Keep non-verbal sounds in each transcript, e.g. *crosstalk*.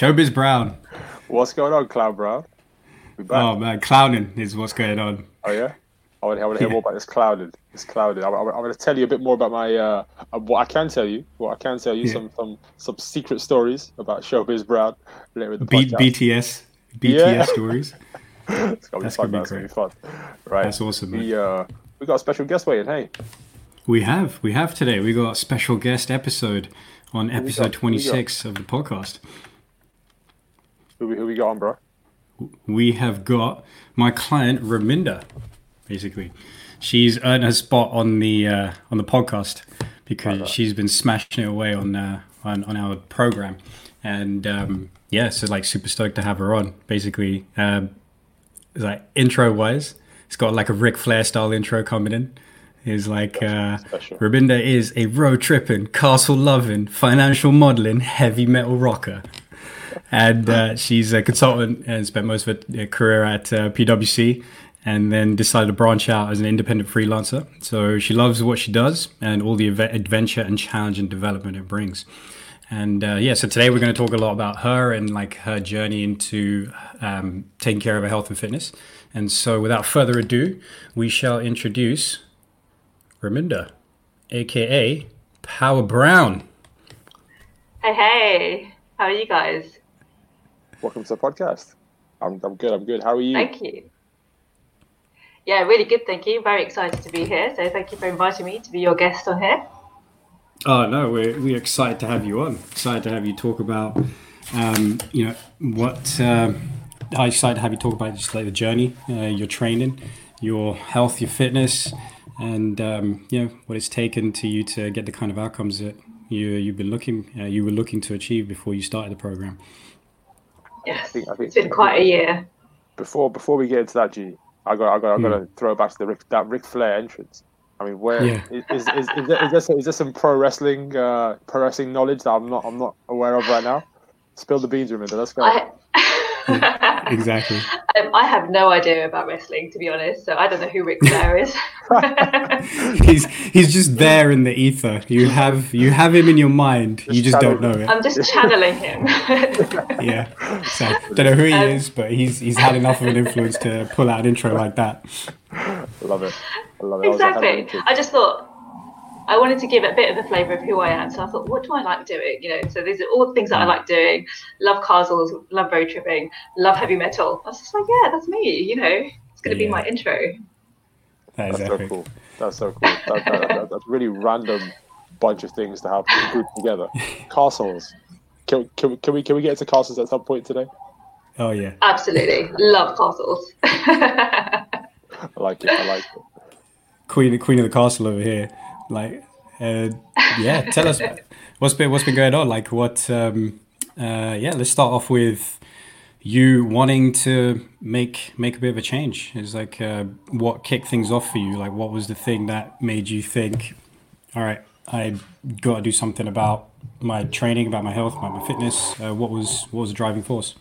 Showbiz Brown. What's going on, Clown Brown? Oh man, clowning is what's going on. Oh yeah. I want, I want to hear yeah. more about this clouded. This clouded. I'm, I'm, I'm, going to tell you a bit more about my uh, what I can tell you. What I can tell you yeah. some some some secret stories about Showbiz Brown later in the B- BTS BTS *laughs* yeah. stories. it's gonna That's be fun. Gonna be, That's gonna be fun. Right. That's awesome. Man. We uh we got a special guest waiting. Hey. We have we have today. We got a special guest episode on episode 26 of the podcast. Who we, who we got on, bro? We have got my client Raminder basically. She's earned her spot on the uh, on the podcast because she's been smashing it away on uh, on, on our program, and um, yeah, so like super stoked to have her on. Basically, um, like intro wise, it's got like a Ric Flair style intro coming in. Is like uh, Raminder is a road tripping, castle loving, financial modeling, heavy metal rocker and uh, she's a consultant and spent most of her career at uh, PwC and then decided to branch out as an independent freelancer. So she loves what she does and all the adventure and challenge and development it brings. And uh, yeah, so today we're going to talk a lot about her and like her journey into um, taking care of her health and fitness. And so without further ado, we shall introduce Raminder, aka Power Brown. Hey, hey, how are you guys? Welcome to the podcast. I'm, I'm good. I'm good. How are you? Thank you. Yeah, really good. Thank you. Very excited to be here. So thank you for inviting me to be your guest on here. Oh no, we're we're excited to have you on. Excited to have you talk about, um, you know, what. Uh, I'm excited to have you talk about just like the journey, uh, your training, your health, your fitness, and um, you know what it's taken to you to get the kind of outcomes that you you've been looking uh, you were looking to achieve before you started the program. Yes, I think, I think, it's been quite a year. Before before we get into that, G, I got I got I got to mm. throw back to the Ric, that Ric Flair entrance. I mean, where yeah. is, is, is, is, there, is, there some, is there some pro wrestling uh, pro wrestling knowledge that I'm not I'm not aware of right now? Spill the beans, remember. Let's go. I, *laughs* exactly. Um, I have no idea about wrestling, to be honest. So I don't know who Ric Flair is. *laughs* he's he's just there in the ether. You have you have him in your mind. Just you just don't know it. I'm just *laughs* channeling him. yeah. So don't know who he um, is, but he's he's had enough of an influence to pull out an intro like that. Love it. I love it. Exactly. I, I just thought I wanted to give a bit of a flavour of who I am. So I thought, what do I like doing? You know, so these are all the things that I like doing. Love castles, love road tripping, love heavy metal. I was just like, yeah, that's me. You know, it's going to yeah. be my intro. That is that's epic. so cool. That's so cool. That, that, that, that's really random bunch of things to have grouped together. *laughs* Castles. Can, can, can we can we get to castles at some point today? Oh yeah. Absolutely. Love castles. *laughs* I like it. I like it. Queen Queen of the Castle over here. Like, uh, yeah, tell us what's been what's been going on. Like, what? Um, uh, yeah, let's start off with you wanting to make make a bit of a change. Is like uh, what kicked things off for you? Like, what was the thing that made you think, all right, I got to do something about my training, about my health, about my fitness. Uh, what was what was the driving force?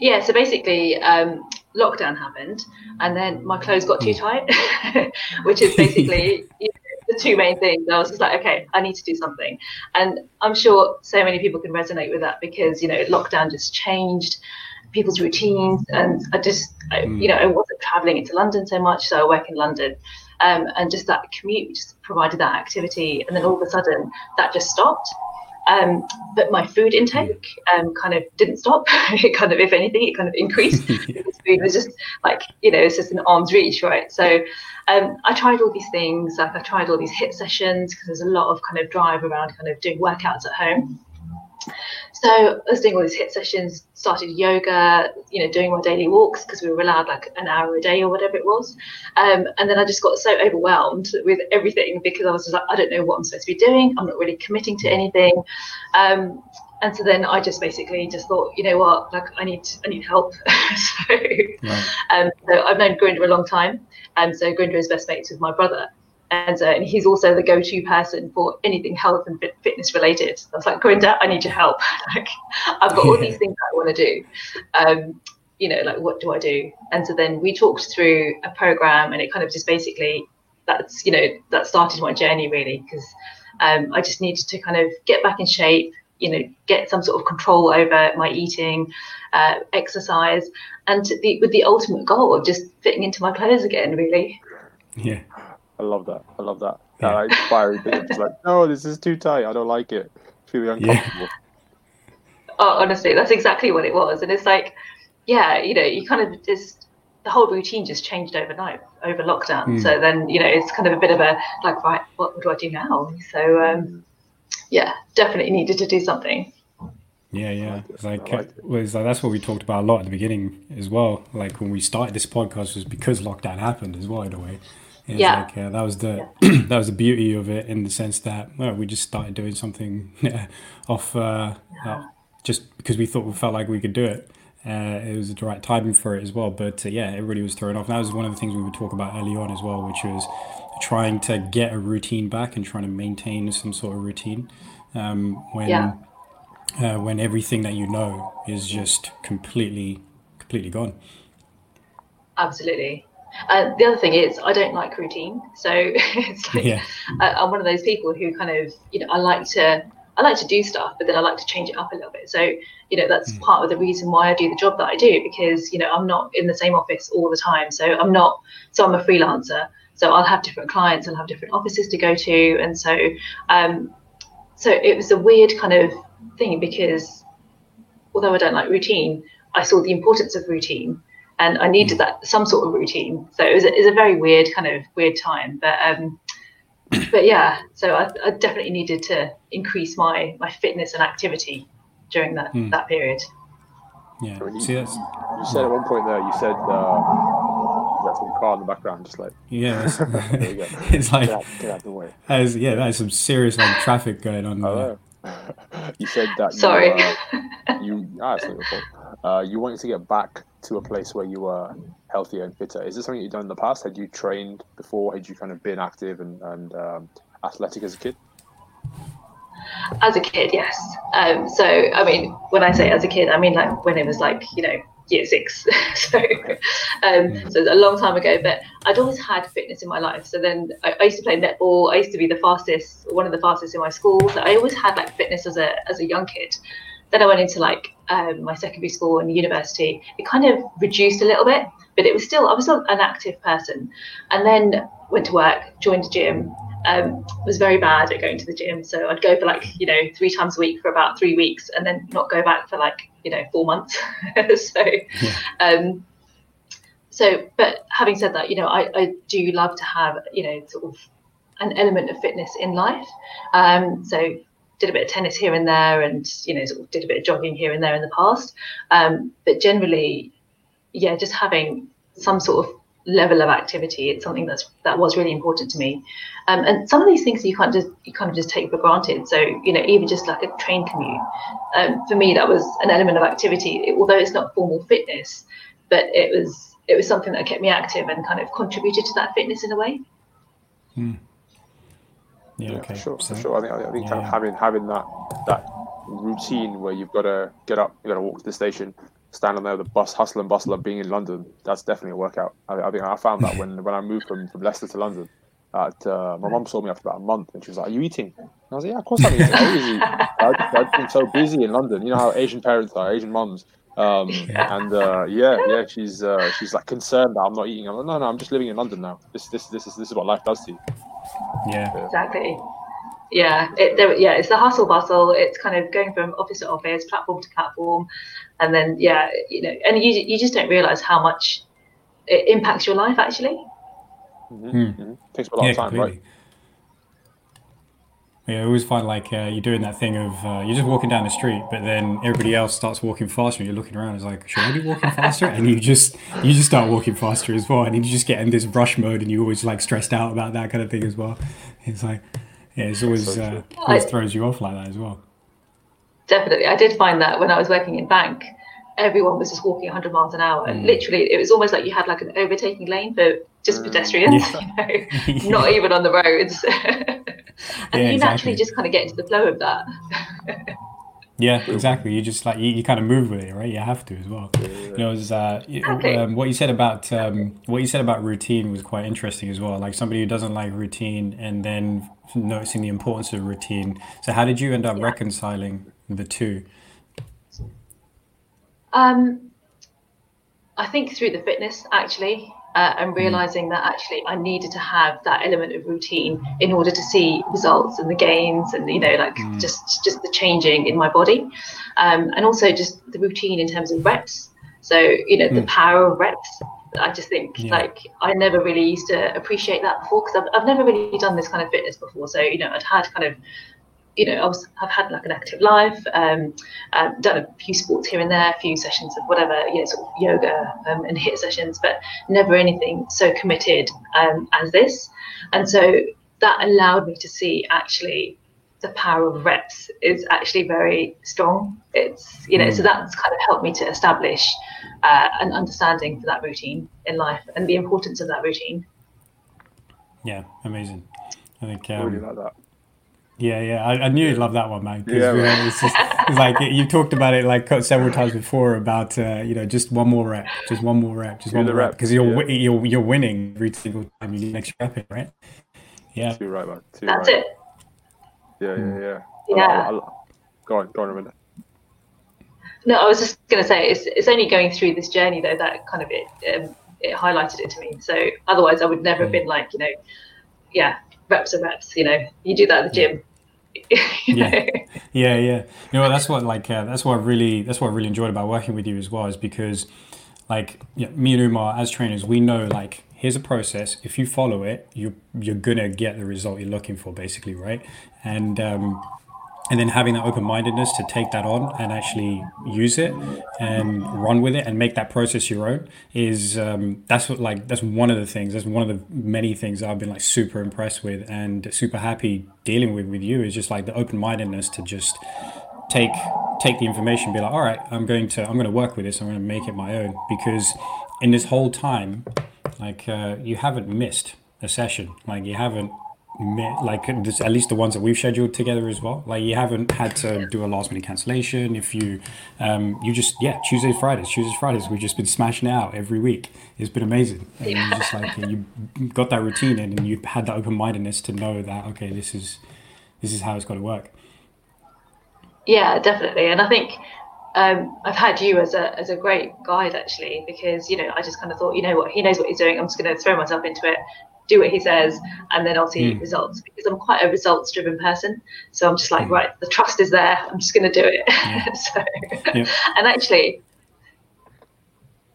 Yeah, so basically, um, lockdown happened, and then my clothes got too tight, *laughs* which is *laughs* basically you know, the two main things. I was just like, okay, I need to do something, and I'm sure so many people can resonate with that because you know lockdown just changed people's routines, and I just mm. you know I wasn't traveling into London so much, so I work in London. Um, and just that commute just provided that activity, and then all of a sudden that just stopped. Um, but my food intake um, kind of didn't stop. *laughs* it kind of, if anything, it kind of increased. Food was just like, you know, it's just an arm's reach, right? So um, I tried all these things. Like I tried all these HIIT sessions because there's a lot of kind of drive around kind of doing workouts at home. So I was doing all these HIIT sessions, started yoga, you know, doing my daily walks because we were allowed like an hour a day or whatever it was. Um, and then I just got so overwhelmed with everything because I was just like, I don't know what I'm supposed to be doing. I'm not really committing to anything. Um, and so then I just basically just thought, you know what, like I need I need help. *laughs* so, right. um, so I've known Gurinder a long time, and so Gurinder is best mates with my brother and, uh, and he's also the go-to person for anything health and fit, fitness related. I was like, Gurinder, I need your help. *laughs* like, I've got all these things I want to do. Um, you know, like what do I do? And so then we talked through a program, and it kind of just basically that's you know that started my journey really because um, I just needed to kind of get back in shape, you know get some sort of control over my eating, uh, exercise, and the, with the ultimate goal of just fitting into my clothes again. Really. Yeah. I love that. I love that. Yeah. That like, fiery bit. It's like, no, this is too tight. I don't like it. Feeling *laughs* uncomfortable. Yeah. Oh, honestly, that's exactly what it was. And it's like, yeah, you know, you kind of just the whole routine just changed overnight over lockdown. Mm. So then, you know, it's kind of a bit of a like, right, what, what do I do now? So, um, yeah, definitely needed to do something. Yeah, yeah. Like, like it. was like that's what we talked about a lot at the beginning as well. Like when we started this podcast was because lockdown happened as well in a way. It's yeah. Like, uh, that was the yeah. *clears throat* that was the beauty of it in the sense that well, we just started doing something *laughs* off uh, uh, just because we thought we felt like we could do it. Uh, it was the right timing for it as well. But uh, yeah, really was thrown off. And that was one of the things we would talk about early on as well, which was trying to get a routine back and trying to maintain some sort of routine um, when yeah. uh, when everything that you know is just completely completely gone. Absolutely. Uh, the other thing is, I don't like routine. So *laughs* it's like yeah. I, I'm one of those people who kind of, you know, I like to I like to do stuff, but then I like to change it up a little bit. So, you know, that's mm. part of the reason why I do the job that I do because, you know, I'm not in the same office all the time. So I'm not, so I'm a freelancer. So I'll have different clients, I'll have different offices to go to. And so, um, so it was a weird kind of thing because although I don't like routine, I saw the importance of routine and I needed that some sort of routine. So it was a, it was a very weird kind of weird time. But, um, *clears throat* but yeah, so I, I, definitely needed to increase my my fitness and activity during that mm. that period. Yeah, you, See, that's... you said at one point there, you said uh, that's some car in the background, just like yeah, *laughs* *laughs* it's like get out, get out the way. As, yeah, that is some serious like traffic going on. There. *laughs* you said that. Sorry. You, uh, you ah, uh, you wanted to get back to a place where you were healthier and fitter. Is this something you've done in the past? Had you trained before? Had you kind of been active and, and um, athletic as a kid? As a kid, yes. Um, so, I mean, when I say as a kid, I mean like when it was like, you know, year six. *laughs* so, um, so a long time ago. But I'd always had fitness in my life. So then I, I, used to play netball. I used to be the fastest, one of the fastest in my school. So I always had like fitness as a as a young kid. Then I went into like um, my secondary school and university. It kind of reduced a little bit but it was still I was still an active person. And then went to work, joined a gym. Um, was very bad at going to the gym, so I'd go for like you know three times a week for about three weeks, and then not go back for like you know four months. *laughs* so, yeah. um, so but having said that, you know I, I do love to have you know sort of an element of fitness in life. Um, so did a bit of tennis here and there, and you know sort of did a bit of jogging here and there in the past. Um, but generally, yeah, just having some sort of level of activity. It's something that's that was really important to me. Um, and some of these things you can't just you kind of just take for granted. So you know even just like a train commute um, for me that was an element of activity. It, although it's not formal fitness but it was it was something that kept me active and kind of contributed to that fitness in a way. Hmm. yeah, yeah okay. for sure so, for sure. I think, I think yeah, kind of having having that that routine where you've got to get up you've got to walk to the station standing there with the bus hustle and bustle of being in London, that's definitely a workout. I, I think I found that when when I moved from, from Leicester to London. At, uh, my mum saw me after about a month and she was like, Are you eating? And I was like, Yeah, of course I'm eating. I *laughs* I've been so busy in London. You know how Asian parents are, Asian mums. Um, yeah. and uh, yeah, yeah, she's uh, she's like concerned that I'm not eating. I'm like, no, no, I'm just living in London now. This this this is this is what life does to you. Yeah, exactly yeah, it, there, yeah, it's the hustle bustle. It's kind of going from office to office, platform to platform, and then yeah, you know, and you you just don't realize how much it impacts your life actually. Mm-hmm. Mm-hmm. Takes a lot yeah, of time, completely. right? Yeah, I always find like uh, you're doing that thing of uh, you're just walking down the street, but then everybody else starts walking faster, and you're looking around. It's like, should I be walking *laughs* faster? And you just you just start walking faster as well, and you just get in this rush mode, and you're always like stressed out about that kind of thing as well. It's like yeah, it's always so uh, always throws you off like that as well. Definitely, I did find that when I was working in bank, everyone was just walking 100 miles an hour, mm. literally, it was almost like you had like an overtaking lane for just mm. pedestrians, yeah. *laughs* you know, *laughs* not even on the roads. *laughs* and yeah, you exactly. naturally just kind of get into the flow of that. Yeah, exactly. You just like you, you kind of move with it, right? You have to as well. You know, was, uh, okay. um, what you said about um, what you said about routine was quite interesting as well. Like somebody who doesn't like routine and then noticing the importance of routine. So, how did you end up yeah. reconciling the two? Um, I think through the fitness actually, uh, and mm. realizing that actually I needed to have that element of routine in order to see results and the gains and you know like mm. just just the changing in my body, um, and also just the routine in terms of reps. So you know mm. the power of reps. I just think yeah. like I never really used to appreciate that before because I've, I've never really done this kind of fitness before. So you know I'd had kind of you know, I was, I've had like an active life, um, um, done a few sports here and there, a few sessions of whatever, you know, sort of yoga um, and HIIT sessions, but never anything so committed um, as this. And so that allowed me to see actually the power of reps is actually very strong. It's, you know, mm. so that's kind of helped me to establish uh, an understanding for that routine in life and the importance of that routine. Yeah, amazing. I think um, I really like that. Yeah, yeah, I, I knew you'd love that one, man. Because yeah, it's just it's like you talked about it like several times before about uh, you know just one more rep, just one more rep, just one more rep because you're yeah. you're you're winning every single time you next rep it, right? Yeah, too right, man. Too That's right. it. Yeah, yeah, yeah. Yeah. I, I, I, go on, go on, a minute. No, I was just going to say it's it's only going through this journey though that kind of it um, it highlighted it to me. So otherwise, I would never have mm. been like you know, yeah, reps are reps. You know, you do that at the gym yeah, *laughs* yeah, yeah. You know, that's what like uh, that's what I really that's what I really enjoyed about working with you as well is because like yeah, me and Umar as trainers, we know like here's a process. If you follow it, you you're gonna get the result you're looking for, basically, right? And um, and then having that open-mindedness to take that on and actually use it and run with it and make that process your own is um, that's what like that's one of the things that's one of the many things i've been like super impressed with and super happy dealing with with you is just like the open-mindedness to just take take the information be like all right i'm going to i'm going to work with this i'm going to make it my own because in this whole time like uh, you haven't missed a session like you haven't like this, at least the ones that we've scheduled together as well. Like you haven't had to do a last minute cancellation. If you um you just yeah tuesdays fridays tuesdays fridays we've just been smashing out every week. It's been amazing. And yeah. you just like you got that routine in and you've had that open-mindedness to know that okay this is this is how it's got to work. Yeah definitely. And i think um, I've had you as a as a great guide actually because you know I just kind of thought you know what? He knows what he's doing. I'm just going to throw myself into it do what he says, and then I'll see mm. results because I'm quite a results driven person. So I'm just like, mm. right, the trust is there. I'm just going to do it. Yeah. *laughs* so, yeah. and actually,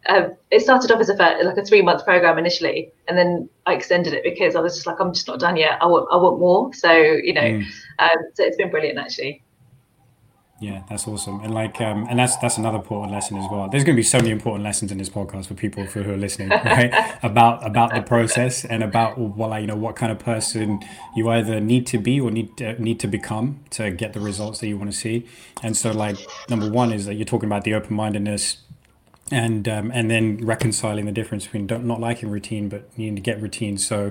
um, it started off as a like a three month program initially, and then I extended it because I was just like, I'm just not done yet. I want I want more. So you know, mm. um, so it's been brilliant actually. Yeah, that's awesome, and like, um, and that's that's another important lesson as well. There's going to be so many important lessons in this podcast for people for who are listening, *laughs* right? about about the process and about what like you know what kind of person you either need to be or need to, need to become to get the results that you want to see. And so, like, number one is that you're talking about the open mindedness and um, and then reconciling the difference between not liking routine but needing to get routine. So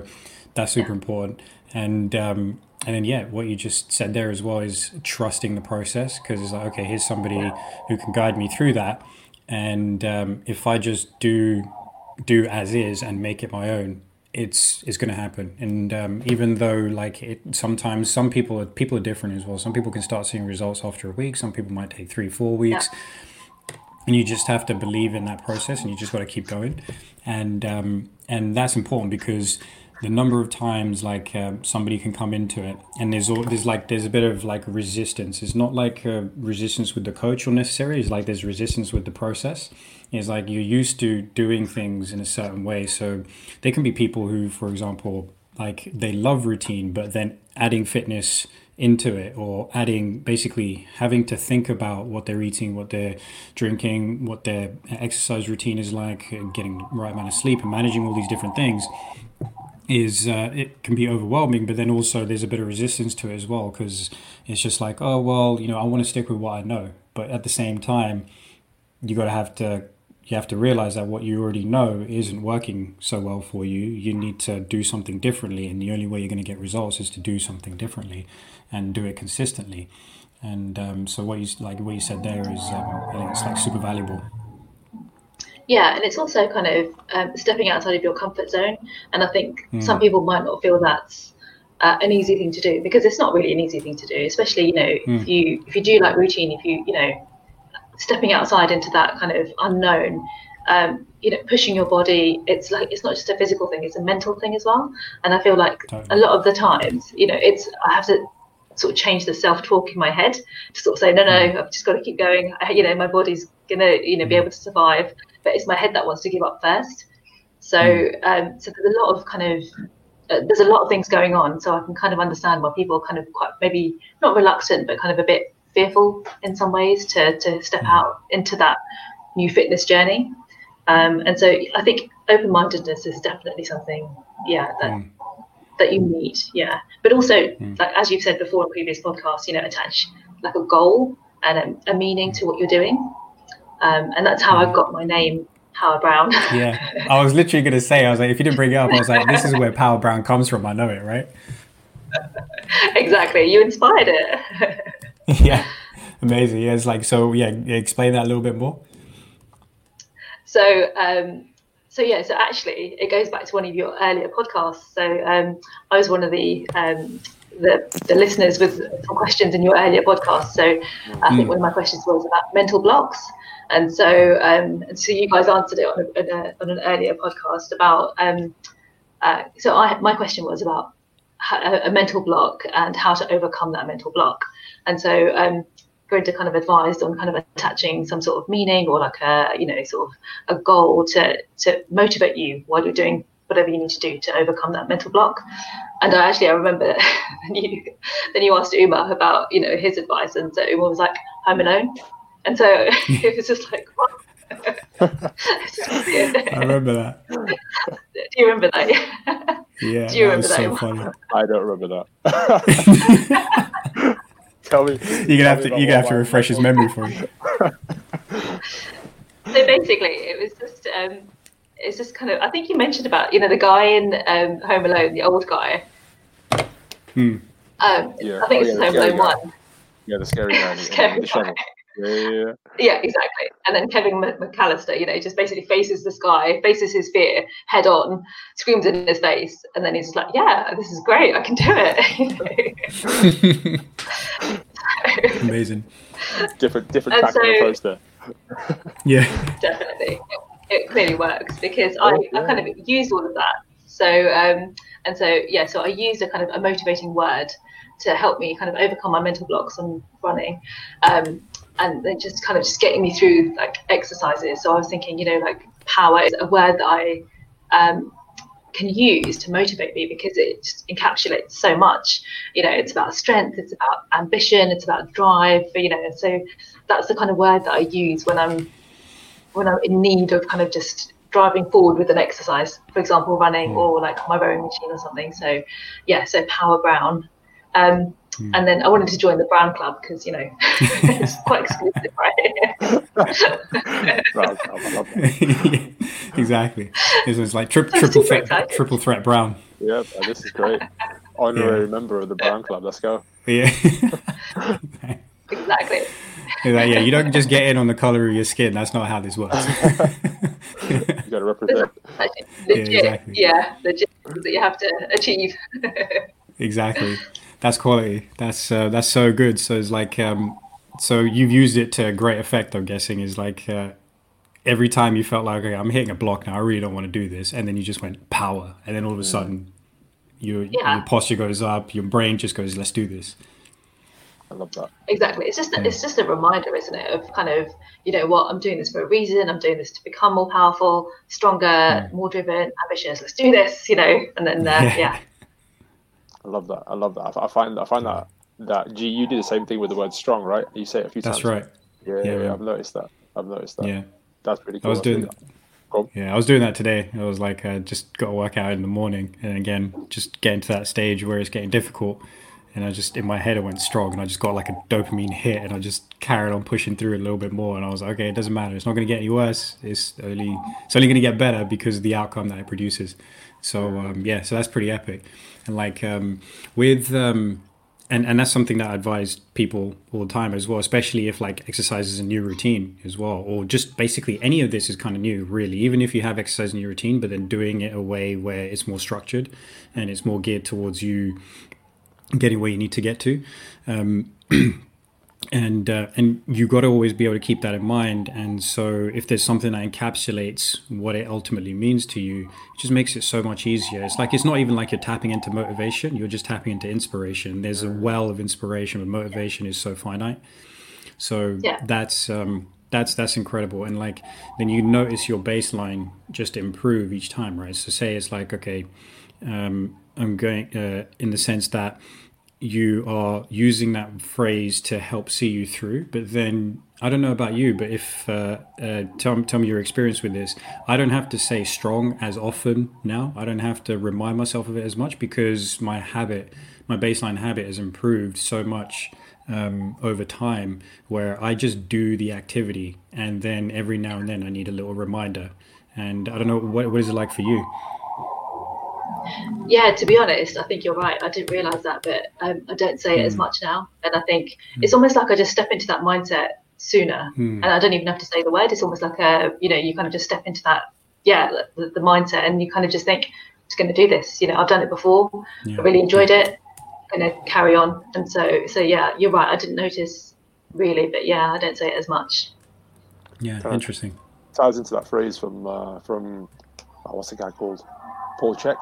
that's super important. And um, and then yeah what you just said there as well is trusting the process because it's like okay here's somebody who can guide me through that. And um, if i just do do as is and make it my own it's it's going to happen. And um, even though like it sometimes some people are, people are different as well. Some people can start seeing results after a week. Some people might take three four weeks. Yeah. and you just have to believe in that process and you just got to keep going. And um, and that's important because the number of times like uh, somebody can come into it and there's all there's like there's a bit of like resistance. It's not like uh, resistance with the coach or necessarily it's like there's resistance with the process. It's like you're used to doing things in a certain way. So there can be people who for example like they love routine but then adding fitness into it or adding basically having to think about what they're eating what they're drinking what their exercise routine is like getting the right amount of sleep and managing all these different things is uh, it can be overwhelming, but then also there's a bit of resistance to it as well because it's just like, oh well, you know, I want to stick with what I know, but at the same time, you got to have to you have to realize that what you already know isn't working so well for you. You need to do something differently, and the only way you're going to get results is to do something differently and do it consistently. And um, so what you like what you said there is, um, I think it's like super valuable. Yeah, and it's also kind of um, stepping outside of your comfort zone. And I think mm. some people might not feel that's uh, an easy thing to do because it's not really an easy thing to do, especially you know mm. if you if you do like routine, if you you know stepping outside into that kind of unknown. Um, you know, pushing your body, it's like it's not just a physical thing; it's a mental thing as well. And I feel like totally. a lot of the times, you know, it's I have to sort of change the self-talk in my head to sort of say, no, no, hmm. I've just got to keep going. I, you know, my body's gonna, you know, be hmm. able to survive, but it's my head that wants to give up first. So, mm. um, so there's a lot of kind of uh, there's a lot of things going on. So I can kind of understand why people are kind of quite maybe not reluctant, but kind of a bit fearful in some ways to to step mm. out into that new fitness journey. Um, and so I think open-mindedness is definitely something, yeah, that mm. that you need, yeah. But also, mm. like as you've said before in previous podcasts, you know, attach like a goal and a, a meaning to what you're doing. Um, and that's how I got my name Power Brown. *laughs* yeah, I was literally going to say, I was like, if you didn't bring it up, I was like, this is where Power Brown comes from. I know it, right? *laughs* exactly. You inspired it. *laughs* yeah, amazing. Yeah, it's like so. Yeah, explain that a little bit more. So, um, so yeah, so actually, it goes back to one of your earlier podcasts. So, um, I was one of the um, the, the listeners with some questions in your earlier podcast. So, I think mm. one of my questions was about mental blocks. And so, um, and so you guys answered it on, a, on, a, on an earlier podcast about. Um, uh, so I, my question was about a, a, mental block and how to overcome that mental block. And so, um, going to kind of advised on kind of attaching some sort of meaning or like a you know sort of a goal to to motivate you while you're doing whatever you need to do to overcome that mental block. And I actually I remember *laughs* you then you asked Umar about you know his advice, and so Umar was like Home Alone. And so *laughs* it was just like, what? *laughs* I remember that. *laughs* Do you remember that? Yeah. Do you remember that? So funny. I don't remember that. tell me. You're gonna have to. You're gonna have to refresh his memory for you. so basically, it was just. Um, it's just kind of. I think you mentioned about you know the guy in um, Home Alone, the old guy. Hmm. Um, yeah. I think oh, it's yeah, Home Alone one. Yeah, the scary man. the shovel. Yeah, yeah, exactly. And then Kevin McCallister, you know, just basically faces the sky, faces his fear head on, screams in his face, and then he's like, "Yeah, this is great. I can do it." *laughs* *laughs* Amazing. Different, different tactical so, approach there. *laughs* yeah, definitely. It clearly works because I, oh, yeah. I kind of used all of that. So, um, and so yeah, so I used a kind of a motivating word to help me kind of overcome my mental blocks on running. Um, and then just kind of just getting me through like exercises. So I was thinking, you know, like power is a word that I um, can use to motivate me because it encapsulates so much. You know, it's about strength, it's about ambition, it's about drive. You know, so that's the kind of word that I use when I'm when I'm in need of kind of just driving forward with an exercise, for example, running mm. or like my rowing machine or something. So yeah, so Power Brown. Um, Mm. And then I wanted to join the Brown Club because you know *laughs* it's quite exclusive, right? Brown Club, I love it. *laughs* exactly. This was like tri- *laughs* triple threat, exciting. triple threat Brown. Yeah, this is great. Honorary yeah. member of the Brown Club. Let's go. Yeah. exactly. Like, yeah, you don't just get in on the color of your skin. That's not how this works. you got to represent. Legit, yeah, exactly. yeah, legit that you have to achieve. exactly that's quality. That's uh, that's so good. So it's like um, so you've used it to great effect. I'm guessing is like uh, every time you felt like okay, I'm hitting a block now. I really don't want to do this, and then you just went power, and then all of a sudden your yeah. your posture goes up, your brain just goes, let's do this. I love that. Exactly. It's just yeah. it's just a reminder, isn't it, of kind of you know what I'm doing this for a reason. I'm doing this to become more powerful, stronger, mm. more driven, ambitious. Let's do this, you know. And then uh, *laughs* yeah. yeah. I love that. I love that. I, find I find that that G you do the same thing with the word strong, right? You say it a few That's times. That's right. Yeah, yeah, yeah, I've noticed that. I've noticed that. Yeah, that's pretty cool. I was doing. Cool. Yeah, I was doing that today. I was like, uh, just got to work out in the morning, and again, just getting to that stage where it's getting difficult. And I just in my head, I went strong, and I just got like a dopamine hit, and I just carried on pushing through it a little bit more. And I was like, okay, it doesn't matter. It's not going to get any worse. It's only it's only going to get better because of the outcome that it produces. So um, yeah, so that's pretty epic. And like um, with um, and and that's something that I advise people all the time as well, especially if like exercise is a new routine as well, or just basically any of this is kind of new, really. Even if you have exercise in your routine, but then doing it a way where it's more structured and it's more geared towards you getting where you need to get to. Um, *clears throat* and uh, and you got to always be able to keep that in mind. And so, if there's something that encapsulates what it ultimately means to you, it just makes it so much easier. It's like it's not even like you're tapping into motivation; you're just tapping into inspiration. There's a well of inspiration, but motivation is so finite. So yeah. that's um, that's that's incredible. And like then you notice your baseline just improve each time, right? So say it's like okay, um, I'm going uh, in the sense that you are using that phrase to help see you through but then i don't know about you but if uh, uh, tell, tell me your experience with this. I don't have to say strong as often now. I don't have to remind myself of it as much because my habit my baseline habit has improved so much um, over time where i just do the activity and then every now and then i need a little reminder. And i don't know what, what is it like for you yeah, to be honest, I think you're right. I didn't realize that, but um, I don't say it as hmm. much now. And I think mm. it's almost like I just step into that mindset sooner, mm. and I don't even have to say the word. It's almost like a, you know, you kind of just step into that, yeah, the, the mindset, and you kind of just think, I'm going to do this. You know, I've done it before. Yeah. I really enjoyed it. I'm going to carry on. And so, so yeah, you're right. I didn't notice really, but yeah, I don't say it as much. Yeah, interesting. Ties into that phrase from uh, from oh, what's the guy called? Paul Chek.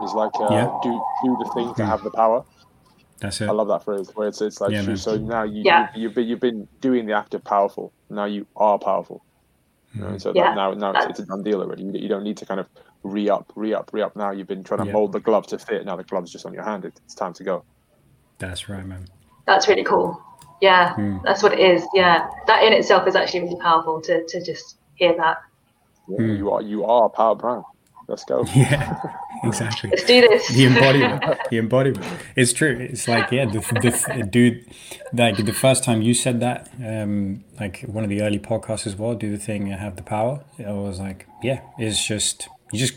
He's like, uh, yeah. do do the thing to hmm. have the power. That's it. I love that phrase where it's it's like yeah, so now you, yeah. you have been you've been doing the act of powerful. Now you are powerful. You know, hmm. so yeah. now now it's, it's, a done deal already. You, you, don't need to kind of re up, re up, re up. Now you've been trying to mold the glove to fit. Now the glove's just on your hand. It's time to go. That's right, man. That's really cool. Yeah, mm. that's what it is. Yeah, that in itself is actually really powerful to to just hear that. Yeah, mm. You are you are Power Brown. Let's go. *laughs* Yeah, exactly. Let's do this. The embodiment. *laughs* the embodiment. It's true. It's like yeah, the, the dude, like the first time you said that, um, like one of the early podcasts as well. Do the thing, and have the power. I was like, yeah, it's just you just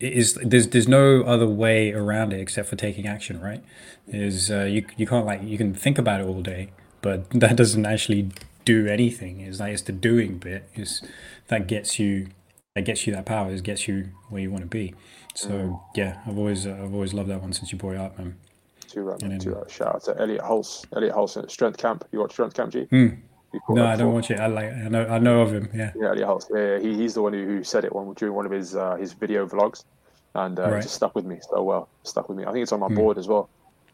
is there's there's no other way around it except for taking action, right? Is uh, you you can't like you can think about it all day, but *laughs* that doesn't actually do anything. Is like it's the doing bit is that gets you that gets you that power, it gets you where you want to be. So mm. yeah, I've always uh, I've always loved that one since you brought it up, man. Too right, man. Too right. Shout out to Elliott Hulse. Elliott Hulse at Strength Camp. You watch Strength Camp, G? Mm. No, I don't watch it. I like. I know. I know of him. Yeah. Yeah, Elliott Hulse. Yeah, he, he's the one who, who said it one during one of his uh, his video vlogs, and uh, right. it just stuck with me so well. Stuck with me. I think it's on my mm. board as well.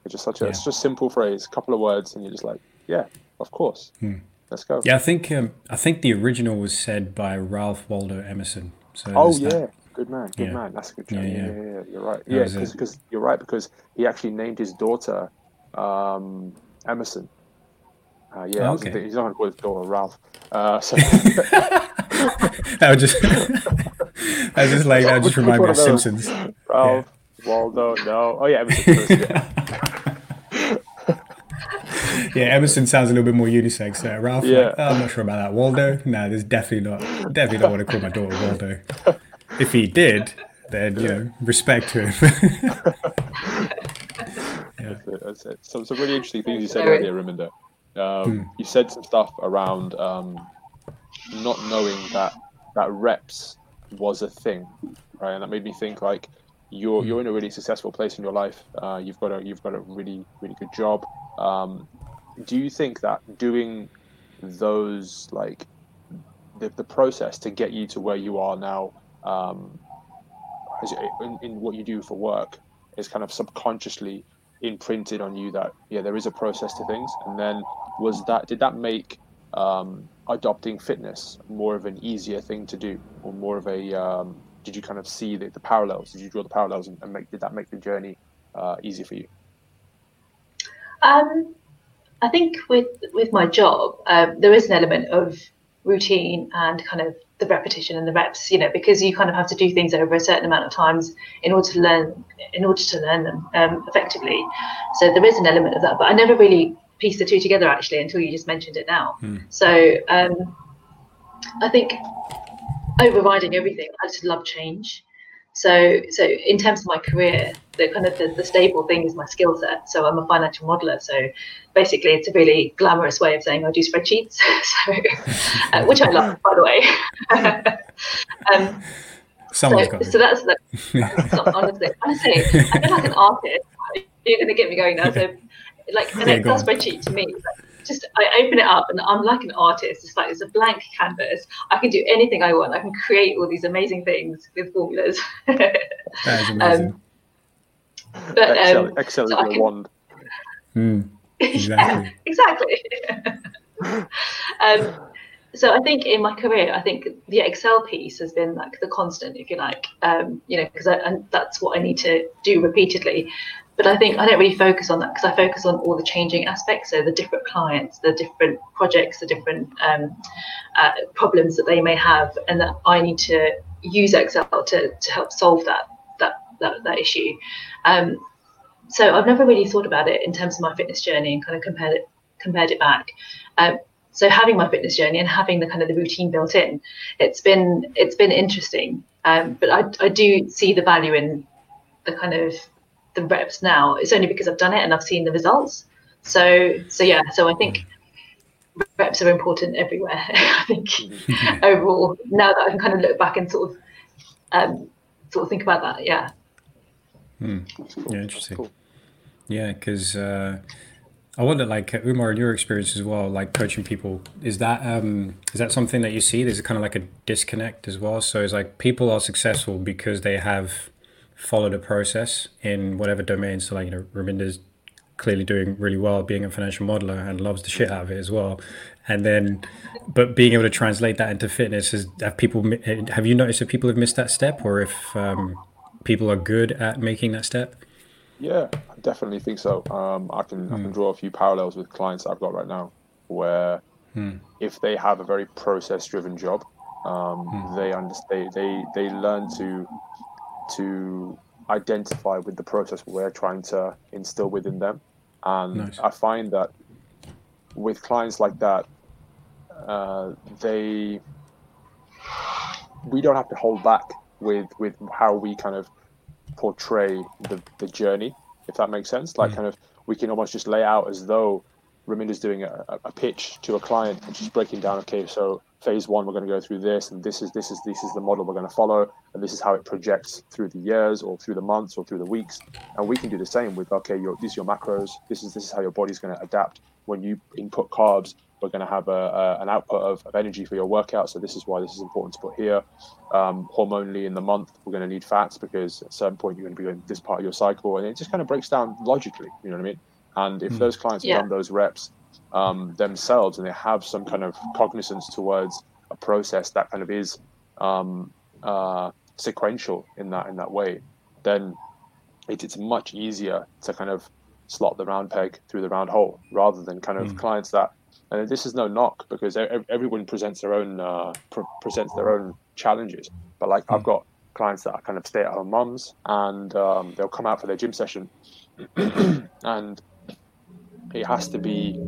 It's just such a. Yeah. It's just simple phrase, couple of words, and you're just like, yeah, of course. Mm. Let's go. Yeah, I think um, I think the original was said by Ralph Waldo Emerson. So oh yeah, that. good man, good yeah. man. That's a good. Yeah, yeah, yeah, yeah, You're right. That yeah, because you're right because he actually named his daughter um, Emerson. Uh, yeah, oh, okay. he's not going to call his daughter Ralph. Uh, *laughs* so that would just *laughs* I just like that *laughs* just remind me of Simpsons. Ralph Waldo, no. Oh yeah, Emerson. *laughs* yeah, Emerson sounds a little bit more unisex. Uh, Ralph, yeah. Like, oh, I'm not sure about that. Waldo, no, there's definitely not. Definitely don't want to call my daughter Waldo. If he did, then you know, respect to him. *laughs* yeah. That's it, that's it. Some, some really interesting things you said earlier, Raminder. Um, hmm. You said some stuff around um, not knowing that that reps was a thing, right? And that made me think like you're hmm. you're in a really successful place in your life. Uh, you've got a you've got a really really good job. Um, do you think that doing those like the, the process to get you to where you are now um, in, in what you do for work is kind of subconsciously imprinted on you that yeah there is a process to things? And then was that did that make um, adopting fitness more of an easier thing to do or more of a um, did you kind of see the, the parallels? Did you draw the parallels and, and make did that make the journey uh, easy for you? Um, I think with with my job, um, there is an element of routine and kind of the repetition and the reps. You know, because you kind of have to do things over a certain amount of times in order to learn in order to learn them um, effectively. So there is an element of that, but I never really pieced the two together actually until you just mentioned it now. Hmm. So um, I think overriding everything, I just love change. So, so in terms of my career, the kind of the, the stable thing is my skill set. So I'm a financial modeler. So basically, it's a really glamorous way of saying I do spreadsheets. *laughs* so, uh, which I love, by the way. *laughs* um, so, so that's the, honestly, honestly, I feel like an artist. you're going to get me going now. So, like an yeah, Excel spreadsheet to me, like, just I open it up and I'm like an artist. It's like it's a blank canvas. I can do anything I want. I can create all these amazing things with formulas. *laughs* that is amazing. Um, but Excel, um, Excel so is a wand. *laughs* Mm, exactly. yeah, exactly. um, so I think in my career, I think the Excel piece has been like the constant, if you like, um, you know, because that's what I need to do repeatedly. But I think I don't really focus on that because I focus on all the changing aspects, so the different clients, the different projects, the different um, uh, problems that they may have, and that I need to use Excel to, to help solve that that that, that issue. Um, so I've never really thought about it in terms of my fitness journey and kind of compared it compared it back. Um, so having my fitness journey and having the kind of the routine built in, it's been it's been interesting. Um, but I, I do see the value in the kind of the reps now. It's only because I've done it and I've seen the results. So so yeah. So I think reps are important everywhere. *laughs* I think *laughs* overall now that I can kind of look back and sort of um, sort of think about that. Yeah. Hmm. Yeah, interesting. Cool. Yeah, because. Uh, I wonder, like Umar, in your experience as well, like coaching people, is that um, is that something that you see? There's kind of like a disconnect as well. So it's like people are successful because they have followed a process in whatever domain. So like you know, Raminder's clearly doing really well, being a financial modeler, and loves the shit out of it as well. And then, but being able to translate that into fitness is have people have you noticed if people have missed that step, or if um, people are good at making that step? Yeah, I definitely think so. Um, I can mm. I can hmm. draw a few parallels with clients I've got right now, where mm. if they have a very process driven job, um, mm. they understand they they learn to to identify with the process we're trying to instill within them, and nice. I find that with clients like that, uh, they we don't have to hold back with with how we kind of portray the, the journey, if that makes sense. Like, mm. kind of, we can almost just lay out as though Raminder's doing a, a pitch to a client and she's breaking down, okay, so phase one, we're going to go through this, and this is this is this is the model we're going to follow, and this is how it projects through the years or through the months or through the weeks. And we can do the same with okay, your these are your macros. This is this is how your body's going to adapt when you input carbs we're going to have a, a, an output of, of energy for your workout. So this is why this is important to put here. Um, hormonally in the month, we're going to need fats because at a certain point you're going to be in this part of your cycle, and it just kind of breaks down logically. You know what I mean? And if mm. those clients yeah. have done those reps um, themselves and they have some kind of cognizance towards a process that kind of is um, uh, sequential in that in that way, then it, it's much easier to kind of slot the round peg through the round hole rather than kind of mm. clients that and this is no knock because everyone presents their own uh, presents their own challenges. But like I've hmm. got clients that are kind of stay-at-home moms, and um, they'll come out for their gym session, *clears throat* and it has to be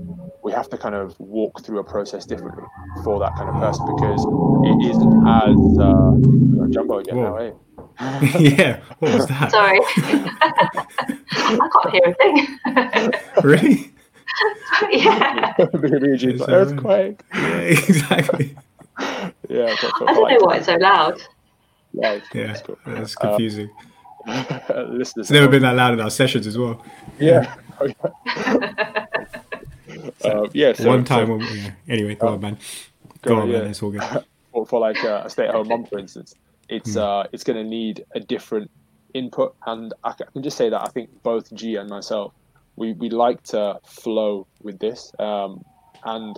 we have to kind of walk through a process differently for that kind of person because it isn't as uh, jumbo again Whoa. now, eh? *laughs* yeah, what was that? Sorry, *laughs* I can't hear a thing. *laughs* really? yeah. the earthquake. Yeah, exactly. yeah. But, but I don't like, know why it's so loud. Yeah, yeah, cool. that's confusing. Um, it's never been that loud in our sessions as well. Yeah. So, uh, yeah. So, one time, so, when, yeah. anyway, go uh, on, man. Go, on, yeah. man. It's all good. *laughs* For, for like a stay-at-home mom, for instance, it's mm. uh, it's going to need a different input, and I can just say that I think both G and myself we, we like to flow with this. Um, and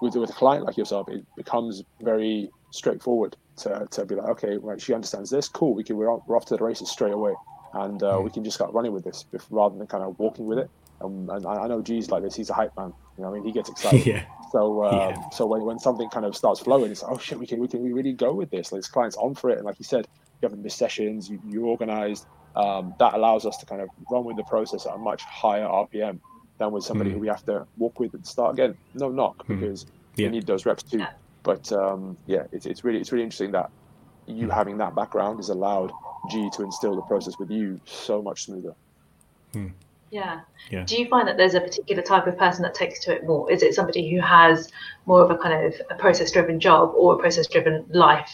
with, with a client like yourself, it becomes very straightforward to, to be like, okay, right, she understands this. Cool. We can, we're, on, we're off to the races straight away. And uh, mm. we can just start running with this rather than kind of walking with it. Um, and I know G's like this. He's a hype man. You know, I mean, he gets *laughs* excited. yeah. So, um, yeah. so when, when something kind of starts flowing, it's like, oh shit, we can we can we really go with this. Like, this client's on for it. And like you said, you haven't missed sessions. You, you're organized um, that allows us to kind of run with the process at a much higher RPM than with somebody mm. who we have to walk with and start again. No knock mm. because yeah. we need those reps too. But um, yeah, it's, it's really it's really interesting that you mm. having that background has allowed G to instill the process with you so much smoother. Hmm. Yeah. yeah. Do you find that there's a particular type of person that takes to it more? Is it somebody who has more of a kind of a process driven job or a process driven life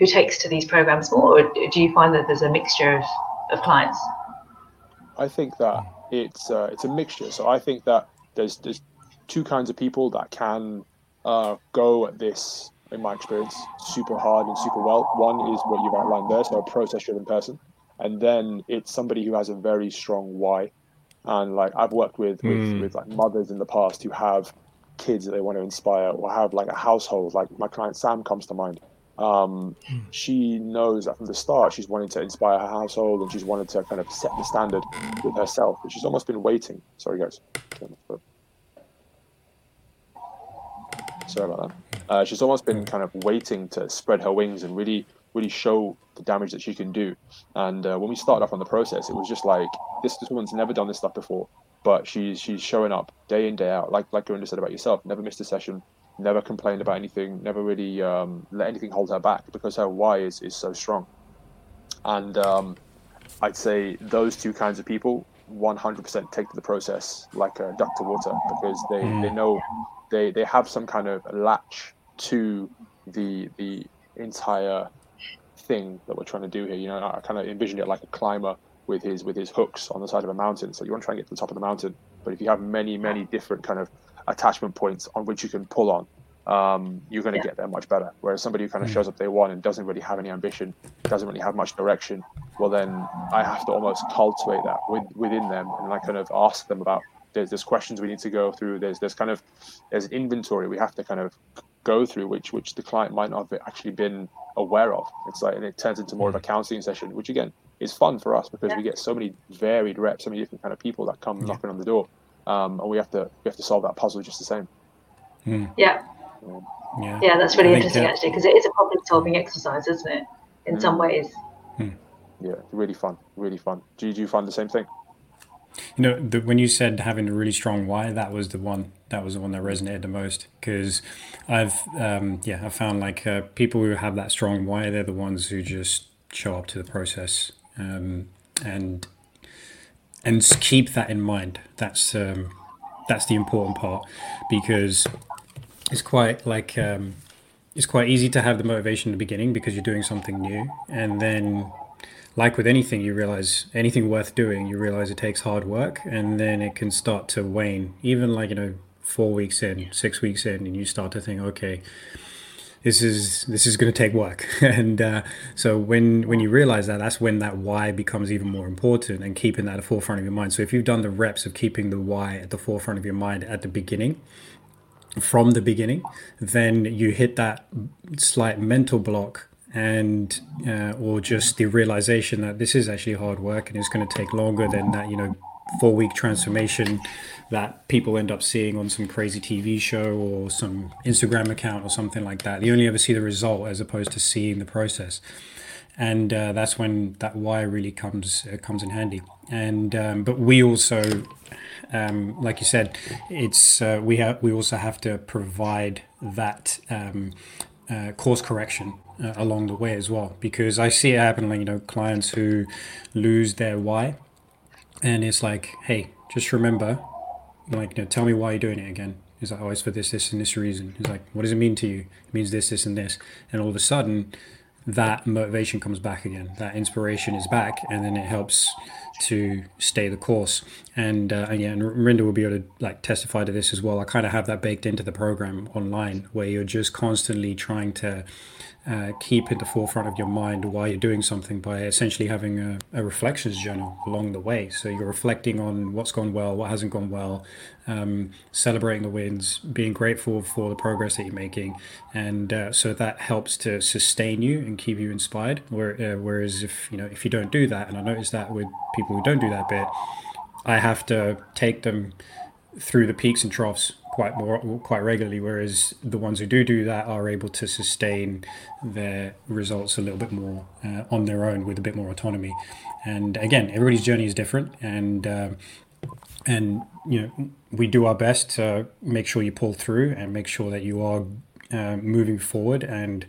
who takes to these programs more? Or do you find that there's a mixture of of clients? I think that it's uh, it's a mixture. So I think that there's there's two kinds of people that can uh, go at this, in my experience, super hard and super well. One is what you've outlined there, so a process-driven person, and then it's somebody who has a very strong why. And like I've worked with with, mm. with like mothers in the past who have kids that they want to inspire, or have like a household. Like my client Sam comes to mind. Um, hmm. she knows that from the start she's wanting to inspire her household and she's wanted to kind of set the standard with herself, but she's almost been waiting. Sorry, guys. Sorry about that. Uh, she's almost been kind of waiting to spread her wings and really, really show the damage that she can do. And uh, when we started off on the process, it was just like this. This woman's never done this stuff before, but she's she's showing up day in day out. Like like you said about yourself, never missed a session, never complained about anything, never really um, let anything hold her back because her why is is so strong. And um, I'd say those two kinds of people 100% take to the process like a duck to water because they, mm. they know they they have some kind of latch to the the entire thing that we're trying to do here. You know, I kind of envisioned it like a climber with his with his hooks on the side of a mountain. So you want to try and get to the top of the mountain, but if you have many many different kind of attachment points on which you can pull on, um, you're going to yeah. get there much better. Whereas somebody who kind of mm. shows up day one and doesn't really have any ambition, doesn't really have much direction, well then I have to almost cultivate that with, within them and I kind of ask them about there's there's questions we need to go through. There's there's kind of there's inventory we have to kind of go through, which which the client might not have actually been aware of. It's like and it turns into more of a hmm. counseling session, which again is fun for us because yeah. we get so many varied reps, so many different kind of people that come yeah. knocking on the door, um, and we have to we have to solve that puzzle just the same. Mm. Yeah. yeah. Yeah, that's really interesting actually because it is a problem solving exercise, isn't it? In mm. some ways. Mm. Yeah, really fun, really fun. Do, do you find the same thing? You know, the, when you said having a really strong why, that was the one. That was the one that resonated the most because I've, um, yeah, I found like uh, people who have that strong why, they're the ones who just show up to the process um, and and keep that in mind. That's um, that's the important part because it's quite like um, it's quite easy to have the motivation in the beginning because you're doing something new, and then like with anything, you realize anything worth doing, you realize it takes hard work, and then it can start to wane. Even like you know, four weeks in, six weeks in, and you start to think, okay, this is this is going to take work. *laughs* and uh, so when when you realize that, that's when that why becomes even more important, and keeping that at the forefront of your mind. So if you've done the reps of keeping the why at the forefront of your mind at the beginning, from the beginning, then you hit that slight mental block and uh, or just the realization that this is actually hard work and it's going to take longer than that you know four week transformation that people end up seeing on some crazy TV show or some Instagram account or something like that. You only ever see the result as opposed to seeing the process, and uh, that's when that why really comes uh, comes in handy. And um, but we also, um, like you said, it's uh, we have we also have to provide that um, uh, course correction along the way as well because I see it happening. you know clients who lose their why and it's like hey just remember like you know, tell me why you're doing it again. It's like oh it's for this this and this reason. It's like what does it mean to you? It means this this and this. And all of a sudden that motivation comes back again. That inspiration is back and then it helps to stay the course. And, uh, and yeah and Rinda will be able to like testify to this as well. I kind of have that baked into the program online where you're just constantly trying to uh, keep at the forefront of your mind why you're doing something by essentially having a, a, reflections journal along the way. So you're reflecting on what's gone well, what hasn't gone well, um, celebrating the wins, being grateful for the progress that you're making, and uh, so that helps to sustain you and keep you inspired. Where, uh, whereas if you know if you don't do that, and I notice that with people who don't do that bit, I have to take them through the peaks and troughs quite more quite regularly whereas the ones who do do that are able to sustain their results a little bit more uh, on their own with a bit more autonomy. And again everybody's journey is different and uh, and you know we do our best to make sure you pull through and make sure that you are uh, moving forward and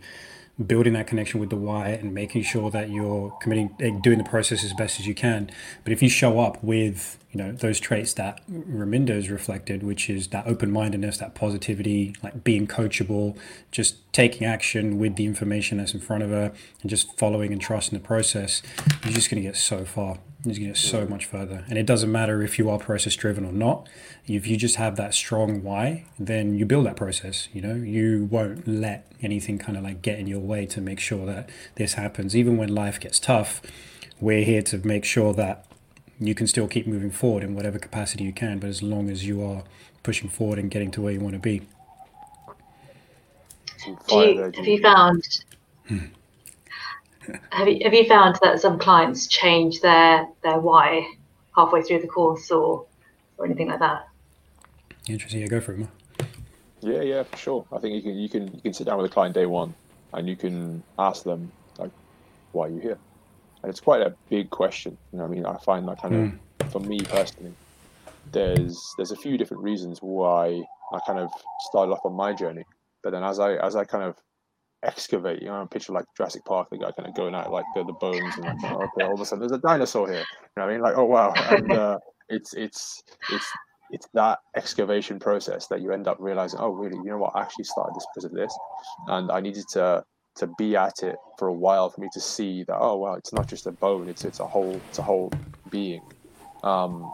building that connection with the why and making sure that you're committing doing the process as best as you can. But if you show up with you know those traits that Raminder has reflected, which is that open-mindedness, that positivity, like being coachable, just taking action with the information that's in front of her, and just following and trusting the process. You're just going to get so far. You're going to get so much further, and it doesn't matter if you are process-driven or not. If you just have that strong why, then you build that process. You know, you won't let anything kind of like get in your way to make sure that this happens, even when life gets tough. We're here to make sure that you can still keep moving forward in whatever capacity you can, but as long as you are pushing forward and getting to where you want to be. You, have you found hmm. have you have you found that some clients change their their why halfway through the course or or anything like that? Interesting. Yeah, go for it. Yeah, yeah, for sure. I think you can you can you can sit down with a client day one, and you can ask them like, "Why are you here?" And it's quite a big question. You know, I mean, I find that kind mm. of, for me personally, there's there's a few different reasons why I kind of started off on my journey. But then as I as I kind of excavate, you know, I picture like Jurassic Park, the guy kind of going out like the, the bones and like, okay, all of a sudden there's a dinosaur here. You know what I mean? Like, oh wow. And uh, it's it's it's it's that excavation process that you end up realizing, oh really, you know what, I actually started this because of this. And I needed to to be at it for a while for me to see that oh well it's not just a bone it's it's a whole it's a whole being. Um,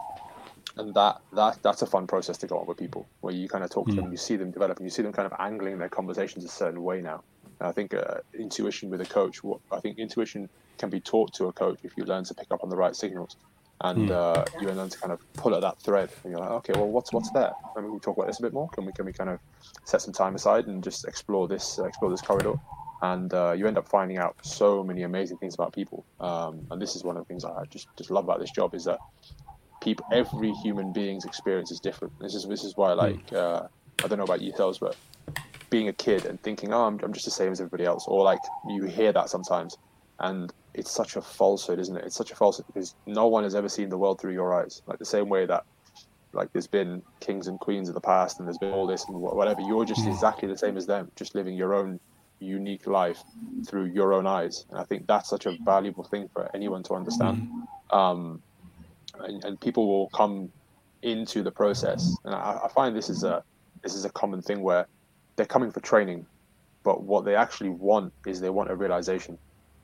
and that that that's a fun process to go on with people where you kind of talk to them hmm. you see them develop and you see them kind of angling their conversations a certain way now. And I think uh, intuition with a coach what I think intuition can be taught to a coach if you learn to pick up on the right signals. And mm. uh, you learn to kind of pull at that thread and you're like okay well what's what's there? I mean we talk about this a bit more. Can we can we kind of set some time aside and just explore this uh, explore this corridor and uh, you end up finding out so many amazing things about people. Um, and this is one of the things I just just love about this job is that people, every human being's experience is different. This is this is why, hmm. like, uh, I don't know about you, yourselves, but being a kid and thinking, oh, I'm, I'm just the same as everybody else, or like you hear that sometimes, and it's such a falsehood, isn't it? It's such a falsehood because no one has ever seen the world through your eyes. Like the same way that like there's been kings and queens of the past and there's been all this and whatever you're just hmm. exactly the same as them just living your own unique life through your own eyes. And I think that's such a valuable thing for anyone to understand. Mm-hmm. Um, and, and, people will come into the process, and I, I, find this is a this is a common thing where they're coming for training, but what they actually want is they want a realization,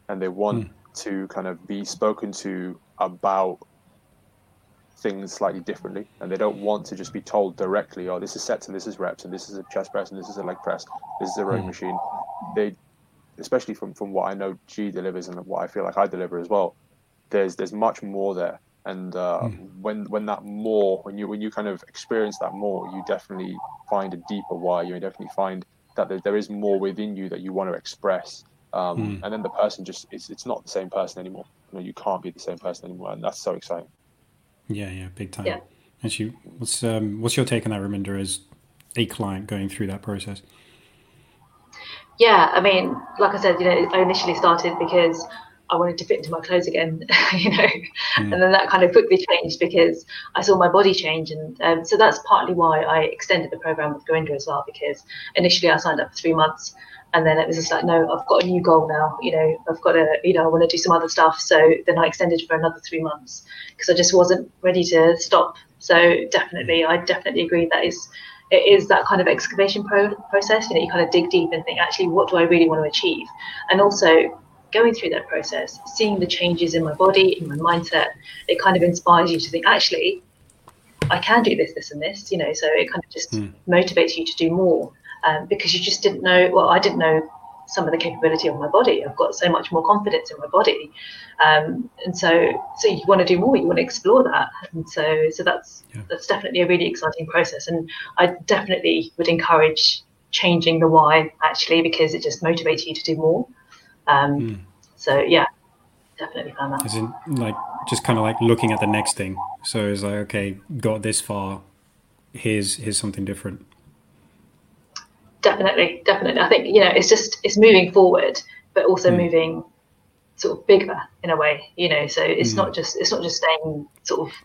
and they want mm. to kind of be spoken to about things slightly differently and they don't want to just be told directly oh this is sets and this is reps and this is a chest press and this is a leg press this is a rowing mm. machine they, especially from from what I know G delivers and what I feel like I deliver as well. There's there's much more there, and uh, mm. when when that more when you when you kind of experience that more, you definitely find a deeper why. You definitely find that there, there is more within you that you want to express. Um, mm. And then the person just it's it's not the same person anymore. You know, you can't be the same person anymore, and that's so exciting. Yeah, yeah, big time. Yeah. Actually, what's um, what's your take on that, Raminder, as a client going through that process? Yeah, I mean, like I said, you know, I initially started because I wanted to fit into my clothes again, *laughs* you know, mm. and then that kind of quickly changed because I saw my body change, and um, so that's partly why I extended the program with Gurinder as well. Because initially I signed up for three months, and then it was just like, no, I've got a new goal now. You know, I've got to, you know, I want to do some other stuff. So then I extended for another three months because I just wasn't ready to stop. So definitely, I definitely agree that is it is that kind of excavation pro- process. You know, you kind of dig deep and think, actually, what do I really want to achieve? And also going through that process, seeing the changes in my body, in my mindset, it kind of inspires you to think, actually, I can do this, this, and this. You know, so it kind of just mm. motivates you to do more um, because you just didn't know. Well, I didn't know some of the capability of my body. I've got so much more confidence in my body, um, and so so you want to do more. You want to explore that, and so so that's yeah. that's definitely a really exciting process. And I definitely would encourage changing the why actually because it just motivates you to do more. Um, mm. So yeah, definitely found that. As in, like just kind of like looking at the next thing. So it's like okay, got this far. Here's here's something different definitely, definitely. I think you know it's just it's moving forward, but also mm. moving sort of bigger in a way. You know, so it's mm. not just it's not just staying sort of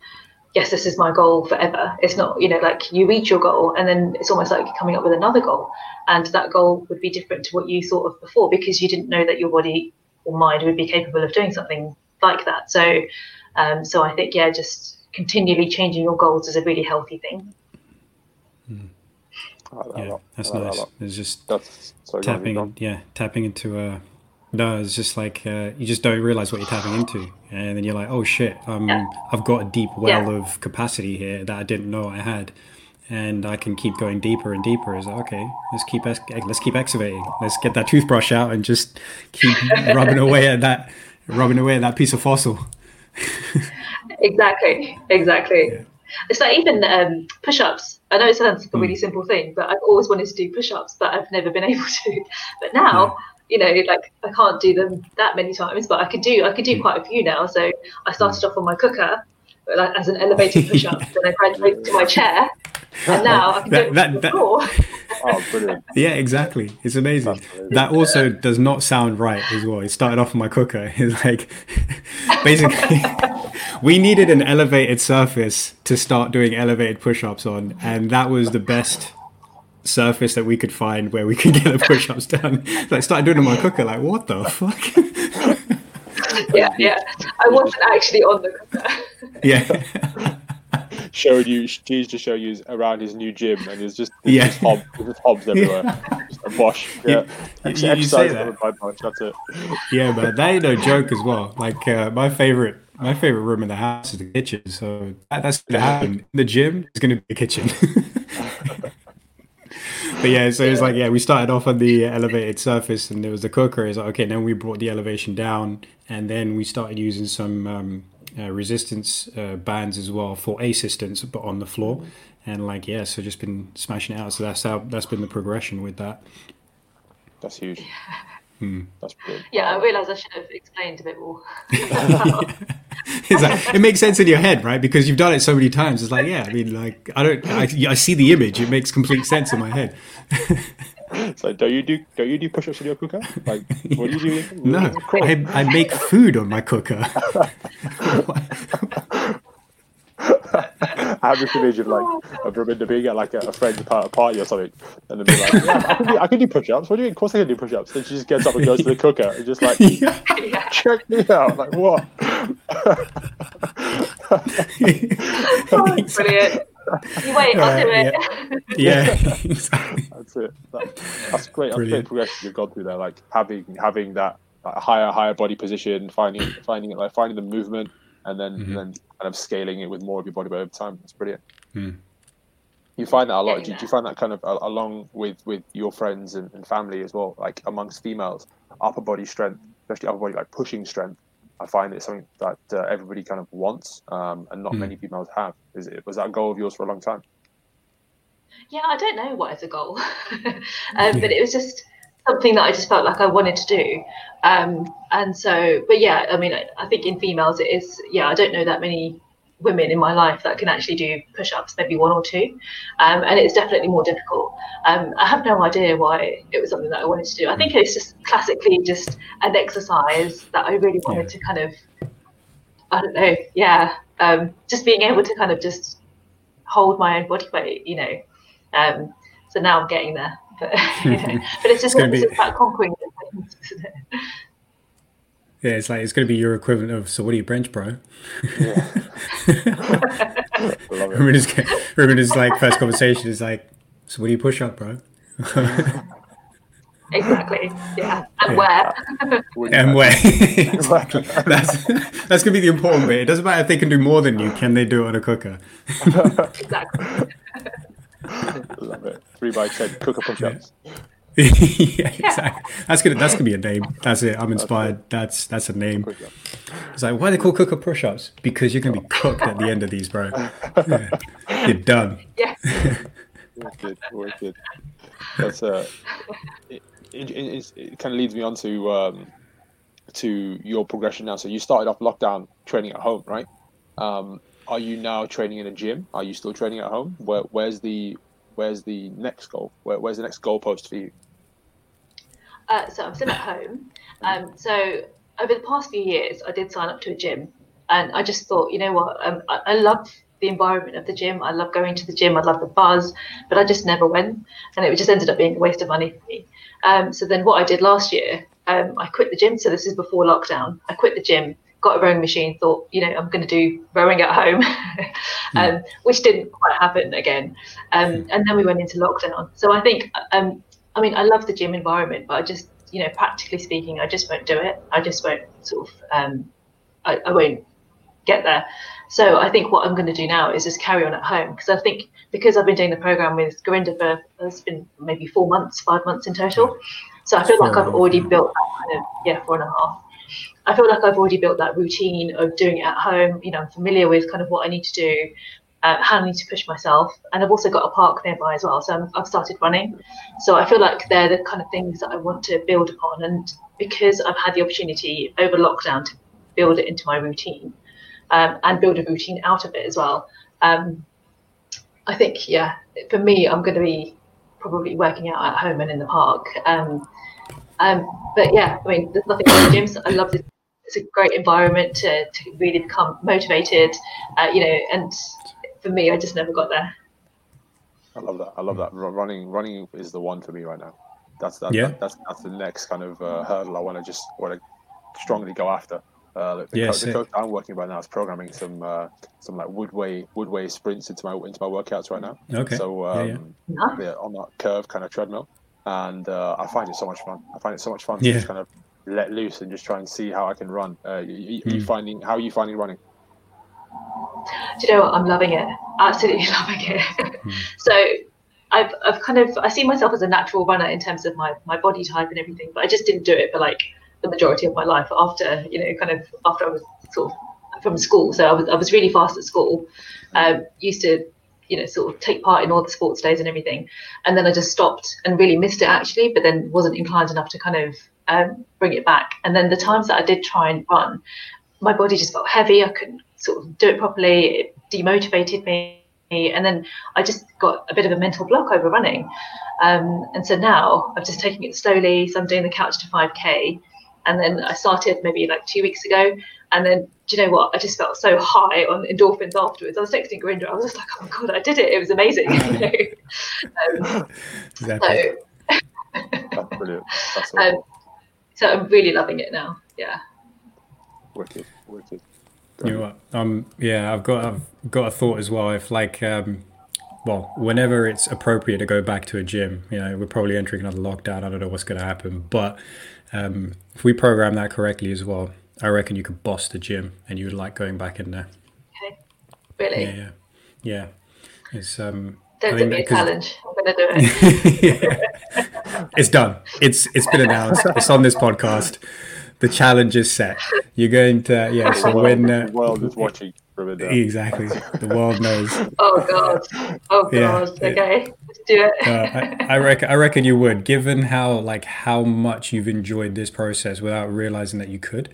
yes, this is my goal forever. It's not, you know, like you reach your goal and then it's almost like coming up with another goal. And that goal would be different to what you thought of before because you didn't know that your body or mind would be capable of doing something like that. So, um, so I think, yeah, just continually changing your goals is a really healthy thing. Mm. Yeah, that's nice. That it's just that's, sorry, tapping, yeah, tapping into a. Uh, no, it's just like uh, you just don't realize what you're tapping into, and then you're like, "Oh shit, um, yeah. I've got a deep well yeah. of capacity here that I didn't know I had." and I can keep going deeper and deeper. Is okay. Let's keep let's keep excavating. Let's get that toothbrush out and just keep *laughs* rubbing away at that, rubbing away at that piece of fossil. *laughs* exactly. Exactly. Yeah. It's like even um, push-ups. I know it sounds like a really mm. simple thing, but I've always wanted to do push-ups, but I've never been *laughs* able to. But now, you know, like I can't do them that many times, but I could do I could do mm. quite a few now. So I started off on my cooker, like as an elevated *laughs* push-up, then I graduated to my chair, and *laughs* now I can that, do it that, that, *laughs* Oh, brilliant! Yeah, exactly. It's amazing. That also does not sound right as well. It started off with my cooker. *laughs* It's like basically we needed an elevated surface to start doing elevated push-ups on, and that was the best surface that we could find where we could get the push-ups done. So I started doing it on my cooker. Like, what the fuck? yeah, yeah. I wasn't actually on the cooker. yeah showed you, he's just show you around his new gym, and there's just there's yeah, just, hob, just hobs *laughs* everywhere, yeah. just a bosh. Yeah, you, you, you say that. that's it. Yeah, but that ain't no joke as well. Like uh, my favorite, my favorite room in the house is the kitchen. So that, that's gonna happen. The gym is gonna be the kitchen. *laughs* but yeah, so it's like yeah, we started off on the elevated surface, and there was the cooker. It's like okay, then we brought the elevation down, and then we started using some um, uh, resistance uh, bands as well for assistance, but on the floor. And like yeah, so just been smashing it out. So that's how that's been the progression with that. That's huge. Hmm. That's brilliant. Yeah, I realise I should have explained a bit more. *laughs* like, it makes sense in your head, right? Because you've done it so many times. It's like, yeah, I mean, like, I don't, I, I see the image. It makes complete sense in my head. *laughs* So don't you do don't you do push-ups on your cooker? Like what do you do? *laughs* no, I, I make food on my cooker. I *laughs* *laughs* have this image of like of Raminder being at like a, a friend's party or something, and then be like, yeah, I, can do, I can do push-ups. What do you mean? Of course I can do push-ups. Then she just gets up and goes to the cooker and just like, check me out. Like what? oh, brilliant. You wait, I'll do it. Yeah, *laughs* yeah *laughs* that's it. That, that's great. That's great progression you've gone through there. Like having having that like, higher higher body position, finding finding it like finding the movement, and then mm-hmm. then kind of scaling it with more of your body weight over time. That's brilliant. Mm. You find that a lot. Yeah, do, do, you find that kind of uh, along with with your friends and, and family as well, like amongst females, upper body strength, especially upper body like pushing strength, I find it's something that uh, everybody kind of wants, um, and not mm. many females have. Is it was that a goal of yours for a long time? Yeah, I don't know what is a goal, *laughs* um, yeah. but it was just something that I just felt like I wanted to do. Um, and so, but yeah, I mean, I, I, think in females it is. Yeah, I don't know that many women in my life that can actually do push-ups, maybe one or two, um, and it's definitely more difficult. Um, I have no idea why it was something that I wanted to do. I think it's just classically just an exercise that I really wanted yeah. to kind of, I don't know, yeah, um, just being able to kind of just hold my own body weight, you know. Um, so now I'm getting there, but, *laughs* *laughs* but it's just it's, be... about conquering. Yeah, it's like it's going to be your equivalent of. So, what do you bench, bro? Yeah. *laughs* Raminder's, like first conversation is like, so what do you push up, bro? *laughs* exactly. Yeah, and yeah. where? and where? *laughs* exactly. That's that's gonna be the important bit. It doesn't matter if they can do more than you. Can they do it on a cooker? exactly. Love it. Three by ten cooker push-ups. Yeah. *laughs* yeah, exactly. That's gonna that's gonna be a name. That's it. I'm inspired. That's that's a name. It's like why they call cooker push-ups? Because you're gonna be cooked at the end of these, bro. *laughs* Yeah. You're done. Yeah. *laughs* wicked, wicked. That's uh, it, it, it, it, kind of leads me on to um, to your progression now. So you started off lockdown training at home, right? Um, are you now training in a gym? Are you still training at home? Where, where's the where's the next goal? Where, where's the next goalpost for you? Uh, so I'm still at home. Um, so over the past few years, I did sign up to a gym, and I just thought, you know what, um, I, I love the environment of the gym. I love going to the gym. I love the buzz, but I just never went, and it just ended up being a waste of money for me. Um, so then, what I did last year, um, I quit the gym. So this is before lockdown. I quit the gym got a rowing machine, thought, you know, I'm going to do rowing at home, *laughs* um, mm. which didn't quite happen again. Um, and then we went into lockdown. So I think, um, I mean, I love the gym environment, but I just, you know, practically speaking, I just won't do it. I just won't sort of, um, I, I won't get there. So I think what I'm going to do now is just carry on at home because I think because I've been doing the program with Gurinder for it's been maybe four months, five months in total. So I feel like I've already built that kind of yeah four and a half. I feel like I've already built that routine of doing it at home. You know, I'm familiar with kind of what I need to do, uh, how I need to push myself, and I've also got a park nearby as well. So i have started running. So I feel like they're the kind of things that I want to build upon, and because I've had the opportunity over lockdown to build it into my routine, um, and build a routine out of it as well. Um, I think, yeah, for me, I'm going to be probably working out at home and in the park. Um, um, but yeah, I mean, there's nothing wrong with gyms. I love it. It's a great environment to, to really become motivated, uh, you know, and for me, I just never got there. I love that. I love that. Running, running is the one for me right now. That's that, yeah. That, that's that's the next kind of uh, hurdle I want to just want to strongly go after. Uh, the, yeah, the coach I'm working by now is programming some uh, some like woodway woodway sprints into my into my workouts right now. Okay. So um, yeah, yeah. on that curve kind of treadmill, and uh, I find it so much fun. I find it so much fun to just kind of let loose and just try and see how I can run. Uh, you, mm. you finding how are you finding running? Do you know what? I'm loving it. Absolutely *laughs* loving it. Mm. so I've, I've kind of I see myself as a natural runner in terms of my, my body type and everything, but I just didn't do it for like the majority of my life after you know kind of after I was sort of from school. So I was I was really fast at school. Um, used to you know sort of take part in all the sports days and everything, and then I just stopped and really missed it actually. But then wasn't inclined enough to kind of um, bring it back. And then the times that I did try and run, my body just felt heavy. I couldn't sort of do it properly. It demotivated me. And then I just got a bit of a mental block over running. Um, and so now I'm just taking it slowly. So I'm doing the couch to 5K and then I started maybe like two weeks ago. And then, do you know what? I just felt so high on endorphins afterwards. I was texting Gurinder. I was just like, oh my God, I did it. It was amazing. *laughs* *laughs* um, exactly. So, That's brilliant. That's *laughs* um, so I'm really loving it now. Yeah. Wicked, wicked. You know what? Um, yeah, I've got I've got a thought as well. If like um, well, whenever it's appropriate to go back to a gym, you know, we're probably entering another lockdown. I don't know what's going to happen, but um, if we program that correctly as well, I reckon you could boss the gym and you would like going back in there. Okay. Really? Yeah, yeah. yeah. It's um don't give me a challenge. I'm gonna do *laughs* it. it's done. It's it's been announced. It's on this podcast. The challenge is set. You're going to yeah. So when uh, the world is watching. Exactly. The world knows. oh god. Oh god. Yeah. Okay. Let's do it. uh, I, I, reckon. I reckon you would, given how like how much you've enjoyed this process without realizing that you could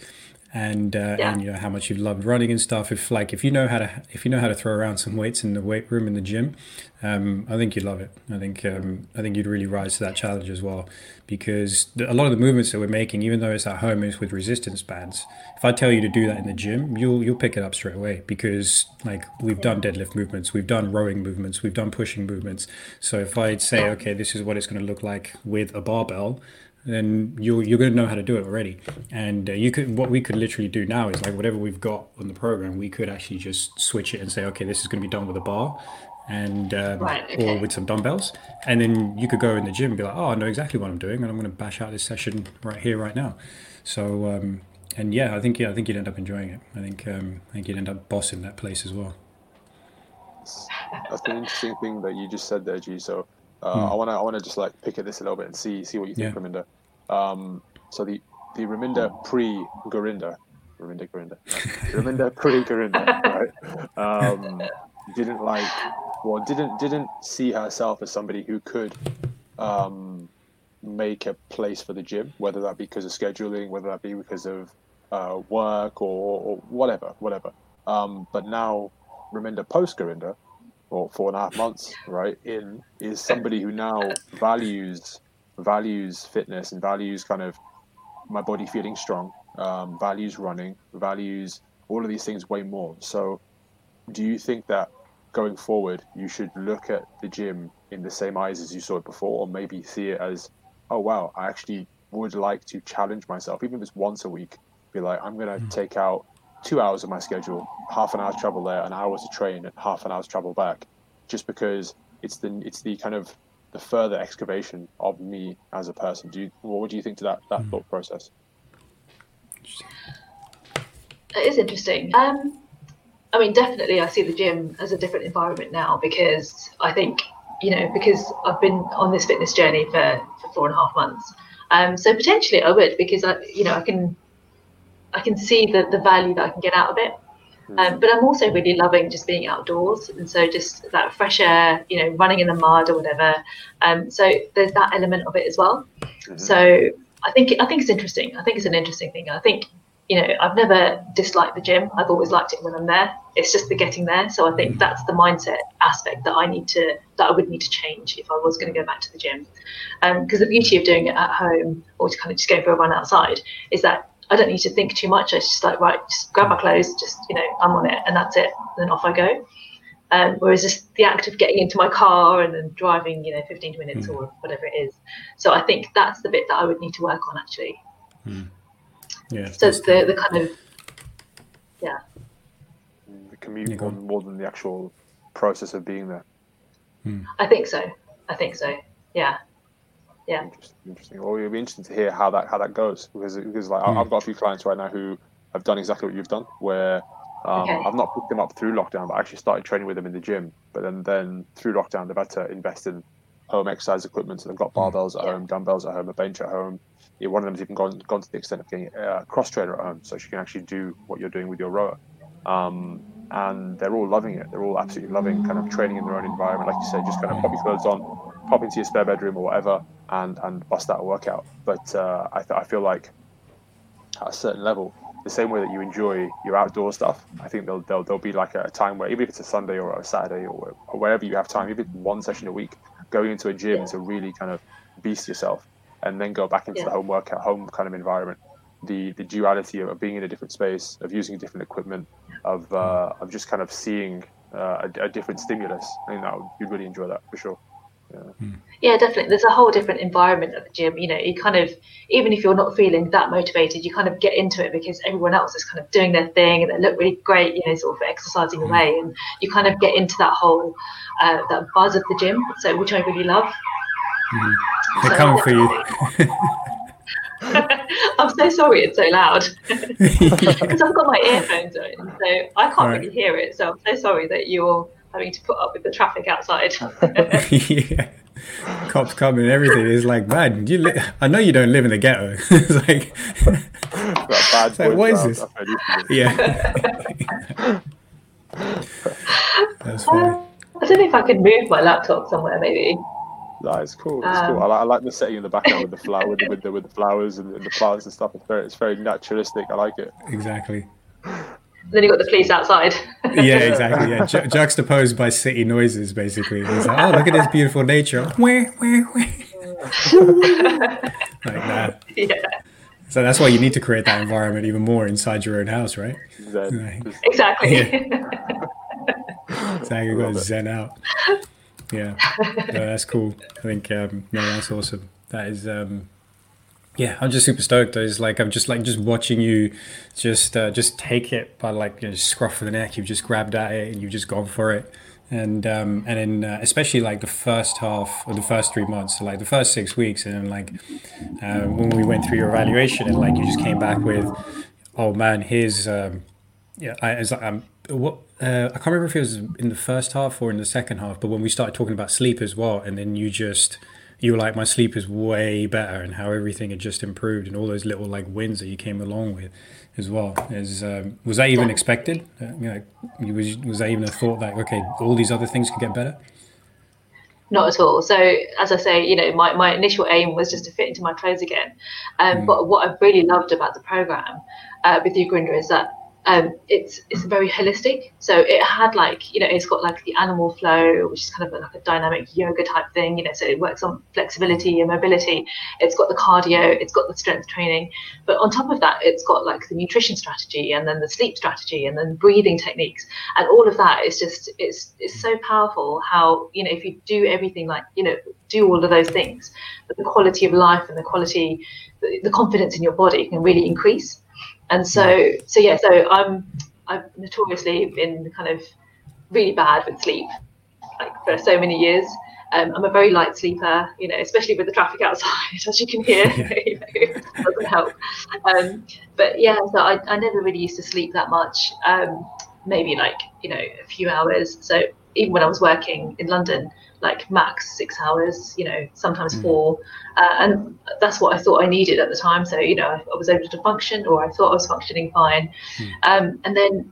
and uh, yeah. and you know how much you've loved running and stuff. If like if you know how to if you know how to throw around some weights in the weight room in the gym, um, I think you'd love it. I think um, I think you'd really rise to that challenge as well, because a lot of the movements that we're making, even though it's at home, is with resistance bands. If I tell you to do that in the gym, you'll you'll pick it up straight away because like we've done deadlift movements, we've done rowing movements, we've done pushing movements. So if I'd say, okay, this is what it's going to look like with a barbell then you're you're going to know how to do it already. And uh, you could what we could literally do now is like whatever we've got on the program, we could actually just switch it and say, okay, this is going to be done with a bar, and um, right, okay. or with some dumbbells, and then you could go in the gym and be like, oh, I know exactly what I'm doing, and I'm going to bash out this session right here, right now. So um, and yeah, I think yeah, I think you'd end up enjoying it. I think um, I think you'd end up bossing that place as well. That's an interesting thing that you just said there, G. So uh, mm. I want to I want to just like pick at this a little bit and see see what you think, yeah. Raminder. Um, so the the Raminder pre Gurinder, Raminder Gurinder, *laughs* Raminder pre Gurinder, right? Um, didn't like, well, didn't didn't see herself as somebody who could um, make a place for the gym, whether that be because of scheduling, whether that be because of uh, work or, or, whatever, whatever. Um, but now Raminder post Gurinder, or four and a half months, right, in is somebody who now values values fitness and values kind of my body feeling strong, um, values running, values all of these things way more. So, do you think that going forward you should look at the gym in the same eyes as you saw it before, or maybe see it as, oh wow, I actually would like to challenge myself, even if it's once a week. Be like, I'm gonna mm. take out two hours of my schedule, half an hour's travel there, an hour to train, and half an hour's travel back, just because it's the it's the kind of the further excavation of me as a person. Do you what do you think to that that mm. thought process? It is interesting. Um, I mean, definitely, I see the gym as a different environment now because I think you know because I've been on this fitness journey for, for four and a half months. Um, so potentially I would because I you know I can I can see the the value that I can get out of it. Hmm. Um, but I'm also really loving just being outdoors, and so just that fresh air, you know, running in the mud or whatever. Um, so there's that element of it as well. Mm-hmm. So I think I think it's interesting. I think it's an interesting thing. I think you know I've never disliked the gym. I've always liked it when I'm there. It's just the getting there. So I think hmm. that's the mindset aspect that I need to that I would need to change if I was going to go back to the gym. Because um, the beauty of doing it at home or to kind of just go for a run outside is that I don't need to think too much. I just like right, just grab my clothes, just you know, I'm on it, and that's it. And then off I go. Um, whereas just the act of getting into my car and then driving, you know, 15 minutes mm. or whatever it is. So I think that's the bit that I would need to work on actually. Mm. Yeah. So the the kind of yeah. The commute more, more than the actual process of being there. Mm. I think so. I think so. Yeah. Yeah. Interesting. Interesting. Well, it'll be interesting to hear how that how that goes because because like mm. I've got a few clients right now who have done exactly what you've done, where um, okay. I've not picked them up through lockdown, but I actually started training with them in the gym. But then then through lockdown, they've had to invest in home exercise equipment. So they've got hmm. barbells at yeah. home, dumbbells at home, a bench at home. Yeah, one of them's even gone gone to the extent of getting a cross trainer at home, so she can actually do what you're doing with your rower. Um, and they're all loving it. They're all absolutely loving kind of training in their own environment, like you said, just kind of pop your clothes on, pop into your spare bedroom or whatever, and and bust out a workout. But uh, I, th- I feel like at a certain level, the same way that you enjoy your outdoor stuff, I think there'll there'll, there'll be like a time where even if it's a Sunday or a Saturday or, or wherever you have time, even one session a week, going into a gym yeah. to really kind of beast yourself, and then go back into yeah. the home workout, home kind of environment. The the duality of being in a different space, of using different equipment, of uh, of just kind of seeing uh, a, a, different stimulus. I think that you'd really enjoy that for sure. Yeah. Yeah, definitely. There's a whole different environment at the gym. You know, you kind of, even if you're not feeling that motivated, you kind of get into it because everyone else is kind of doing their thing and they look really great, you know, sort of exercising mm. away. And you kind of get into that whole, uh, that buzz of the gym, so which I really love. Mm. They're so, coming for you. *laughs* I'm so sorry it's so loud *laughs* because I've got my earphones on, so I can't right. really hear it. So I'm so sorry that you're having to put up with the traffic outside. *laughs* *laughs* yeah. Cops coming, everything is like, man, you li- I know you don't live in the ghetto. *laughs* it's like, it's like what is this? Yeah. That's funny. I don't know if I could move my laptop somewhere, maybe. That is cool. It's um, cool. I like, I like, the setting in the background with the flower, with the, with the, with the flowers and, and, the plants and stuff. It's very, it's very naturalistic. I like it. Exactly. Then you got the police outside. yeah, exactly. Yeah, Ju- juxtaposed by city noises, basically. It's like, oh, look at this beautiful nature. Where, where, where? like that. Yeah. So that's why you need to create that environment even more inside your own house, right? Zen. exactly. Yeah. exactly. Got to zen out. Yeah, that's cool. I think um, no, that's awesome. That is um, yeah, I'm just super stoked. It's like I'm just like just watching you, just uh, just take it by like you know, scruff of the neck. You've just grabbed at it and you've just gone for it. And um, and then uh, especially like the first half or the first three months, so like the first six weeks, and then like uh, when we went through your evaluation and like you just came back with, oh man, here's um, yeah, I, it's like, um, what uh, I can't remember if it was in the first half or in the second half, but when we started talking about sleep as well, and then you just you were like, my sleep is way better, and how everything had just improved, and all those little like wins that you came along with, as well. Is um, was that even expected? Uh, you know, was was that even a thought that okay, all these other things could get better? Not at all. So as I say, you know, my, my initial aim was just to fit into my clothes again. Um, mm. But what I really loved about the program uh, with you, Gurinder, is that um, it's it's very holistic. So it had like you know it's got like the animal flow, which is kind of like a dynamic yoga type thing. You know, so it works on flexibility and mobility. It's got the cardio, it's got the strength training, but on top of that, it's got like the nutrition strategy and then the sleep strategy and then breathing techniques, and all of that is just it's it's so powerful. How you know if you do everything like you know do all of those things, the quality of life and the quality, the, the confidence in your body can really increase. And so, so yeah, so I'm I've notoriously been kind of really bad with sleep, like for so many years. Um, I'm a very light sleeper, you know, especially with the traffic outside, *laughs* as you can hear, *laughs* you know, doesn't help. Um, but yeah, so I, I never really used to sleep that much, um, maybe like, you know, a few hours. So even when I was working in London, like max six hours, you know, sometimes mm. four. Uh, and that's what I thought I needed at the time. So, you know, I was able to function or I thought I was functioning fine. Mm. Um, and then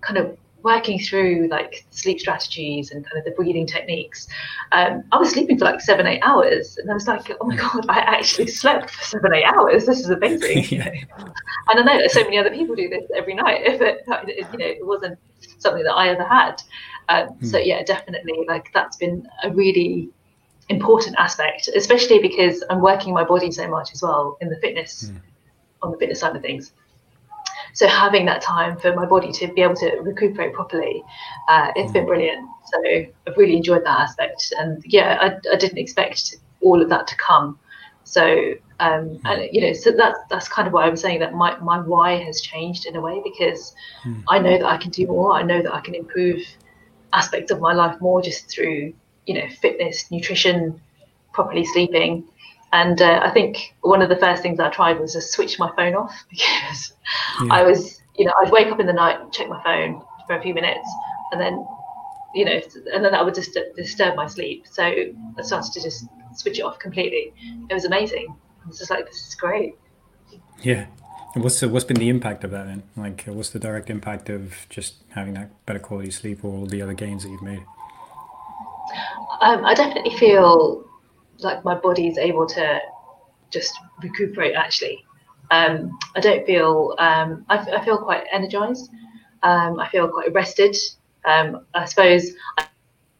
kind of working through like sleep strategies and kind of the breathing techniques, um, I was sleeping for like seven, eight hours. And I was like, oh my God, I actually slept for seven, eight hours. This is amazing. *laughs* yeah. And I know that so many other people do this every night. *laughs* If it, you know, it wasn't something that I ever had. Um, mm. So yeah, definitely like that's been a really important aspect, especially because I'm working my body so much as well in the fitness, mm. on the fitness side of things so having that time for my body to be able to recuperate properly, uh, it's mm. been brilliant. So I've really enjoyed that aspect, and yeah, I, I didn't expect all of that to come. So um, mm. and you know, so that's that's kind of why I'm saying that my my why has changed in a way because mm. I know that I can do more. I know that I can improve aspects of my life more just through you know fitness, nutrition, properly sleeping, and uh, I think one of the first things I tried was to switch my phone off *laughs* because yeah. I was, you know, I'd wake up in the night, check my phone for a few minutes, and then, you know, and then that would just disturb my sleep. So I started to just switch it off completely. It was amazing. I was just like, this is great. Yeah. And what's the, what's been the impact of that then? Like, what's the direct impact of just having that better quality sleep or all the other gains that you've made? Um, I definitely feel like my body is able to just recuperate actually. Um, i don't feel um, I, I, feel quite energized. Um, i feel quite rested. Um, i suppose I,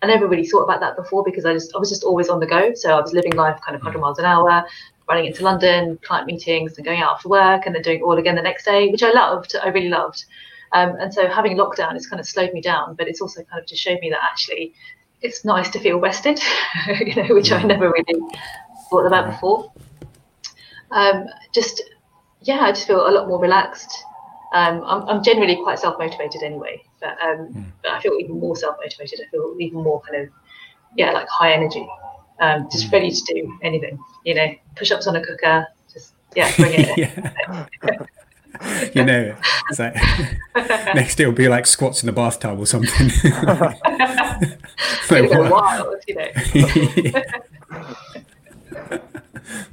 I, never really thought about that before because i just i was just always on the go. So i was living life kind of 100 miles an hour running into london client meetings and going out after work and then doing it all again the next day which i loved i really loved um, and so having lockdown has kind of slowed me down but it's also kind of just showed me that actually it's nice to feel rested, *laughs* you know, which I never really thought about before. Um, just yeah, I just feel a lot more relaxed. Um, I'm, I'm generally quite self motivated anyway, but, um, mm. but I feel even more self motivated. I feel even more kind of yeah, like high energy, um, just mm. ready to do anything. You know, push ups on a cooker, just yeah, bring it. *laughs* *laughs* you know, it's like *laughs* next it'll be like squats in the bathtub or something. like, wild, you know.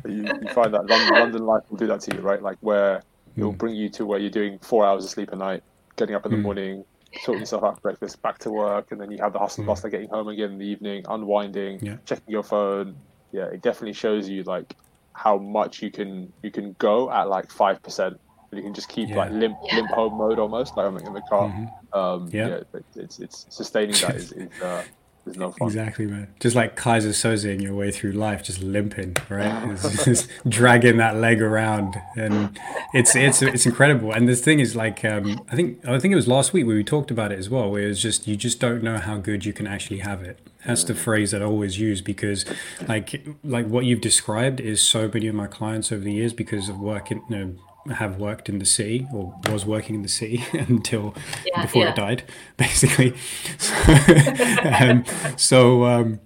you, you, find that London, London, life will do that to you, right? Like where it will mm. bring you to where you're doing four hours of sleep a night, getting up in the mm. morning, sorting yourself out for breakfast, back to work, and then you have the hustle and bustle getting home again in the evening, unwinding, yeah. checking your phone. Yeah, it definitely shows you like how much you can you can go at like five percent you can just keep yeah. like limp yeah. limp home mode almost like I'm in the car. Mm-hmm. Um, yeah. yeah, it's it's sustaining that is, is uh, is no fun. Exactly, man. Just like Keyser Söze in your way through life, just limping, right? It's just dragging that leg around, and it's it's it's incredible. And the thing is, like, um, I think I think it was last week where we talked about it as well, where it's just you just don't know how good you can actually have it. That's the phrase that I always use because, like, like what you've described is so many of my clients over the years because of working, you know, have worked in the sea or was working in the sea *laughs* until yeah, before yeah. it died, *laughs* basically. So, *laughs* um, so, um,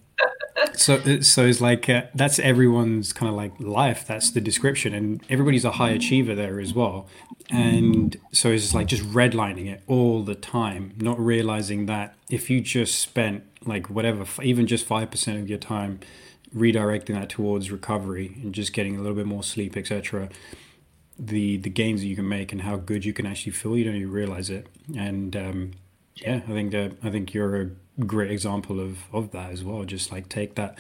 so, so it's like uh, that's everyone's kind of like life. That's the description, and everybody's a high achiever there as well. And so it's like just redlining it all the time, not realizing that if you just spent like whatever, even just five percent of your time redirecting that towards recovery and just getting a little bit more sleep, etc the the gains that you can make and how good you can actually feel. You don't even realize it. And um, yeah, I think that I think you're a great example of of that as well. Just like take that,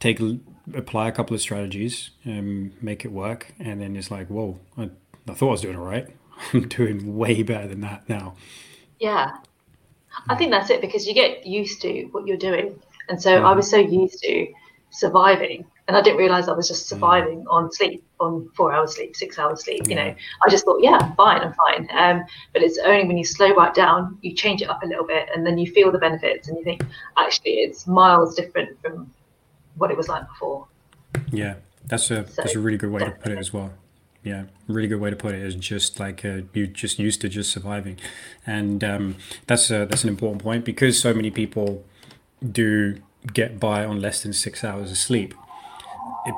take apply a couple of strategies and make it work, and then it's like, whoa, I, I thought I was doing all right. *laughs* I'm doing way better than that now. Yeah, I think that's it because you get used to what you're doing, and so I was so used to surviving and I didn't realize I was just mm. surviving on sleep, on four hours sleep, six hours sleep. You know, I just thought, yeah, I'm fine, I'm fine. Um, but it's only when you slow right down, you change it up a little bit, and then you feel the benefits, and you think, actually, it's miles different from what it was like before. Yeah, that's a so, that's a really good way definitely. to put it as well. yeah, really good way to put it is just like uh, you just used to just surviving, and um, that's a, that's an important point because so many people do get by on less than six hours of sleep.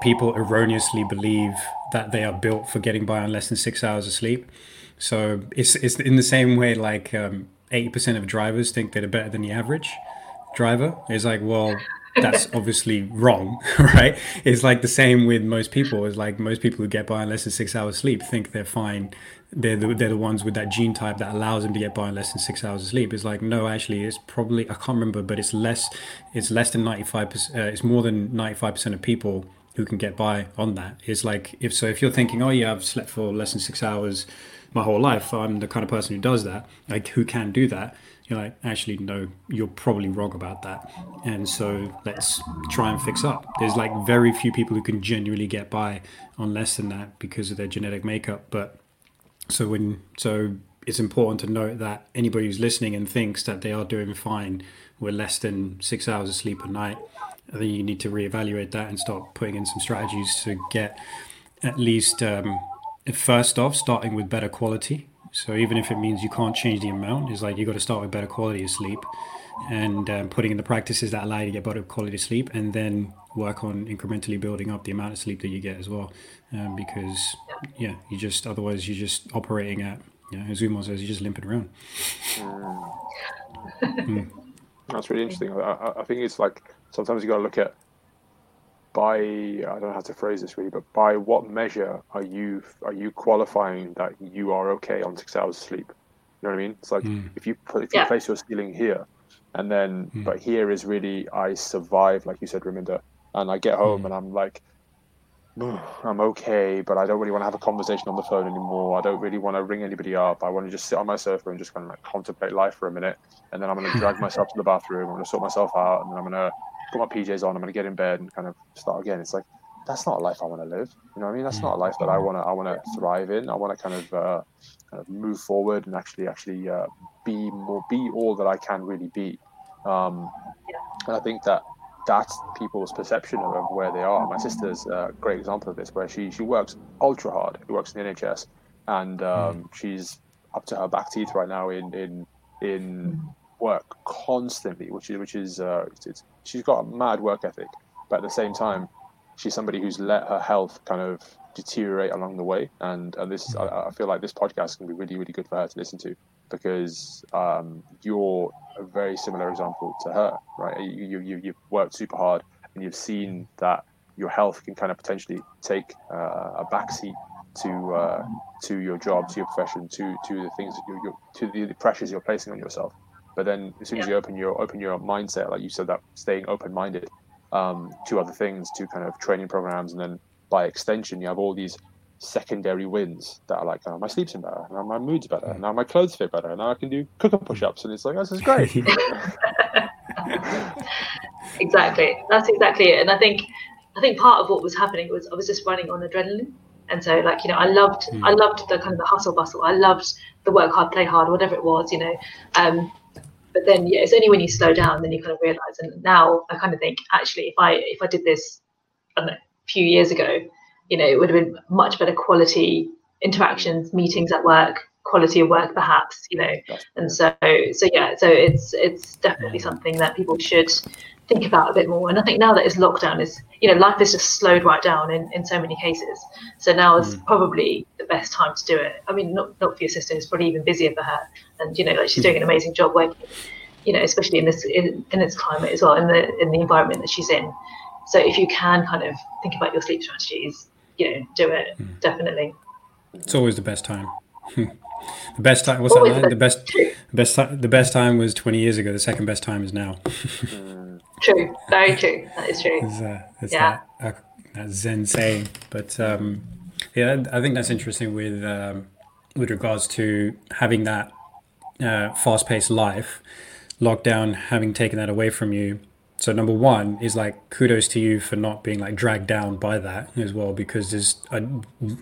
People erroneously believe that they are built for getting by on less than six hours of sleep. So it's it's in the same way like um, eighty percent of drivers think they're better than the average driver. It's like well that's *laughs* obviously wrong, *laughs* right? It's like the same with most people. It's like most people who get by on less than six hours of sleep think they're fine. They're the, they're the ones with that gene type that allows them to get by on less than six hours of sleep. It's like no, actually, it's probably I can't remember, but it's less. It's less than ninety five percent. Uh, it's more than ninety five percent of people who can get by on that is like if so, if you're thinking, oh yeah, I've slept for less than six hours my whole life. I'm the kind of person who does that. Like who can do that? you're like, actually, no, you're probably wrong about that. And so let's try and fix up. There's like very few people who can genuinely get by on less than that because of their genetic makeup. But so when, so it's important to note that anybody who's listening and thinks that they are doing fine with less than six hours of sleep a night, I think you need to reevaluate that and start putting in some strategies to get at least, um, first off, starting with better quality so even if it means you can't change the amount, it's like you got to start with better quality of sleep and um, putting in the practices that allow you to get better quality of sleep and then work on incrementally building up the amount of sleep that you get as well. Um, because, yeah, you just, otherwise, you're just operating at, you know, as Umar says, you're just limping around. mm. That's really interesting. I, I think it's like sometimes you've got to look at by I don't know how to phrase this really, but by what measure are you are you qualifying that you are okay on six hours of sleep? You know what I mean? It's like mm. if you put if you place your ceiling here, and then mm. but here is really I survive, like you said, Raminder, and I get home mm. and I'm like. I'm okay, but I don't really want to have a conversation on the phone anymore. I don't really want to ring anybody up. I want to just sit on my sofa and just kind of like contemplate life for a minute. And then I'm going to drag *laughs* myself to the bathroom. I'm going to sort myself out, and then I'm going to put my PJs on, I'm going to get in bed and kind of start again. It's like that's not a life I want to live. You know what I mean? That's not a life that I want to. I want to thrive in. I want to kind of, uh, kind of move forward and actually, actually uh, be more, be all that I can really be. Um, and I think that that's people's perception of, of where they are. My sister's a great example of this, where she she works ultra hard. She works in the NHS, and um, mm. she's up to her back teeth right now in in in work constantly, which is which is uh, it's, she's got a mad work ethic, but at the same time, she's somebody who's let her health kind of deteriorate along the way. And and this I, I feel like this podcast can be really really good for her to listen to because um, you're a very similar example to her, right? You you you've worked super hard and you've seen that your health can kind of potentially take uh, a backseat to uh, to your job, to your profession, to to the things that you are to the, the pressures you're placing on yourself. But then as soon as you open your open your mindset, like you said, that staying open minded um, to other things, to kind of training programs, and then by extension, you have all these secondary wins that are like, oh, my sleep's better, now my mood's better, now my clothes fit better, now I can do cooker push-ups, and it's like this is great. *laughs* *laughs* exactly, that's exactly it. And I think, I think part of what was happening was I was just running on adrenaline, and so like you know I loved, mm. I loved the kind of the hustle bustle, I loved the work hard, play hard, whatever it was, you know. Um, but then yeah, it's only when you slow down then you kind of realize. And now I kind of think actually, if I if I did this know, a few years ago, you know, it would have been much better quality interactions, meetings at work, quality of work, perhaps, you know. And so so yeah, so it's it's definitely something that people should think about a bit more. And I think now that it's lockdown is, you know, life is just slowed right down in, in so many cases. So now is mm. probably the best time to do it. I mean, not, not for your sister, it's probably even busier for her. And, you know, like she's doing an amazing job working, you know, especially in this, in, in this climate as well, in the, in the environment that she's in. So if you can kind of think about your sleep strategies, you know, do it mm. definitely. It's always the best time. *laughs* the best time, what's Always that line? The best, the best, the best time was 20 years ago. The second best time is now. *laughs* True, very true. That is true. It's, uh, it's yeah. That, uh, that, Zen saying, but um, yeah, I think that's interesting with um, with regards to having that uh, fast-paced life, lockdown having taken that away from you. So number one is like kudos to you for not being like dragged down by that as well, because there's a,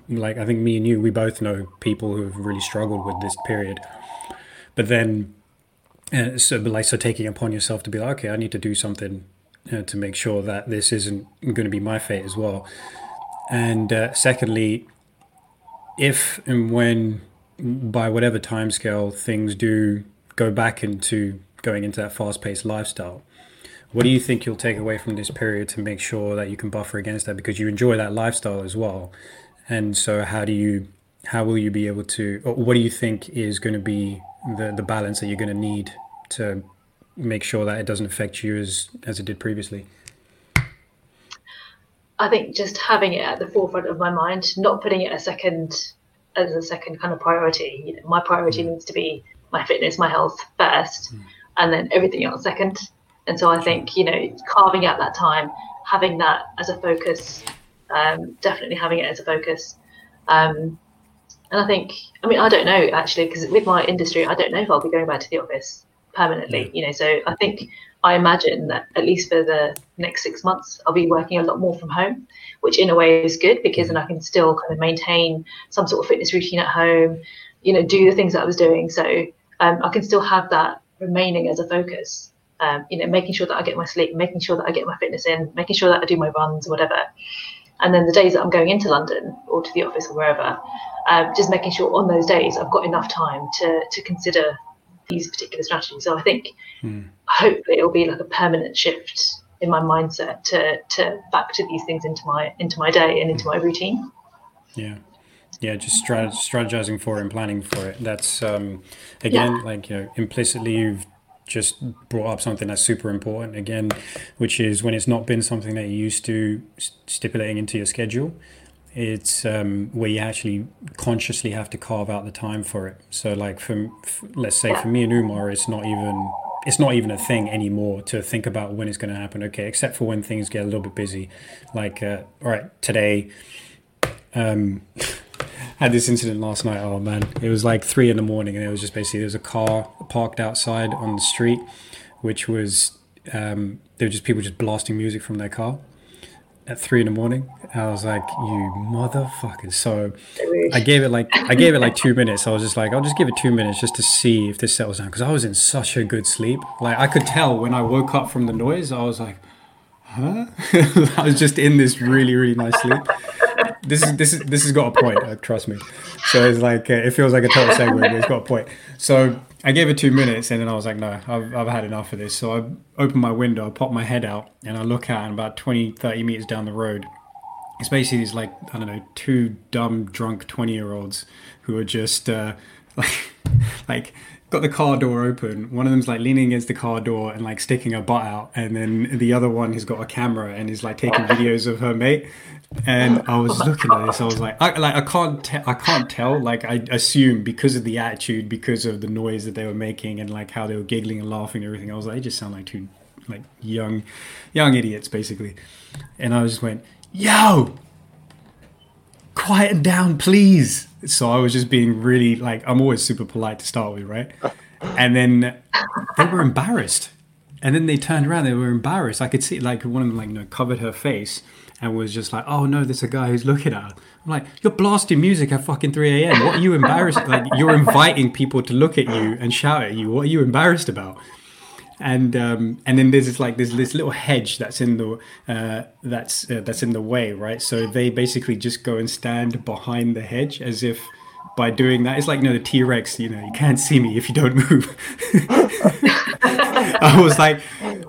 like I think me and you, we both know people who have really struggled with this period. But then and so, like, so taking upon yourself to be like, okay, I need to do something uh, to make sure that this isn't going to be my fate as well. And uh, secondly, if and when, by whatever timescale, things do go back into going into that fast-paced lifestyle, what do you think you'll take away from this period to make sure that you can buffer against that because you enjoy that lifestyle as well? And so, how do you, how will you be able to, what do you think is going to be the the balance that you're going to need to make sure that it doesn't affect you as as it did previously? I think just having it at the forefront of my mind, not putting it a second as a second kind of priority. You know, my priority mm. needs to be my fitness, my health first, mm. and then everything else second. And so I think you know carving out that time, having that as a focus, um, definitely having it as a focus. Um, and I think, I mean, I don't know actually, because with my industry, I don't know if I'll be going back to the office permanently. You know, so I think I imagine that at least for the next six months, I'll be working a lot more from home, which in a way is good because then I can still kind of maintain some sort of fitness routine at home, you know, do the things that I was doing. So um, I can still have that remaining as a focus. Um, you know, making sure that I get my sleep, making sure that I get my fitness in, making sure that I do my runs, whatever. And then the days that I'm going into London or to the office or wherever, um, just making sure on those days I've got enough time to to consider these particular strategies. So I think hmm. hopefully it'll be like a permanent shift in my mindset to to factor these things into my into my day and into my routine. Yeah. Yeah, just strategizing for it and planning for it. That's um, again, yeah. like you know, implicitly you've just brought up something that's super important again, which is when it's not been something that you used to stipulating into your schedule it's um, where you actually consciously have to carve out the time for it. So, like for, let's say for me and Umar, it's not even it's not even a thing anymore to think about when it's going to happen. Okay, except for when things get a little bit busy. Like, uh, all right, today, um, *laughs* had this incident last night. Oh man, it was like three in the morning, and it was just basically there's a car parked outside on the street, which was um, there were just people just blasting music from their car at three in the morning. I was like, "You motherfucker. So I gave it like I gave it like two minutes. I was just like, "I'll just give it two minutes just to see if this settles down," because I was in such a good sleep. Like I could tell when I woke up from the noise, I was like, "Huh?" *laughs* I was just in this really really nice sleep. This is this is this has got a point. Uh, trust me. So it's like uh, it feels like a total segue, but it's got a point. So I gave it two minutes and then I was like, no, I've, I've had enough of this. So I open my window, I pop my head out, and I look out, and about 20, 30 meters down the road, it's basically these, like, I don't know, two dumb, drunk 20 year olds who are just, uh, *laughs* like, like, got the car door open. One of them's like leaning against the car door and like sticking her butt out, and then the other one has got a camera and is like taking videos of her mate and I was *laughs* looking at this. I was like, I, like I can't, te- I can't tell. Like I assume because of the attitude, because of the noise that they were making, and like how they were giggling and laughing and everything. I was like, they just sound like two like young, young idiots basically. And I just went, yo, quiet down, please. So I was just being really like, I'm always super polite to start with, right? And then they were embarrassed. And then they turned around. They were embarrassed. I could see like one of them like you know covered her face and was just like, "Oh no, there's a guy who's looking at her." I'm like, "You're blasting music at fucking 3 a.m. What are you embarrassed? like you're inviting people to look at you and shout at you. What are you embarrassed about?" And um, and then there's this like there's this little hedge that's in the uh, that's uh, that's in the way, right? So they basically just go and stand behind the hedge as if by doing that, it's like you know the T Rex. You know, you can't see me if you don't move. *laughs* *laughs* I was like,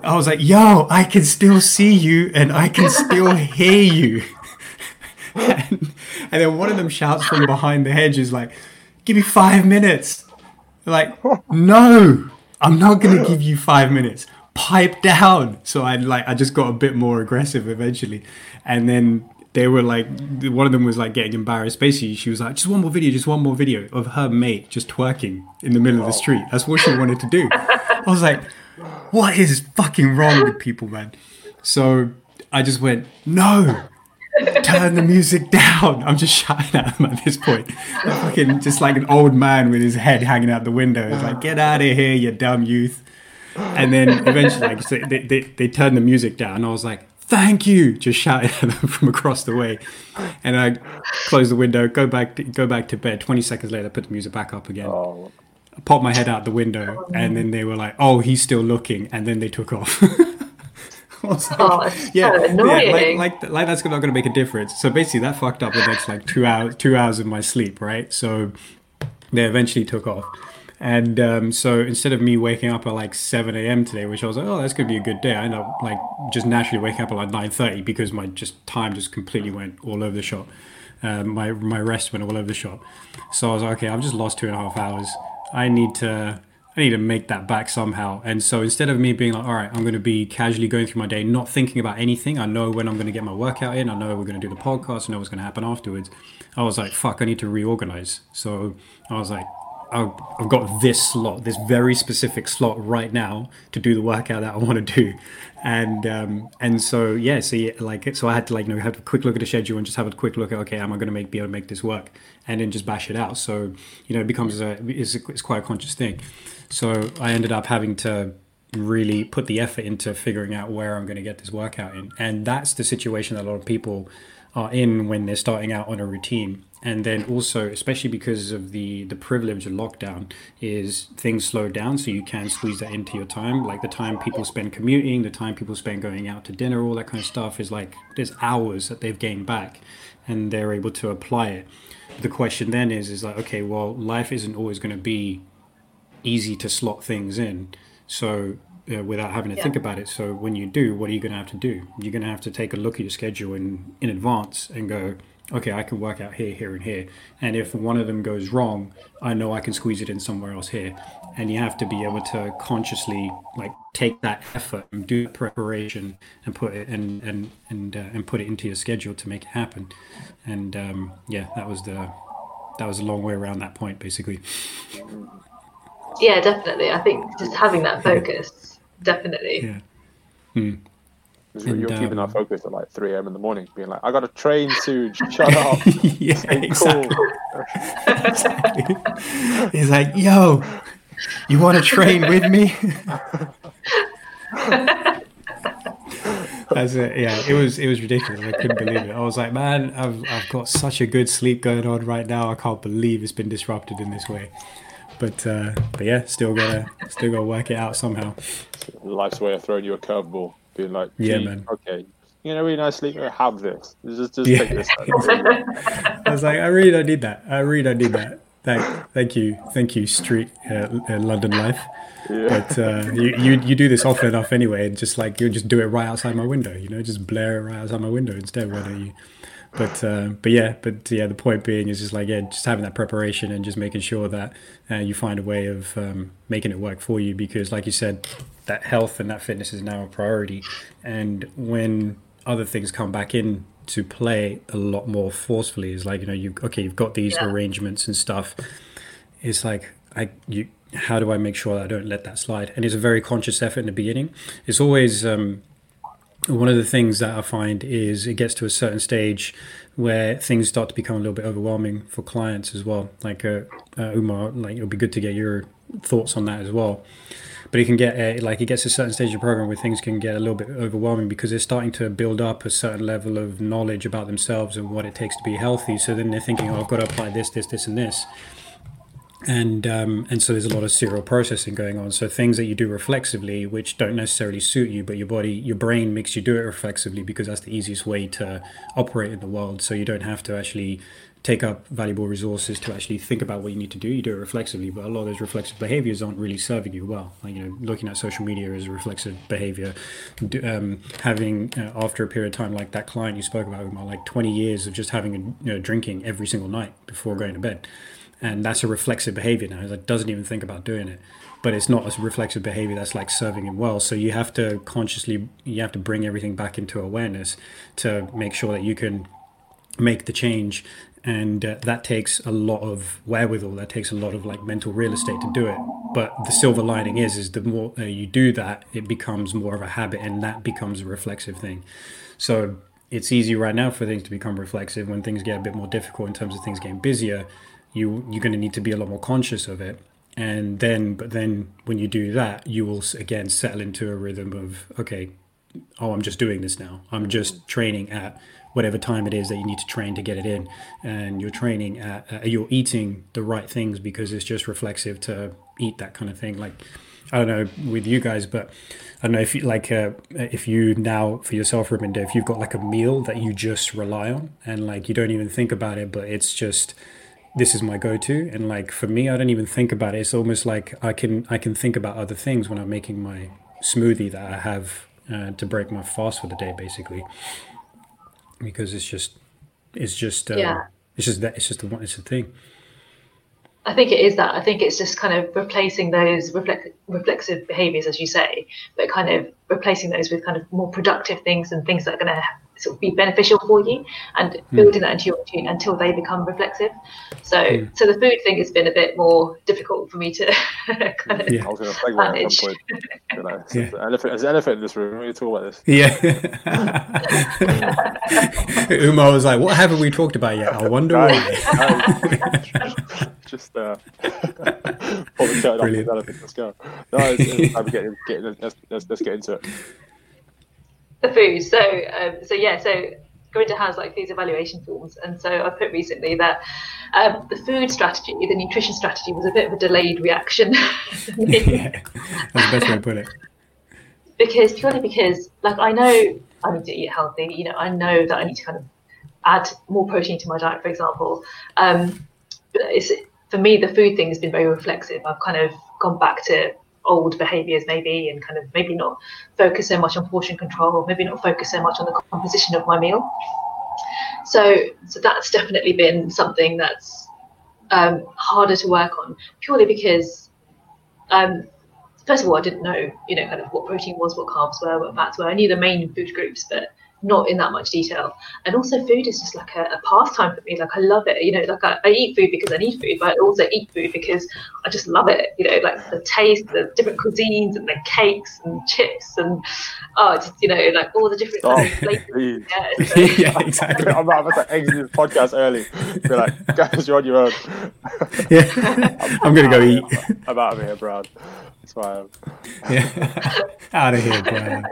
I was like, yo, I can still see you and I can still hear you. and, *laughs* and then one of them shouts from behind the hedge is like, give me five minutes. Like, no, I'm not gonna give you five minutes. Pipe down. So I like I just got a bit more aggressive eventually. And then they were like one of them was like getting embarrassed. Basically she was like just one more video just one more video of her mate just twerking in the middle of the oh. street. That's what she wanted to do. I was like what is fucking wrong with people man? So i just went no. Turn the music down. I'm just shouting at them at this point. Fucking just like an old man with his head hanging out the window. It's like get out of here you dumb youth. And then eventually like they, they, they turned the music down. I was like thank you just shouting at them *laughs* from across the way and i close the window go back to, go back to bed 20 seconds later put the music back up again oh. pop my head out the window and then they were like oh he's still looking and then they took off *laughs* like, oh, yeah, so yeah, like, like, like that's not going to make a difference. So basically, that fucked up the next like two hours, two hours of my sleep, right? So they eventually took off. And um, so instead of me waking up at like 7 a.m. today, which I was like, oh, that's going to be a good day, I ended up like just naturally waking up at like 9.30 because my just time just completely went all over the shop. Um, my, my rest went all over the shop. So I was like, okay, I've just lost two and a half hours. I need to I need to make that back somehow. And so instead of me being like, all right, I'm going to be casually going through my day, not thinking about anything, I know when I'm going to get my workout in, I know we're going to do the podcast, I know what's going to happen afterwards. I was like, fuck, I need to reorganize. So I was like, I've got this slot, this very specific slot right now to do the workout that I want to do, and um, and so yeah, so yeah, like so I had to like you know have a quick look at the schedule and just have a quick look at okay, am I going to make be able to make this work, and then just bash it out. So you know it becomes a it's, a, it's quite a conscious thing. So I ended up having to really put the effort into figuring out where I'm going to get this workout in, and that's the situation that a lot of people are in when they're starting out on a routine and then also especially because of the the privilege of lockdown is things slow down so you can squeeze that into your time like the time people spend commuting the time people spend going out to dinner all that kind of stuff is like there's hours that they've gained back and they're able to apply it the question then is is like okay well life isn't always going to be easy to slot things in so uh, without having to yeah. think about it. So when you do, what are you going to have to do? You're going to have to take a look at your schedule in in advance and go, okay, I can work out here, here, and here. And if one of them goes wrong, I know I can squeeze it in somewhere else here. And you have to be able to consciously like take that effort and do preparation and put it and and and uh, and put it into your schedule to make it happen. And um, yeah, that was the that was a long way around that point, basically. Yeah, definitely. I think just having that *laughs* focus, definitely. Yeah. And, you're um, keeping that focus at like 3 a.m. in the morning, being like, I got a train soon, *laughs* shut up. *laughs* yeah, exactly. exactly. *laughs* He's like, yo, you want to train with me? That's it. Yeah, it was it was ridiculous. I couldn't believe it. I was like, man, I've I've got such a good sleep going on right now. I can't believe it's been disrupted in this way. But uh, but yeah, still gotta still gotta work it out somehow. Life's way of throwing you a curveball being like, yeah, man. Okay, you know, really nice sleep. Have this. Just, just yeah. take this. *laughs* *laughs* I was like, I really don't need that. I really don't need that. Thank, thank you, thank you, Street uh, uh, London Life. Yeah. But uh, you, you you do this often enough anyway, and just like you just do it right outside my window. You know, just blare it right outside my window instead. Why don't you? but uh, but yeah, but yeah, the point being is just like yeah, just having that preparation and just making sure that uh, you find a way of um, making it work for you because, like you said, that health and that fitness is now a priority, and when other things come back in to play a lot more forcefully, is like you know you okay, you've got these yeah. arrangements and stuff. It's like I you how do I make sure I don't let that slide? And it's a very conscious effort in the beginning. It's always um, one of the things that I find is it gets to a certain stage where things start to become a little bit overwhelming for clients as well. Like uh, uh, Umar, like it'll be good to get your thoughts on that as well. But it can get a, like it gets a certain stage of the program where things can get a little bit overwhelming because they're starting to build up a certain level of knowledge about themselves and what it takes to be healthy. So then they're thinking, oh, I've got to apply this, this, this, and this and um, and so there's a lot of serial processing going on. So things that you do reflexively, which don't necessarily suit you, but your body, your brain makes you do it reflexively because that's the easiest way to operate in the world. So you don't have to actually take up valuable resources to actually think about what you need to do. You do it reflexively, but a lot of those reflexive behaviors aren't really serving you well. Like you know, looking at social media is a reflexive behavior, um, having uh, after a period of time like that client you spoke about, like 20 years of just having a, you know, drinking every single night before going to bed and that's a reflexive behavior now. It doesn't even think about doing it, but it's not a reflexive behavior that's like serving him well. So you have to consciously, you have to bring everything back into awareness to make sure that you can make the change, and uh, that takes a lot of wherewithal. That takes a lot of like mental real estate to do it. But the silver lining is, is the more uh, you do that, it becomes more of a habit, and that becomes a reflexive thing. So it's easy right now for things to become reflexive when things get a bit more difficult in terms of things getting busier you you're going to need to be a lot more conscious of it and then but then when you do that you will again settle into a rhythm of okay oh i'm just doing this now i'm just training at whatever time it is that you need to train to get it in. And you're training at uh, you're eating the right things because it's just reflexive to eat that kind of thing. Like I don't know with you guys, but I don't know if you like uh, if you now for yourself, Raminder, if you've got like a meal that you just rely on and like you don't even think about it, but it's just this is my go-to. And like for me i don't even think about it. It's almost like i can i can think about other things when i'm making my smoothie that i have uh, to break my fast for the day basically because it's just it's just uh, yeah. it's just that it's just the one it's a thing I think it is that. I think it's just kind of replacing those reflect, reflexive behaviors, as you say, but kind of replacing those with kind of more productive things and things that are going to sort of be beneficial for you and mm. building that into your routine until they become reflexive. So, mm. so the food thing has been a bit more difficult for me to *laughs* kind of yeah. I was going to manage. Point, you know, yeah. an elephant, there's an elephant in this room. We talk about this. Yeah. *laughs* Umar was like, "What haven't we talked about yet? I *laughs* wonder why." just uh, pull the curtain off the elephant. Let's go. No, it's, it's time to get, get let's, let's, let's get into it the food. So, um, so yeah, so Gurinder has like these evaluation forms, and so I put recently that um, the food strategy, the nutrition strategy, was a bit of a delayed reaction. *laughs* yeah, that's the best way to put it. Because purely because, like, I know I need to eat healthy. You know, I know that I need to kind of add more protein to my diet, for example. Um, but it's for me, the food thing has been very reflexive. I've kind of gone back to old behaviors maybe and kind of maybe not focus so much on portion control maybe not focus so much on the composition of my meal. So so that's definitely been something that's um, harder to work on purely because um, first of all i didn't know you know kind of what protein was what carbs were what fats were i knew the main food groups but not in that much detail. And also, food is just like a, a pastime for me. Like I love it. You know, like I, I, eat food because I need food, but I also eat food because I just love it. You know, like the taste, the different cuisines, and the cakes and chips, and oh, just you know, like all the different oh, flavors. Yeah, *laughs* so. yeah, exactly. I'm about to exit this podcast early. Be like, *laughs* guys, you're on your own. yeah, I'm, *laughs* I'm gonna go eat. I'm out of here, Brad. That's why I'm. Yeah, out of here, Brad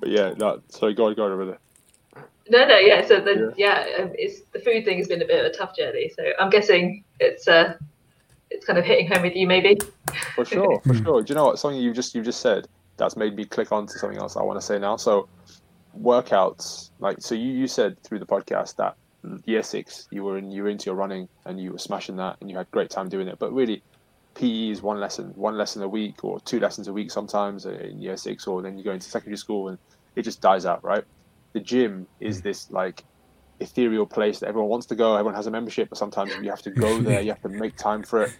but yeah, no. So go on, go on over there. No, no, yeah. So then, yeah, yeah um, it's the food thing has been a bit of a tough journey. So I'm guessing it's uh, it's kind of hitting home with you, maybe. For sure, *laughs* for sure. Do you know what? Something you just you just said that's made me click on to something else I want to say now. So workouts, like so, you you said through the podcast that year six you were in you were into your running and you were smashing that and you had great time doing it. But really, PE is one lesson, one lesson a week or two lessons a week sometimes in year six, or then you go into secondary school and it just dies out, right? The gym is mm. this like ethereal place that everyone wants to go. Everyone has a membership, but sometimes you have to go *laughs* there. You have to make time for it.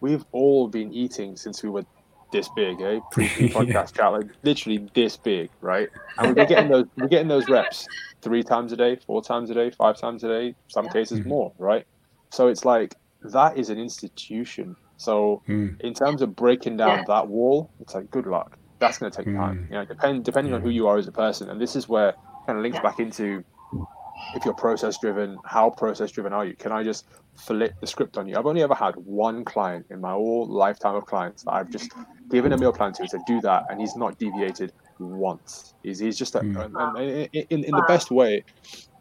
We've all been eating since we were this big, eh? *laughs* Pre podcast chat, like literally this big, right? And we're getting those, we're getting those reps three times a day, four times a day, five times a day, some cases mm-hmm. more, right? So it's like that is an institution so mm. in terms of breaking down yeah. that wall, it's like good luck. That's going to take mm. time. You know, depend depending on who you are as a person, and this is where kind of links yeah. back into if you're process driven, how process driven are you? Can I just flip the script on you? I've only ever had one client in my whole lifetime of clients that I've just given a meal plan to to do that, and he's not deviated once. He's, he's just a, mm. in, in, in the best way.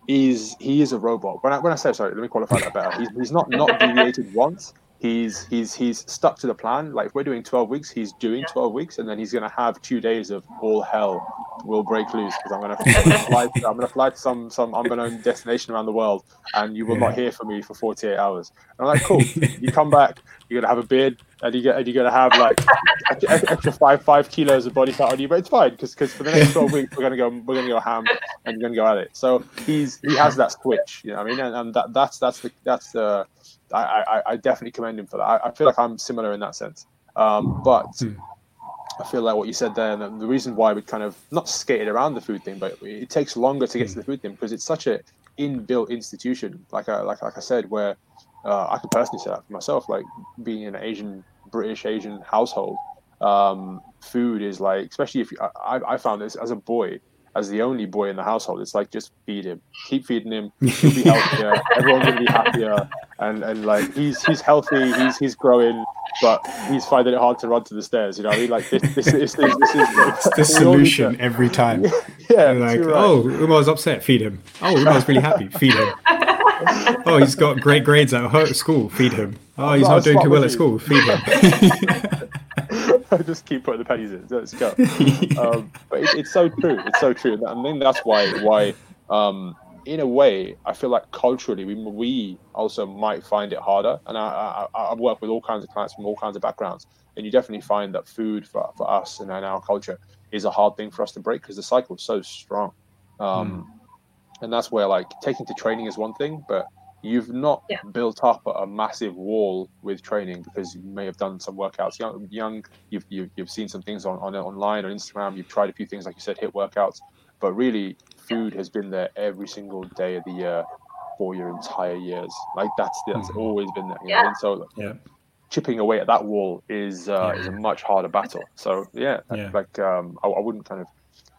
He's he is a robot. When I when I say sorry, let me qualify that better. He's, he's not not deviated once he's he's he's stuck to the plan. Like if we're doing twelve weeks, he's doing twelve weeks, and then he's gonna have two days of all hell will break loose because I'm gonna, I'm *laughs* gonna fly. To, I'm gonna fly to some some unknown destination around the world, and you will not hear from me for 48 hours. And I'm like, cool. you come back, you're gonna have a beard, and you get and you're gonna have like extra five five kilos of body fat on you, but it's fine because because for the next 12 weeks we're gonna go we're gonna go ham and you're gonna go at it. So he's he has that switch, you know what I mean? And, and that that's that's the that's the I, I, I definitely commend him for that. I, I, feel like I'm similar in that sense. Um, but mm. I feel like what you said there, and the reason why we kind of not skated around the food thing, but it takes longer to get to hmm. the food thing because it's such a inbuilt institution. Like I, like like I said, where uh, I can personally say that for myself, like being in an Asian, British Asian household, um, food is like, especially if you, I, I found this as a boy, as the only boy in the household, it's like just feed him, keep feeding him, *laughs* he'll be healthier, everyone's gonna be happier, and and like he's he's healthy, he's he's growing, but he's finding it hard to run to the stairs. You know, I mean, like this this, this, this, this is *laughs* it's the *laughs* solution every time. yeah, like right. oh, Umar's upset, feed him. Oh, Umar's really happy, feed him. oh, he's got great grades at school. Feed him. Oh, he's not doing too well at school. Feed him. I *laughs* just keep putting the pennies in. Let's go. *laughs* Um, but it, it's so true. It's so true. And I think that's why why um, in a way, I feel like culturally we, we also might find it harder. And I, I, I've worked with all kinds of clients from all kinds of backgrounds, and you definitely find that food for, for us and in our culture is a hard thing for us to break because the cycle is so strong. Um, mm. And that's where like taking to training is one thing, but you've not yeah. built up a massive wall with training because you may have done some workouts young, young you've, you've, you've seen some things on, on online on Instagram, you've tried a few things like you said, HIIT workouts, but really food has been there every single day of the year for your entire years. Like that's that's mm-hmm. always been there. yeah. And so yeah. chipping away at that wall is uh, yeah. is a much harder battle. *laughs* So yeah, yeah. like um, I, I, wouldn't kind of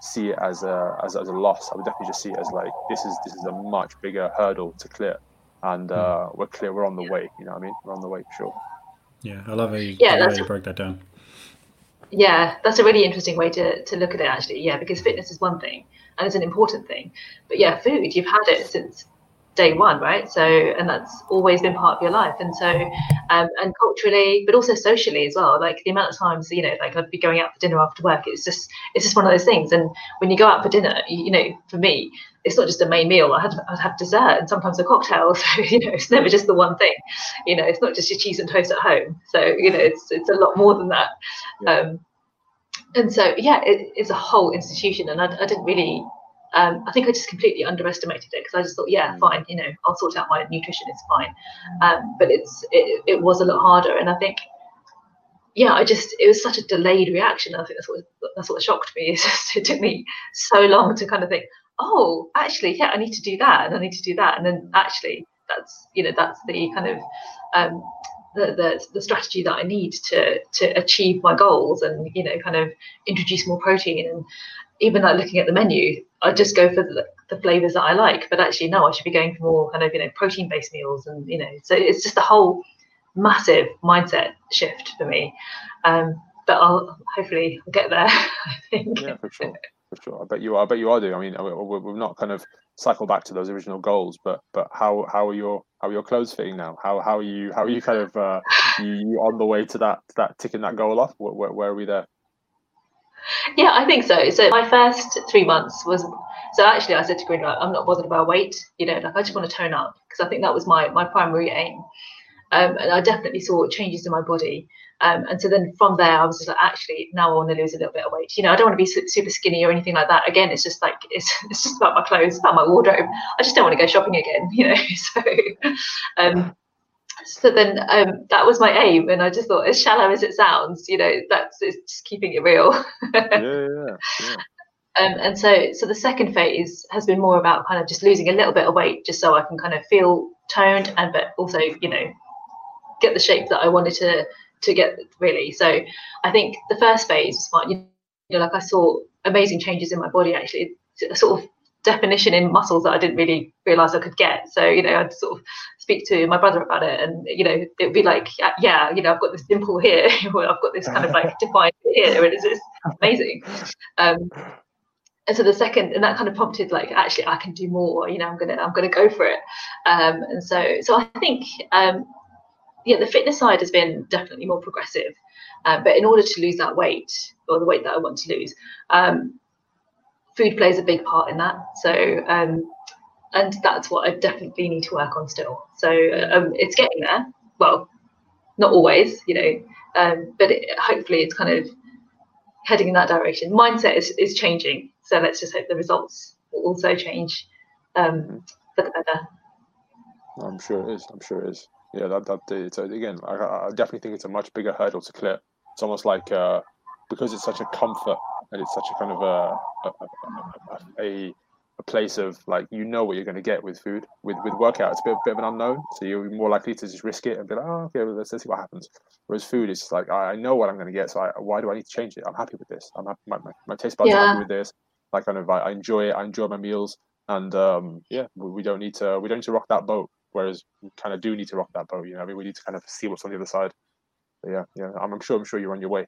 see it as a as, as a loss. I would definitely just see it as like this is this is a much bigger hurdle to clear, and uh, mm. we're clear. We're on the way. You know what I mean? We're on the way for sure. Yeah, I love how you, yeah, how you broke that down. Yeah, that's a really interesting way to, to look at it, actually. Yeah, because fitness is one thing, and it's an important thing. But yeah, food, you've had it since day one, right? So, and that's always been part of your life. And so, um, and culturally, but also socially as well. Like the amount of times, you know, like I'd be going out for dinner after work. It's just, it's just one of those things. And when you go out for dinner, you, you know, for me, it's not just a main meal. I had I'd have dessert and sometimes a cocktail. *laughs* So you know, it's never just the one thing. You know, it's not just your cheese and toast at home. So you know, it's it's a lot more than that. Yeah. Um, and so yeah, it, it's a whole institution, and I, I didn't really. Um, I think I just completely underestimated it because I just thought, yeah, mm. fine, you know, I'll sort out my nutrition, it's fine. Um, but it's it, it was a lot harder, and I think, yeah, I just it was such a delayed reaction. I think that's what that's what shocked me. *laughs* It's just, it took me so long to kind of think, oh, actually, yeah, I need to do that, and I need to do that, and then actually, that's you know, that's the kind of um, the, the, the strategy that I need to to achieve my goals and you know kind of introduce more protein and even like looking at the menu I just go for the, the flavors that I like but actually no I should be going for more kind of you know protein based meals and you know so it's just a whole massive mindset shift for me. Um, but I'll hopefully get there *laughs* I think. Yeah for sure for sure. I bet you are I bet you are doing I mean we've not kind of cycle back to those original goals but but how how are your how are your clothes fitting now? How how are you how are you kind of uh you, on the way to that that ticking that goal off? Where, where, where are we there yeah i think so so my first three months was so actually i said to green i'm not bothered about weight you know like i just want to tone up because i think that was my my primary aim um, and i definitely saw changes in my body um, and so then from there, I was just like, actually, now I want to lose a little bit of weight. You know, I don't want to be super skinny or anything like that. Again, it's just like it's *laughs* it's just about my clothes, about my wardrobe. I just don't want to go shopping again. *laughs* You know, so um, so then um, that was my aim, and I just thought, as shallow as it sounds, you know, that's it's just keeping it real. *laughs* yeah, yeah, yeah. Um, and so, so the second phase has been more about kind of just losing a little bit of weight, just so I can kind of feel toned, and but also, you know, get the shape that I wanted to to get really. So I think the first phase was fine. You know, like I saw amazing changes in my body actually, sort of definition in muscles that I didn't really realize I could get. So, you know, I'd sort of speak to my brother about it and, you know, it would be like, yeah, you know, I've got this dimple here, *laughs* or I've got this kind of like *laughs* defined here, and it's just amazing. Um, and so the second and that kind of prompted like actually i can do more you know i'm gonna i'm gonna go for it um, and so so i think um, yeah, the fitness side has been definitely more progressive. Uh, but in order to lose that weight or the weight that I want to lose, um, food plays a big part in that. So, um, and that's what I definitely need to work on still. So um, it's getting there. Well, not always, you know, um, but it, hopefully it's kind of heading in that direction. Mindset is, is changing. So let's just hope the results will also change um, for the better. I'm sure it is. I'm sure it is yeah, that that it's again, I, I, definitely think it's a much bigger hurdle to clear. It's almost like uh, because it's such a comfort and it's such a kind of a a, a, a place of like you know what you're going to get with food. With with workout, it's a bit, bit of an unknown, so you're more likely to just risk it and be like, oh, okay, well, let's, let's see what happens. Whereas food is like I, I know what I'm going to get, so I, why do I need to change it? I'm happy with this. I'm happy, my, my, my taste buds yeah. are happy with this. Like kind of I, I enjoy it. I enjoy my meals, and um, yeah, we, we don't need to we don't need to rock that boat Whereas we kind of do need to rock that boat. You know, I mean, we need to kind of see what's on the other side. But yeah, yeah, I'm, I'm sure, I'm sure you're on your way.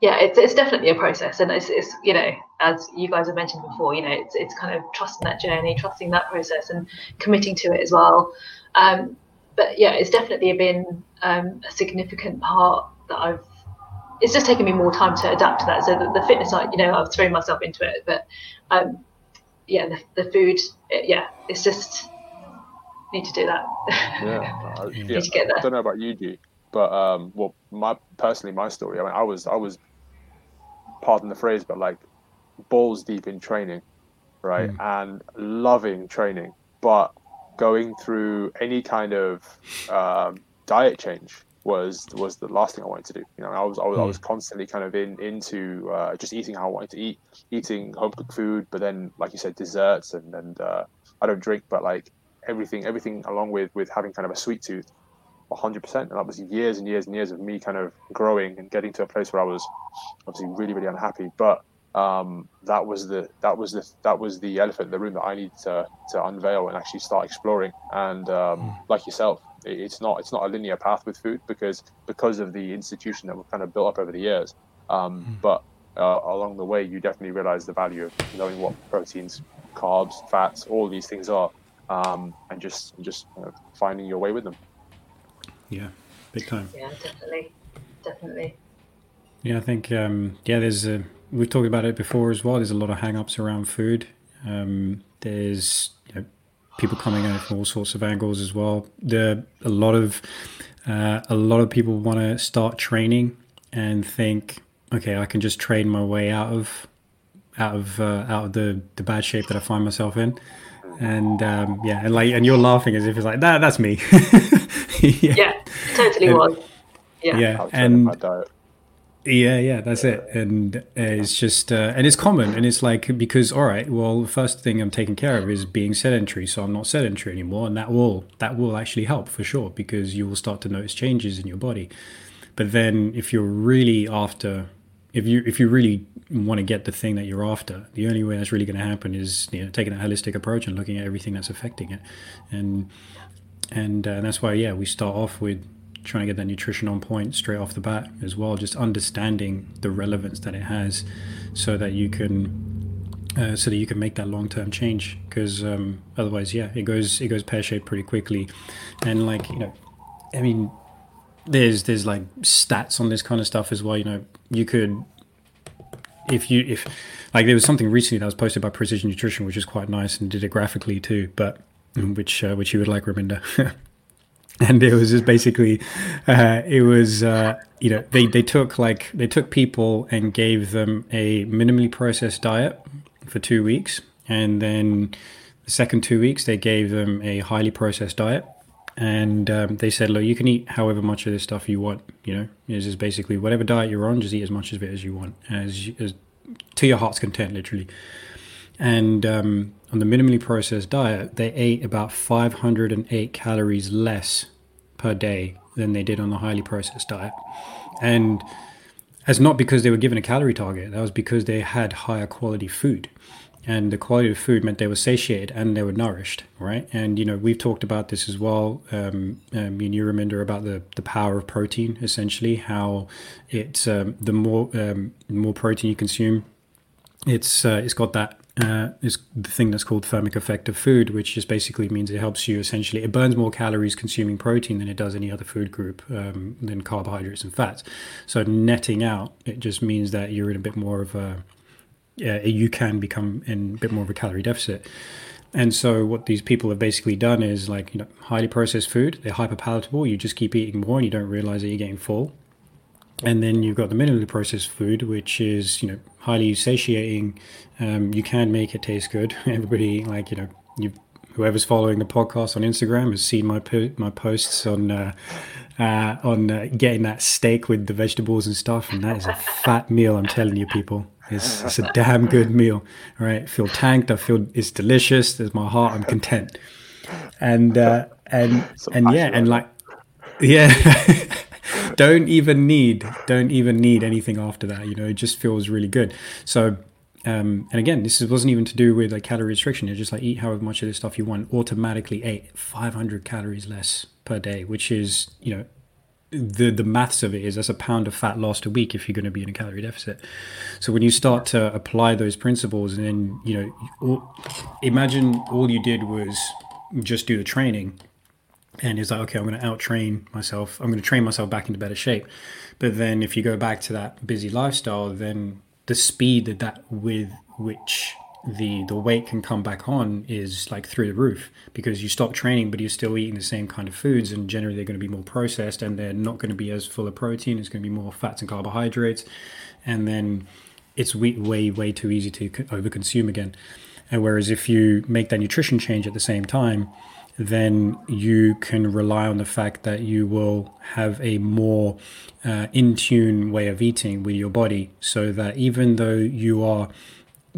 Yeah, it's, it's definitely a process, and it's, it's you know as you guys have mentioned before, you know it's it's kind of trusting that journey, trusting that process, and committing to it as well. Um, but yeah, it's definitely been um, a significant part that I've. It's just taken me more time to adapt to that. So the, the fitness, I you know, I've thrown myself into it, but um, yeah, the, the food, it, yeah, it's just need to do that. Yeah, *laughs* I, yeah. to get there. I don't know about you, G, but um, well, my personally, my story. I mean, I was, I was, pardon the phrase, but like balls deep in training, right, mm. and loving training, but going through any kind of um, diet change was was the last thing I wanted to do. You know, I was I was, mm. I was constantly kind of in into uh, just eating how I wanted to eat, eating home cooked food, but then like you said, desserts and and uh, I don't drink, but like everything everything along with with having kind of a sweet tooth 100% and that was years and years and years of me kind of growing and getting to a place where i was obviously really really unhappy but um, that was the that was the that was the elephant in the room that i needed to to unveil and actually start exploring and um, mm. like yourself it, it's not it's not a linear path with food because because of the institution that we've kind of built up over the years um, mm. but uh, along the way you definitely realize the value of knowing what proteins carbs fats all these things are um, and just just you know, finding your way with them. Yeah, big time. Yeah, definitely, definitely. Yeah, I think um, yeah. There's a, we've talked about it before as well. There's a lot of hang-ups around food. Um, there's you know, people coming at it from all sorts of angles as well. There a lot of uh, a lot of people want to start training and think, okay, I can just train my way out of out of uh, out of the the bad shape that I find myself in and um, yeah, and like, and you're laughing as if it's like that. That's me. *laughs* *laughs* yeah. yeah. totally and, was. Yeah, yeah, and yeah, yeah, that's it. And uh, it's just, uh, and it's common, and it's like because all right, well, the first thing I'm taking care of is being sedentary, so I'm not sedentary anymore, and that will that will actually help for sure because you will start to notice changes in your body. But then, if you're really after if you if you really want to get the thing that you're after, the only way that's really going to happen is you know taking a holistic approach and looking at everything that's affecting it, and and, uh, that's why yeah we start off with trying to get that nutrition on point straight off the bat as well, just understanding the relevance that it has, so that you can uh, so that you can make that long term change. Because um, otherwise, yeah, it goes it goes pear shaped pretty quickly, and like you know, I mean, there's there's like stats on this kind of stuff as well. You know, you could if you if like there was something recently that was posted by Precision Nutrition, which is quite nice and did it graphically too, but which uh, which you would like, Raminder. *laughs* and it was just basically uh, it was uh, you know they, they took like they took people and gave them a minimally processed diet for two weeks and then the second two weeks they gave them a highly processed diet and um, they said, look, you can eat however much of this stuff you want. You know, it's just basically whatever diet you're on, just eat as much of it as you want, as, as to your heart's content, literally. And um, on the minimally processed diet, they ate about 508 calories less per day than they did on the highly processed diet. And that's not because they were given a calorie target, that was because they had higher quality food and the quality of food meant they were satiated and they were nourished, right? And you know we've talked about this as well. Um, um, and you, Raminder, about the the power of protein. Essentially, how it's um, the more um, more protein you consume, it's uh, it's got that uh, is the thing that's called thermic effect of food, which just basically means it helps you essentially. It burns more calories consuming protein than it does any other food group, um, than carbohydrates and fats. So netting out, it just means that you're in a bit more of a uh, you can become in a bit more of a calorie deficit. And so what these people have basically done is like, you know, highly processed food, they're hyper palatable. You just keep eating more and you don't realize that you're getting full. And then you've got the minimally processed food, which is, you know, highly satiating. Um, you can make it taste good. *laughs* Everybody, like, you know, you whoever's following the podcast on Instagram has seen my po- my posts on uh, uh, on uh, getting that steak with the vegetables and stuff, and that is a fat meal. I'm telling you, people. It's, it's a damn good meal. right? I feel tanked. I feel it's delicious. There's my heart. I'm content. And uh, and and yeah, and like yeah. *laughs* don't even need don't even need anything after that. You know, it just feels really good. So um, and again, this wasn't even to do with like calorie restriction. It's just like eat however much of this stuff you want. Automatically ate 500 calories less per day, which is you know the the maths of it is that's a pound of fat lost a week if you're going to be in a calorie deficit. So when you start to apply those principles, and then you know, all, imagine all you did was just do the training, and it's like, okay, I'm going to out train myself. I'm going to train myself back into better shape. But then if you go back to that busy lifestyle, then the speed that that with which the the weight can come back on is like through the roof because you stop training but you're still eating the same kind of foods and generally they're going to be more processed and they're not going to be as full of protein it's going to be more fats and carbohydrates and then it's way way, way too easy to overconsume again and whereas if you make that nutrition change at the same time then you can rely on the fact that you will have a more uh, in tune way of eating with your body so that even though you are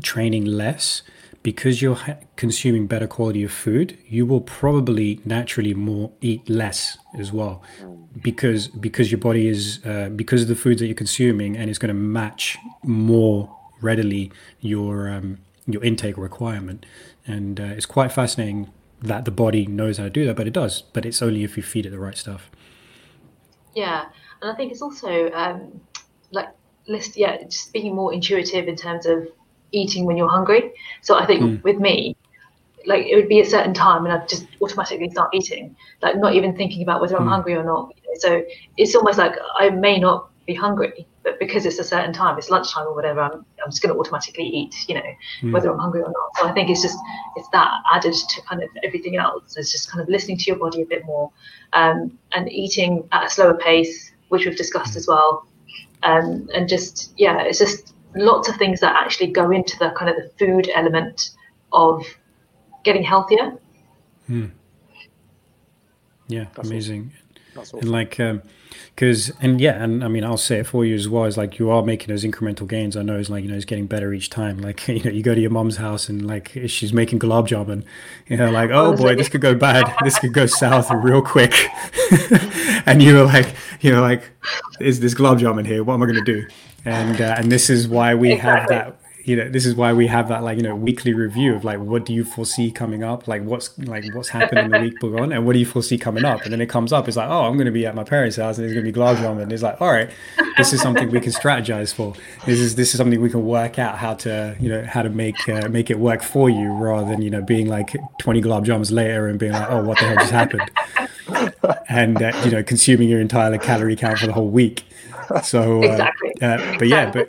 training less because you're consuming better quality of food you will probably naturally more eat less as well. Because because your body is uh, because of the foods that you're consuming and it's going to match more readily your um, your intake requirement. And uh, it's quite fascinating that the body knows how to do that but it does but it's only if you feed it the right stuff yeah and i think it's also um, like list yeah just being more intuitive in terms of eating when you're hungry. So I think mm. with me, like it would be a certain time and I'd just automatically start eating, like not even thinking about whether I'm mm. hungry or not. So it's almost like I may not be hungry, but because it's a certain time, it's lunchtime or whatever, I'm, I'm just going to automatically eat, you know, mm. whether I'm hungry or not. So I think it's just, it's that added to kind of everything else. It's just kind of listening to your body a bit more um, and eating at a slower pace, which we've discussed as well. Um, and just, yeah, it's just lots of things that actually go into the kind of the food element of getting healthier. Hmm. Yeah, That's amazing. Awesome. And like, because um, and yeah, and I mean, I'll say it for you as well. Is like you are making those incremental gains. I know it's like you know it's getting better each time. Like *laughs* you know, you go to your mom's house and like she's making gulab jamun. You know, like oh boy, this could go bad. This could go south real quick. *laughs* and you were like, you know, like, is this gulab jamun here? What am I going to do? and uh, and this is why we exactly. have that you know this is why we have that like you know weekly review of like what do you foresee coming up? Like what's like what's happened in the week gone and what do you foresee coming up? And then it comes up it's like oh i'm going to be at my parents house and there's going to be jamun and it's like all right this is something we can strategize for. This is this is something we can work out how to you know how to make uh, make it work for you rather than you know being like 20 gulab jamuns later and being like oh what the hell just happened? And uh, you know consuming your entire calorie count for the whole week *laughs* so uh, exactly. Uh, but yeah, but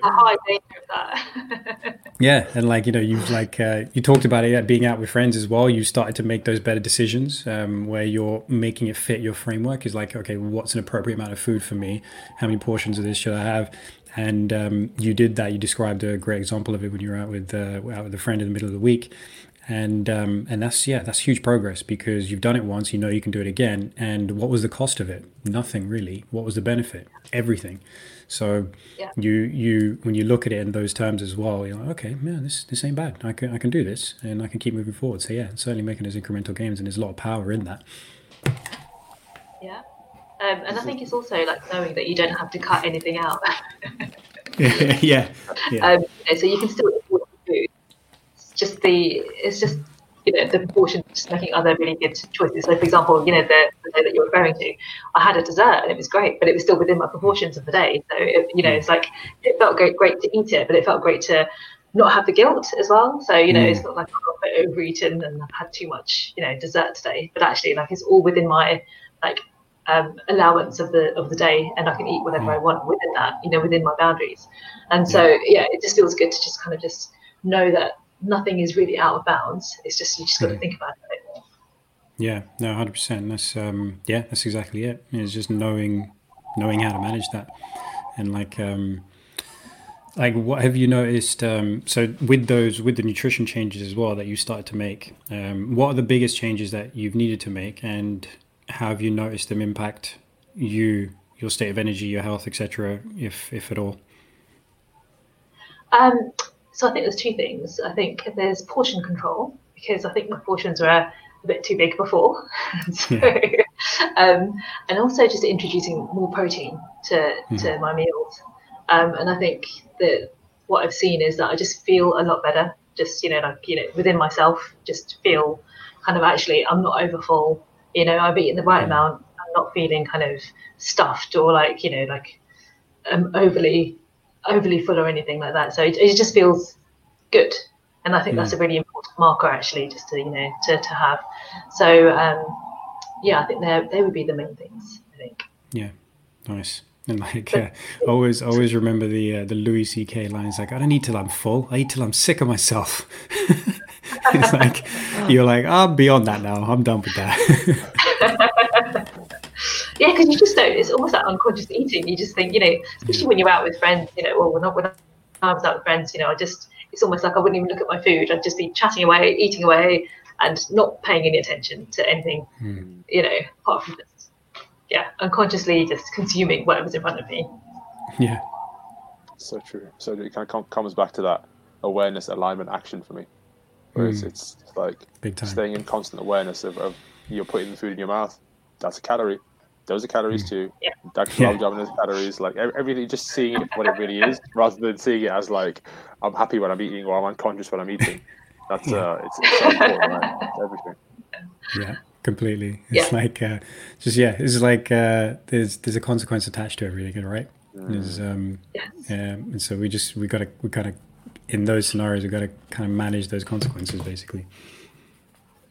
*laughs* yeah, and like you know, you've like uh, you talked about it being out with friends as well. You started to make those better decisions um, where you're making it fit your framework. Is like, okay, what's an appropriate amount of food for me? How many portions of this should I have? And um, you did that. You described a great example of it when you were out with uh, out with a friend in the middle of the week, and um, and that's yeah that's huge progress because you've done it once you know you can do it again. And what was the cost of it? Nothing really. What was the benefit? Everything. So yeah. you you when you look at it in those terms as well you're like okay man this this ain't bad. I can I can do this and I can keep moving forward. So yeah certainly making those incremental gains and there's a lot of power in that. Yeah. Um, and I think it's also like knowing that you don't have to cut anything out. *laughs* *laughs* Yeah. Yeah, um, so you can still just the it's just you know the proportion just making other really good choices. So for example, you know the, the day that you're referring to, I had a dessert and it was great, but it was still within my proportions of the day. So it, you know it's like it felt great, great to eat it, but it felt great to not have the guilt as well. So you know mm. it's not like oh, I've overeaten and I've had too much you know dessert today, but actually like it's all within my like um, allowance of the of the day, and I can eat whatever mm. I want within that, you know, within my boundaries. And so, yeah. yeah, it just feels good to just kind of just know that nothing is really out of bounds. It's just you just got to think about it a bit more. Yeah, no, hundred percent. That's um, yeah, that's exactly it. It's just knowing knowing how to manage that, and like um, like what have you noticed? Um, so with those with the nutrition changes as well that you started to make, um, what are the biggest changes that you've needed to make, and how have you noticed them impact you, your state of energy, your health, etc., if if at all? Um, so I think there's two things. I think there's portion control because I think my portions were a bit too big before. *laughs* so, um, and also just introducing more protein to, mm-hmm. to my meals. Um, and I think that what I've seen is that I just feel a lot better. Just you know, like you know, within myself, just feel kind of actually I'm not overfull. You know, I've eaten the right mm-hmm. amount. I'm not feeling kind of stuffed or like you know like um, overly overly full or anything like that. So it, it just feels good, and I think mm. that's a really important marker actually, just to you know to, to have. So um, yeah, I think they they would be the main things. I think. Yeah, nice. And *laughs* like uh, always, always remember the uh, the Louis C.K. lines like, "I don't eat till I'm full. I eat till I'm sick of myself." *laughs* it's like *laughs* you're like, I'm beyond that now. I'm done with that. Yeah, because you just don't. It's almost like unconscious eating. You just think, you know, especially when you're out with friends. You know, well, when I, when I was out with friends, you know, I just it's almost like I wouldn't even look at my food. I'd just be chatting away, eating away, and not paying any attention to anything. Mm. You know, apart from just yeah, unconsciously just consuming whatever's in front of me. Yeah. So true. So it kind of comes back to that awareness, alignment, action for me. Whereas mm. it's, it's like staying in constant awareness of, of you're putting the food in your mouth. That's a calorie. Those are calories mm. too. Yeah. That kebab *laughs* yeah. those calories. Like everything, just seeing it what it really is, rather than seeing it as like I'm happy when I'm eating or I'm unconscious when I'm eating. That's yeah. uh, it's, it's so important, right? It's everything. Yeah, completely. It's yeah. like uh, just yeah, it's like uh, there's there's a consequence attached to everything, right? Mm. There's um, yes. um, and so we just we gotta we gotta in those scenarios, we've got to kind of manage those consequences, basically.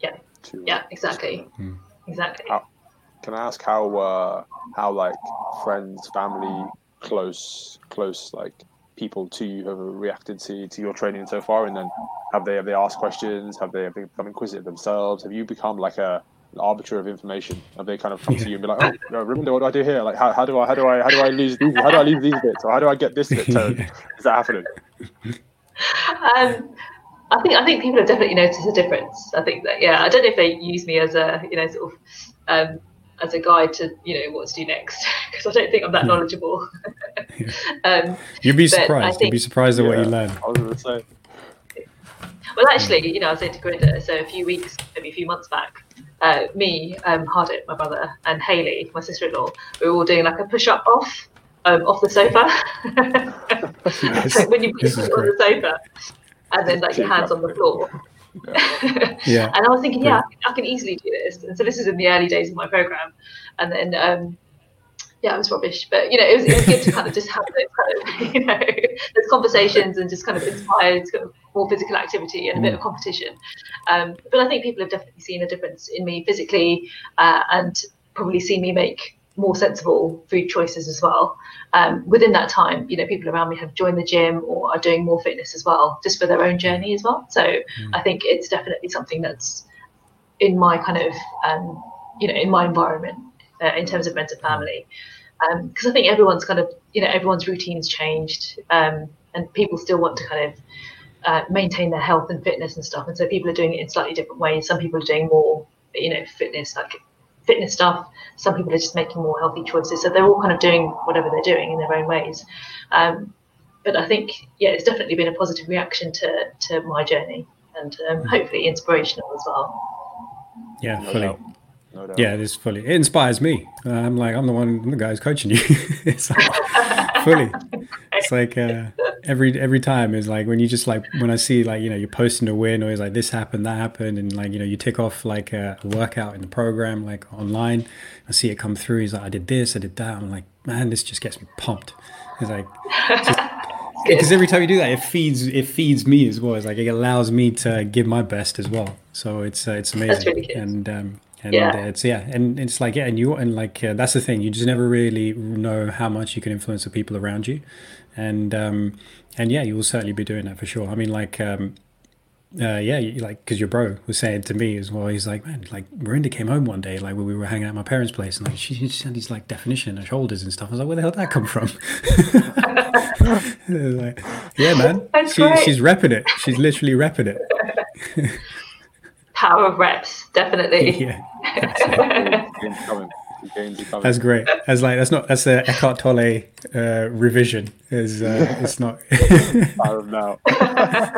Yeah. Yeah. Exactly. Mm. Exactly. How, can I ask how uh, how like friends, family, close close like people to you have reacted to, to your training so far, and then have they have they asked questions? Have they have they become inquisitive themselves? Have you become like a an arbiter of information? Have they kind of come yeah. to you and be like, "Oh, no, remember what do I do here? Like, how, how do I how do I how do I lose these? How do I leave these bits? Or how do I get this bit turned? *laughs* Is that happening? um, I think I think people have definitely noticed a difference. I think that yeah, I don't know if they use me as a you know sort of um, as a guide to you know what to do next *laughs* because I don't think I'm that hmm. knowledgeable. *laughs* um, You'd be surprised. Think, You'd be surprised at yeah, what you learn. I was going to say. Well, actually, you know, I was into Grinda, so a few weeks, maybe a few months back, uh, me, um, Hardit, my brother, and Haley, my sister-in-law, we were all doing like a push-up off um, off the sofa. *laughs* so when you put on the sofa, and then like your hands on the floor. Yeah. *laughs* and I was thinking, yeah, I can easily do this. And so this is in the early days of my program, and then um, yeah, it was rubbish. But you know, it was, it was good to kind of just have those kind of *laughs* you know those conversations and just kind of inspire kind of more physical activity and a bit of mm. competition. Um, but I think people have definitely seen a difference in me physically uh, and probably seen me make more sensible food choices as well. Um, within that time, you know, people around me have joined the gym or are doing more fitness as well, just for their own journey as well. So mm. I think it's definitely something that's in my kind of, um, you know, in my environment uh, in terms of friends and family. Because um, I think everyone's kind of, you know, everyone's routines changed, um, and people still want to kind of uh, maintain their health and fitness and stuff. And so people are doing it in slightly different ways. Some people are doing more, you know, fitness like fitness stuff. Some people are just making more healthy choices. So they're all kind of doing whatever they're doing in their own ways. Um, but I think, yeah, it's definitely been a positive reaction to, to my journey and um, mm-hmm. hopefully inspirational as well. Yeah, fully. No no yeah, it is fully. It inspires me. Uh, I'm like, I'm the one, I'm the guy who's coaching you. *laughs* it's like, fully. *laughs* It's like uh, every every time is like when you just like when I see like you know you're posting a win or it's like this happened, that happened, and like you know you tick off like a, workout in the program like online. I see it come through. He's like, I did this, I did that. I'm like, man, this just gets me pumped. It's like. because *laughs* every time you do that, it feeds it feeds me as well. It's like it allows me to give my best as well. So it's uh, it's amazing. Really and um, and yeah. it's yeah and it's like yeah and you and like uh, that's the thing you just never really know how much you can influence the people around you and um and yeah you will certainly be doing that for sure i mean like um uh, yeah, you, like because your bro was saying to me as well. He's like, man, like Raminder came home one day, like when we were hanging out at my parents' place, and like she, just had these like definition of shoulders and stuff. I was like, where the hell did that come from? *laughs* like, yeah, man, *laughs* she, she's repping it. She's literally repping it power of reps, definitely. *laughs* Yeah. That's great. That's like that's not that's a Eckhart Tolle uh, revision. Is uh, it's not *laughs* power of now. *laughs*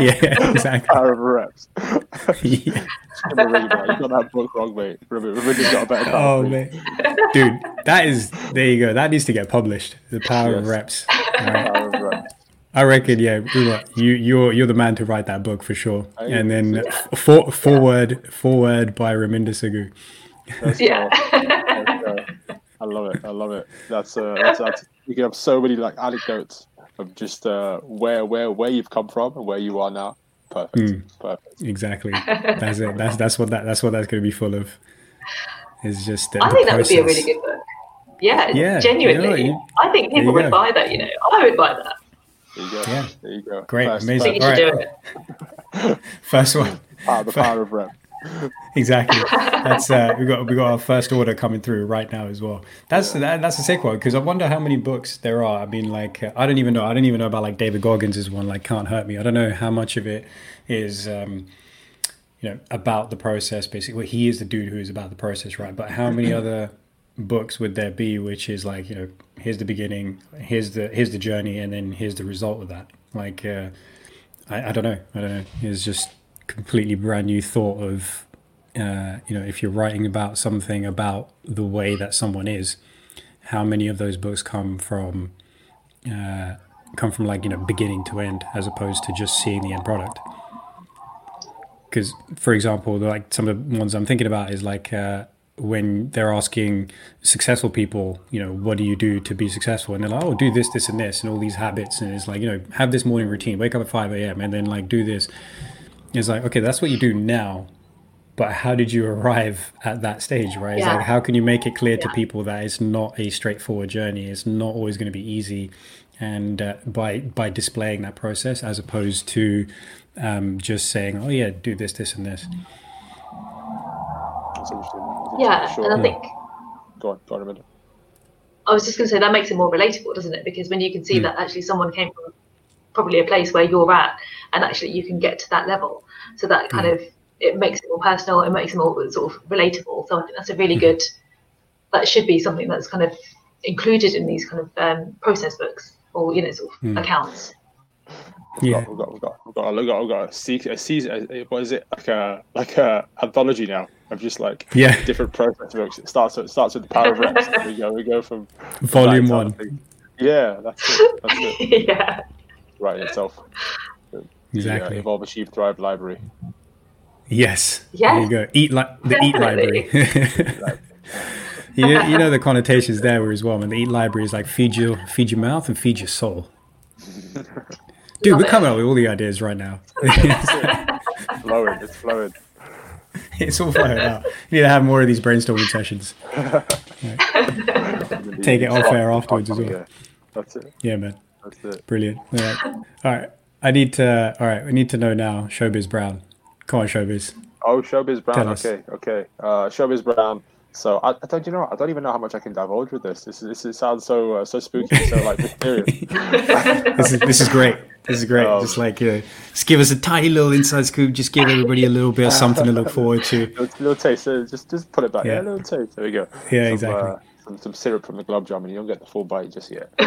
yeah, exactly. Power of reps. *laughs* yeah. You got that book wrong, mate. Religion's got a better Oh man, dude, that is there. You go. That needs to get published. The power yes. of reps. Right? Power of reps. I reckon, yeah, you you're you're the man to write that book for sure. And then for, forward forward by Raminder Sagu. Yeah. I love it. I love it. That's uh, that's, that's you can have so many like anecdotes of just uh, where where where you've come from and where you are now. Perfect. Mm, Perfect. Exactly. That's it. That's that's what that that's what that's going to be full of. Is just. Uh, I think that would be a really good book. Yeah. Yeah. Genuinely, you know, you, I think people would go. buy that. You know, I would buy that. There you go. Yeah. There you go. Great. First, Amazing. First, All right. *laughs* First one. Power, the power of rep. exactly. That's uh, *laughs* we got we got our first order coming through right now as well. That's that, that's a sick one because I wonder how many books there are. I mean, like I don't even know. I don't even know about like David Goggins' one, like Can't Hurt Me. I don't know how much of it is. Um, you know about the process basically well, he is the dude who is about the process right but how many other books would there be which is like you know here's the beginning here's the here's the journey and then here's the result of that like uh, I, I don't know i don't know it's just completely brand new thought of uh, you know if you're writing about something about the way that someone is how many of those books come from uh, come from like you know beginning to end as opposed to just seeing the end product because for example like some of the ones i'm thinking about is like uh, when they're asking successful people, you know, what do you do to be successful? And they're like, oh, do this, this, and this, and all these habits. And it's like, you know, have this morning routine, wake up at 5 a.m., and then like do this. It's like, okay, that's what you do now. But how did you arrive at that stage, right? It's like, how can you make it clear yeah. to people that it's not a straightforward journey? It's not always going to be easy. And uh, by by displaying that process, as opposed to um, just saying, "Oh yeah, do this, this, and this." That's interesting yeah, sure. and I think. Go on, go on a minute. I was just going to say that makes it more relatable, doesn't it? Because when you can see mm. that actually someone came from probably a place where you're at, and actually you can get to that level, so that kind mm. of it makes it more personal, it makes it more sort of relatable. So I think that's a really mm. good. That should be something that's kind of included in these kind of um, process books or you know sort of hmm. accounts. We've yeah, got, we've got, we've got, we've got, we've got, we've got a, season. What is it like a like a anthology now? of just like yeah different process books. It starts it starts with the power of reps. we go we go from volume one. Yeah, that's it. That's it. *laughs* yeah. Right itself. Exactly. The, uh, Evolve, Achieve, Thrive library. Yes. Yeah. There you go. Eat like the Eat library. *laughs* you, know, you know the connotations there as well. And the Eat library is like feed your feed your mouth and feed your soul. *laughs* Dude, Love we're coming up with all the ideas right now. it's flowing. It's flowing. *laughs* it's all flowing out. You need to have more of these brainstorming sessions. Take it off air afterwards as well. Yeah, that's it. Yeah, man. That's it. Brilliant. All right. *laughs* All right. I need to. All right. We need to know now. Showbiz Brown. Come on, Showbiz. Oh, Showbiz Brown. okay. Okay. Uh, Showbiz Brown. So I, I, don't you know I don't even know how much I can divulge with this. This this, this sounds so uh, so spooky, so like *laughs* mysterious. *laughs* this is this is great. This is great. Um, just like you know, just give us a tiny little inside scoop. Just give everybody a little bit of something to look forward to. little, little taste. So just just put it back. Yeah, yeah little taste. There we go. Yeah, some, exactly. Uh, some, some syrup from the gulab jamun, and you don't get the full bite just yet. *laughs* I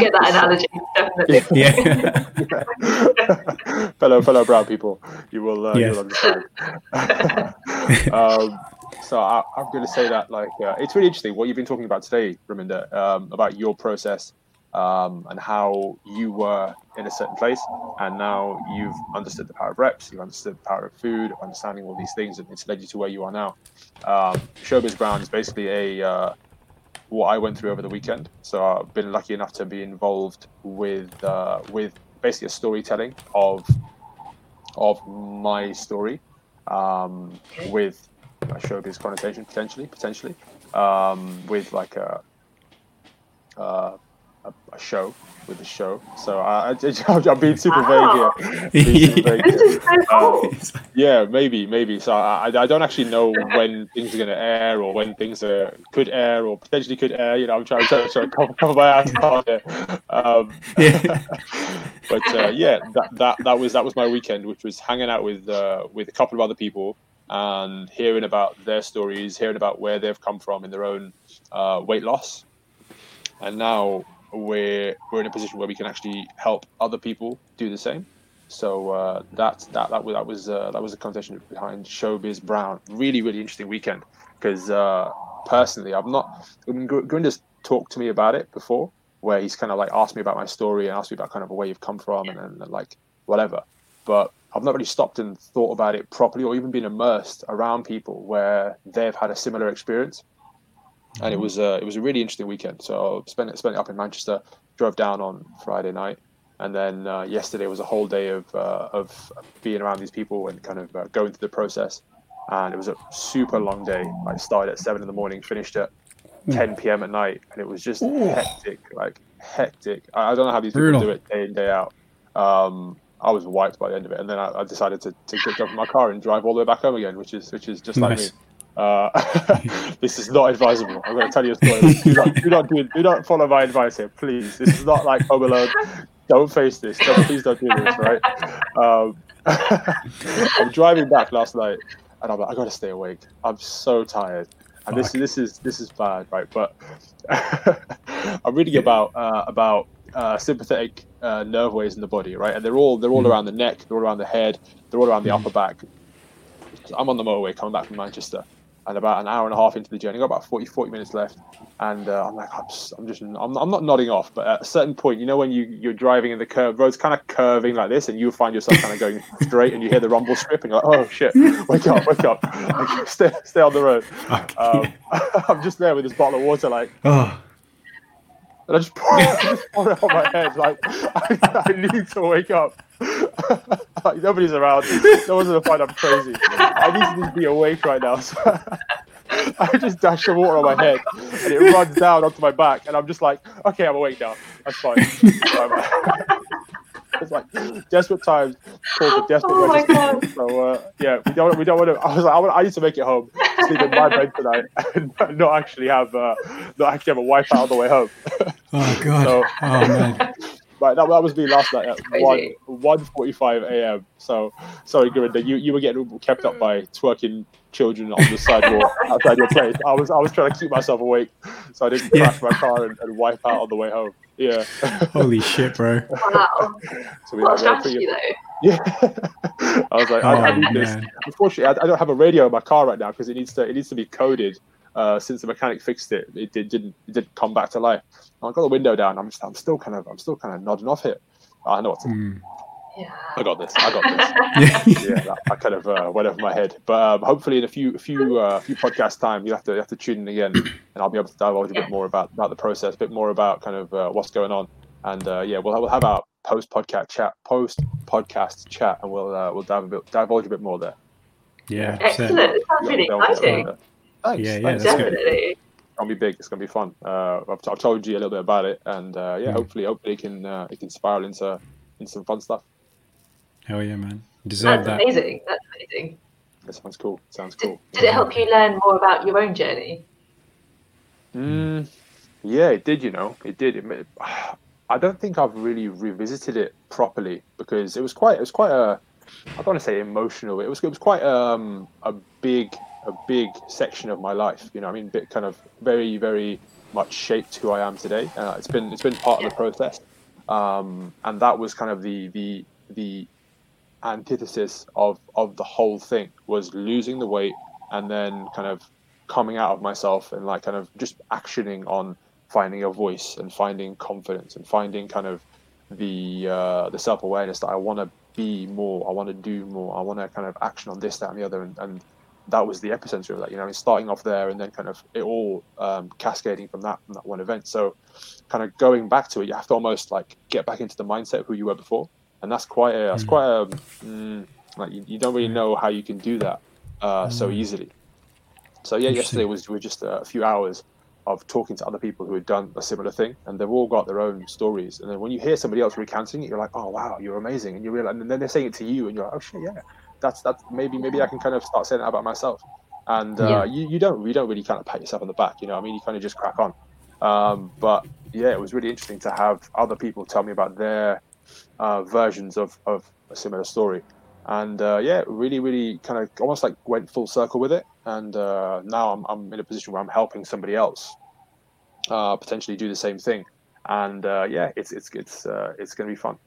get that analogy definitely. *laughs* Yeah. yeah. *laughs* fellow fellow brown people, you will uh, yes. you'll understand. um, so I, am going to say that like uh, it's really interesting what you've been talking about today, Raminder, um, about your process um, and how you were in a certain place, and now you've understood the power of reps, you've understood the power of food, understanding all these things, and it's led you to where you are now. Um, Showbiz Brown is basically a uh, what I went through over the weekend. So I've been lucky enough to be involved with uh, with basically a storytelling of of my story um, with a showbiz connotation potentially potentially um, with like a, uh, a, a show with the show. So I, I, am being super wow. vague here. Super vague here. *laughs* Um, yeah, maybe, maybe. So I, I don't actually know *laughs* when things are going to air or when things are, could air or potentially could air. You know, I'm trying, trying, trying to cover, cover my ass here. Um, yeah. *laughs* but uh, yeah, that, that that was that was my weekend, which was hanging out with uh, with a couple of other people and hearing about their stories, hearing about where they've come from in their own uh, weight loss. And now we're we're in a position where we can actually help other people do the same. So uh, that that that was that was uh, that was the conversation behind Showbiz Brown. Really, really interesting weekend because uh, personally, I've not. I mean, talked to me about it before, where he's kind of like asked me about my story and asked me about kind of where you've come from and, and like whatever. But I've not really stopped and thought about it properly, or even been immersed around people where they've had a similar experience. And it was uh, it was a really interesting weekend. So I spent it spent it up in Manchester, drove down on Friday night, and then uh, yesterday was a whole day of uh, of being around these people and kind of uh, going through the process. And it was a super long day. I started at seven in the morning, finished at 10 p.m. at night, and it was just Ooh. hectic, like hectic. I, I, don't know how these people Brutal. do it day in day out. Um, I was wiped by the end of it, and then I, I decided to, to get up in my car and drive all the way back home again, which is which is just nice. like me. Uh, *laughs* this is not advisable. I'm going to tell you a story. Do not, do not, do, do not follow my advice here, please. This is not like Home Alone. Don't face this. Don't, please don't do this, right? Um, *laughs* I'm driving back last night, and I'm like, I got to stay awake. I'm so tired, and Fuck. this this is this is bad, right? But *laughs* I'm reading about uh, about uh, sympathetic uh, nerve waves in the body, right? And they're all they're all mm. around the neck, they're all around the head, they're all around the mm. upper back. So I'm on the motorway coming back from Manchester, and about an hour and a half into the journey, got about 40, 40 minutes left, and uh, I'm like, I'm just, I'm just, I'm, I'm not nodding off, but at a certain point, you know, when you you're driving in the curve, road's kind of curving like this, and you find yourself kind of going *laughs* straight, and you hear the rumble strip, and you're like, oh shit, wake up, wake up, *laughs* stay, stay on the road. Um, *laughs* I'm just there with this bottle of water, like. Oh and I just pour, I just pour it on my head. Like I, I need to wake up. *laughs* like, nobody's around. No one's gonna find I'm crazy. I need to be awake right now. So *laughs* I just dash the water on my head, and it runs down onto my back, and I'm just like, okay, I'm awake now. That's fine. *laughs* it's like desperate times called the desperate oh register. So uh, yeah, we don't we don't want to. I was like, I, want, I need to make it home, sleep in my bed tonight, and not actually have uh, not actually have a wife out on the way home. oh god. So, oh man. Right, that, that was me last night at *laughs* one one forty five a.m. So sorry, Gurinder, you, you were getting kept up by twerking children on the sidewalk *laughs* outside your place. I was I was trying to keep myself awake so I didn't crash my car and, and wipe out on the way home. Yeah. *laughs* Holy shit, bro. Wow. so we what strategy, though. Yeah. I was like, oh, I, I, need man. this. Unfortunately, I, I, don't have a radio in my car right now because it needs to it needs to be coded. Uh, since the mechanic fixed it, it did, didn't it didn't come back to life. I got the window down. I'm just, I'm still kind of I'm still kind of nodding off it. I know what to do. Mm. Yeah. I got this. I got this. *laughs* *laughs* yeah, that, I kind of uh, went over my head. But um, hopefully, in a few a few uh, few podcast time, you have to you have to tune in again, *coughs* and I'll be able to divulge a bit more about about the process, a bit more about kind of uh, what's going on, and uh, yeah, we'll we'll have our post podcast chat, post podcast chat, and we'll uh, we'll dive a bit, divulge a bit more there. Yeah, excellent. It sounds really exciting. Thanks. Yeah, yeah, thanks. definitely. It's gonna be big. It's gonna be fun. Uh, I've, I've told you a little bit about it, and yeah, mm. hopefully, hopefully, it can it can spiral into into some fun stuff. Hell yeah, man. deserve That's that. amazing. That's amazing. That sounds cool. Sounds cool. Did, did it help you learn more about your own journey? Mm, yeah, it did. You know, it did. It, *sighs* I don't think I've really revisited it properly because it was quite. It was quite a. I don't want to say emotional. It was. It was quite um, a big, a big section of my life. You know, I mean, bit kind of very, very much shaped who I am today. Uh, it's been. It's been part of the process, um, and that was kind of the the the antithesis of of the whole thing was losing the weight and then kind of coming out of myself and like kind of just actioning on finding a voice and finding confidence and finding kind of the uh, the self awareness that I want to be more, I want to do more, I want to kind of action on this, that, and the other, and, and that was the epicenter of that. You know, I mean, starting off there and then kind of it all um, cascading from that from that one event. So, kind of going back to it, you have to almost like get back into the mindset of who you were before and that's quite a, that's mm. quite a mm, like you, you, don't really know how you can do that uh, mm. so easily. So yeah, yesterday was was just a few hours of talking to other people who had done a similar thing, and they've all got their own stories. And then when you hear somebody else recounting it, you're like, oh wow, you're amazing, and you realize, and then they're saying it to you, and you're like, oh shit, yeah, that's that's maybe maybe I can kind of start saying that about myself. And uh, yeah. you you don't you don't really kind of pat yourself on the back, you know. I mean, you kind of just crack on. Um, but yeah, it was really interesting to have other people tell me about their uh, versions of, of a similar story. And uh, yeah, really, really kind of almost like went full circle with it. And uh, now I'm, I'm in a position where I'm helping somebody else uh, potentially do the same thing. And uh, yeah, it's it's it's uh, it's going to be fun.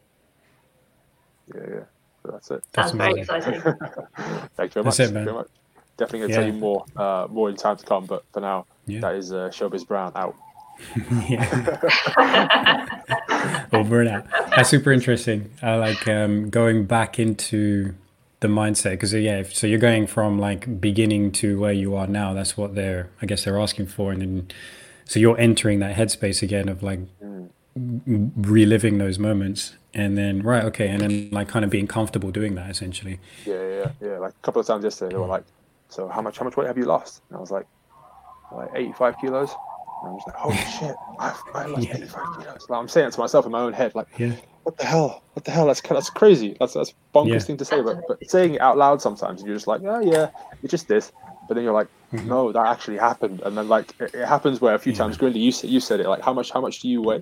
Yeah, yeah. So that's it. That's *laughs* very exciting. Thank you very much. It, very much. Definitely going to yeah. tell you more more in time to come. But for now, yeah. that is Showbiz Brown out. Over and out. That's super interesting. I like um, going back into the mindset because yeah if, so you're going from like beginning to where you are now that's what they're i guess they're asking for and then so you're entering that headspace again of like mm. Reliving those moments and then right okay and then like kind of being comfortable doing that essentially yeah yeah yeah like a couple of times yesterday they were like so how much how much weight have you lost and i was like like 85 kilos and i was like holy *laughs* shit i've I lost yeah. 85 kilos like, i'm saying it to myself in my own head like yeah what the hell? What the hell? That's that's crazy. That's that's bonkers yeah. thing to say, but but saying it out loud sometimes you're just like, oh yeah, it's just this. But then you're like, mm-hmm. no, that actually happened. And then like it, it happens where a few yeah. times, Grindy, you said you said it like, how much how much do you weigh?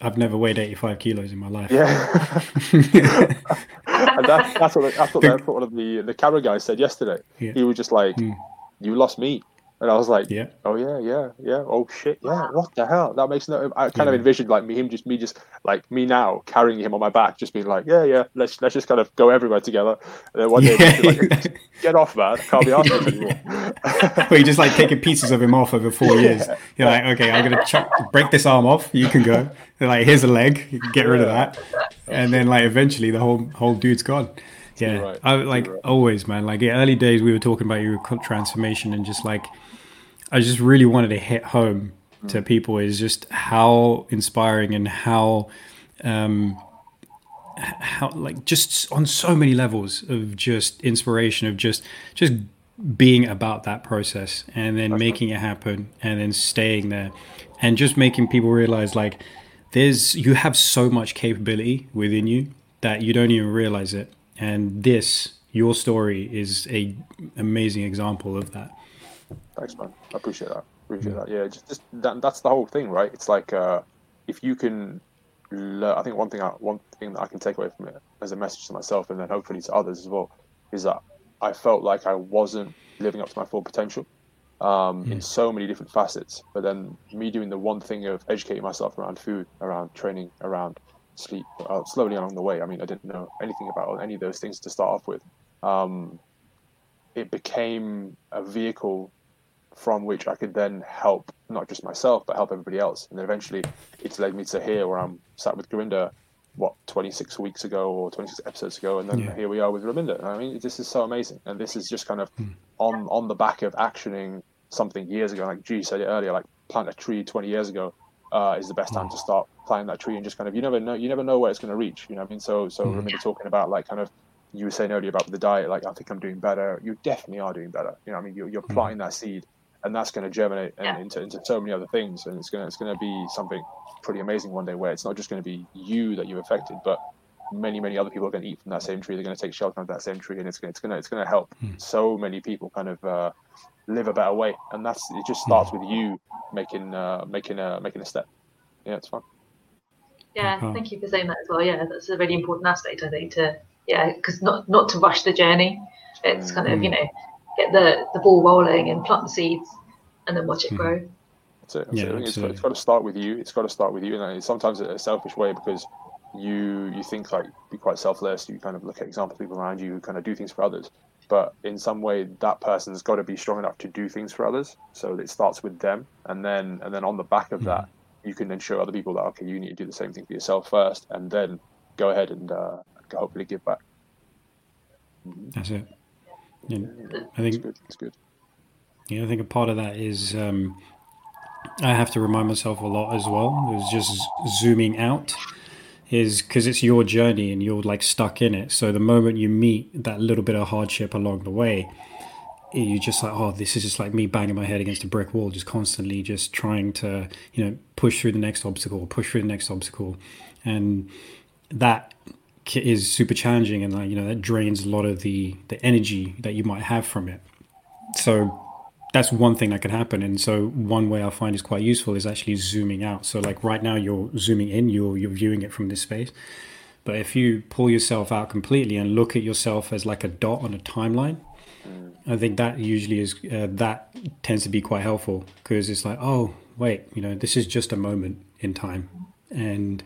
I've never weighed 85 kilos in my life. Yeah. *laughs* and that, that's what that's what, what one of the the camera guys said yesterday. Yeah. He was just like, mm. you lost me. And I was like, yeah, oh yeah, yeah, yeah, oh shit, yeah, what the hell? That makes no. I kind yeah. of envisioned like me, him, just me, just like me now carrying him on my back, just being like, yeah, yeah, let's let's just kind of go everywhere together. And then one day, yeah. like, *laughs* get off, man, can't be asking *laughs* anymore. well, you just like taking pieces of him off over four years. Yeah. You're like, okay, I'm gonna ch- break this arm off. You can go. They're like, here's a leg. You can get rid of that. And then like eventually the whole whole dude's gone yeah right. I, like right. always man like the early days we were talking about your transformation and just like i just really wanted to hit home mm. to people is just how inspiring and how um how like just on so many levels of just inspiration of just just being about that process and then That's making right. it happen and then staying there and just making people realize like there's you have so much capability within you that you don't even realize it and this your story is a amazing example of that thanks man i appreciate that appreciate mm. that yeah just, just that, that's the whole thing right it's like uh, if you can learn. i think one thing I, one thing that i can take away from it as a message to myself and then hopefully to others as well is that i felt like i wasn't living up to my full potential um, mm. in so many different facets but then me doing the one thing of educating myself around food around training around sleep uh, slowly along the way. I mean, I didn't know anything about any of those things to start off with. Um, it became a vehicle from which I could then help not just myself but help everybody else. And then eventually, it's led me to here where I'm sat with Gurinder, what 26 weeks ago or 26 episodes ago, and then yeah. here we are with Raminder. I mean, this is so amazing, and this is just kind of mm. on on the back of actioning something years ago. Like G said it earlier, like plant a tree 20 years ago uh, is the best time to start planting that tree and just kind of you never know you never know where it's going to reach. You know, what I mean, so so mm. remember talking about like kind of you were saying earlier about the diet. Like I think I'm doing better. You definitely are doing better. You know, I mean, you're, you're mm. planting that seed, and that's going to germinate yeah. into into so many other things, and it's gonna it's gonna be something pretty amazing one day where it's not just going to be you that you've affected, but many many other people are going to eat from that same tree. They're going to take shelter from that same tree, and it's going to, it's going to it's going to help mm. so many people kind of uh, live a better way. And that's it. Just starts mm. with you making uh, making a making a step yeah, it's fun. Yeah, thank you for saying that as well. Yeah, that's a really important aspect, I think. To yeah, because not not to rush the journey. It's kind of you mm. know get the the ball rolling and plant the seeds, and then watch it mm. grow. That's it. That's yeah, it. It's, got, it's got to start with you. It's got to start with you, and it's sometimes a selfish way because you you think like be quite selfless. You kind of look at example people around you who kind of do things for others, but in some way that person's got to be strong enough to do things for others. So it starts with them, and then and then on the back of mm. that, you can then show other people that okay, you need to do the same thing for yourself first, and then go ahead and uh, hopefully give back. Mm-hmm. That's it. Yeah, I think it's good. it's good. Yeah, I think a part of that is um, I have to remind myself a lot as well. Is just zooming out is because it's your journey and you're like stuck in it. So the moment you meet that little bit of hardship along the way, you're just like, oh, this is just like me banging my head against a brick wall, just constantly just trying to, you know, push through the next obstacle, push through the next obstacle. And that is super challenging and like, you know, that drains a lot of the, the energy that you might have from it. So that's one thing that can happen. And so one way I find is quite useful is actually zooming out. So like right now you're zooming in, you're, you're viewing it from this space. But if you pull yourself out completely and look at yourself as like a dot on a timeline, I think that usually is uh, that tends to be quite helpful because it's like, oh wait, you know, this is just a moment in time, and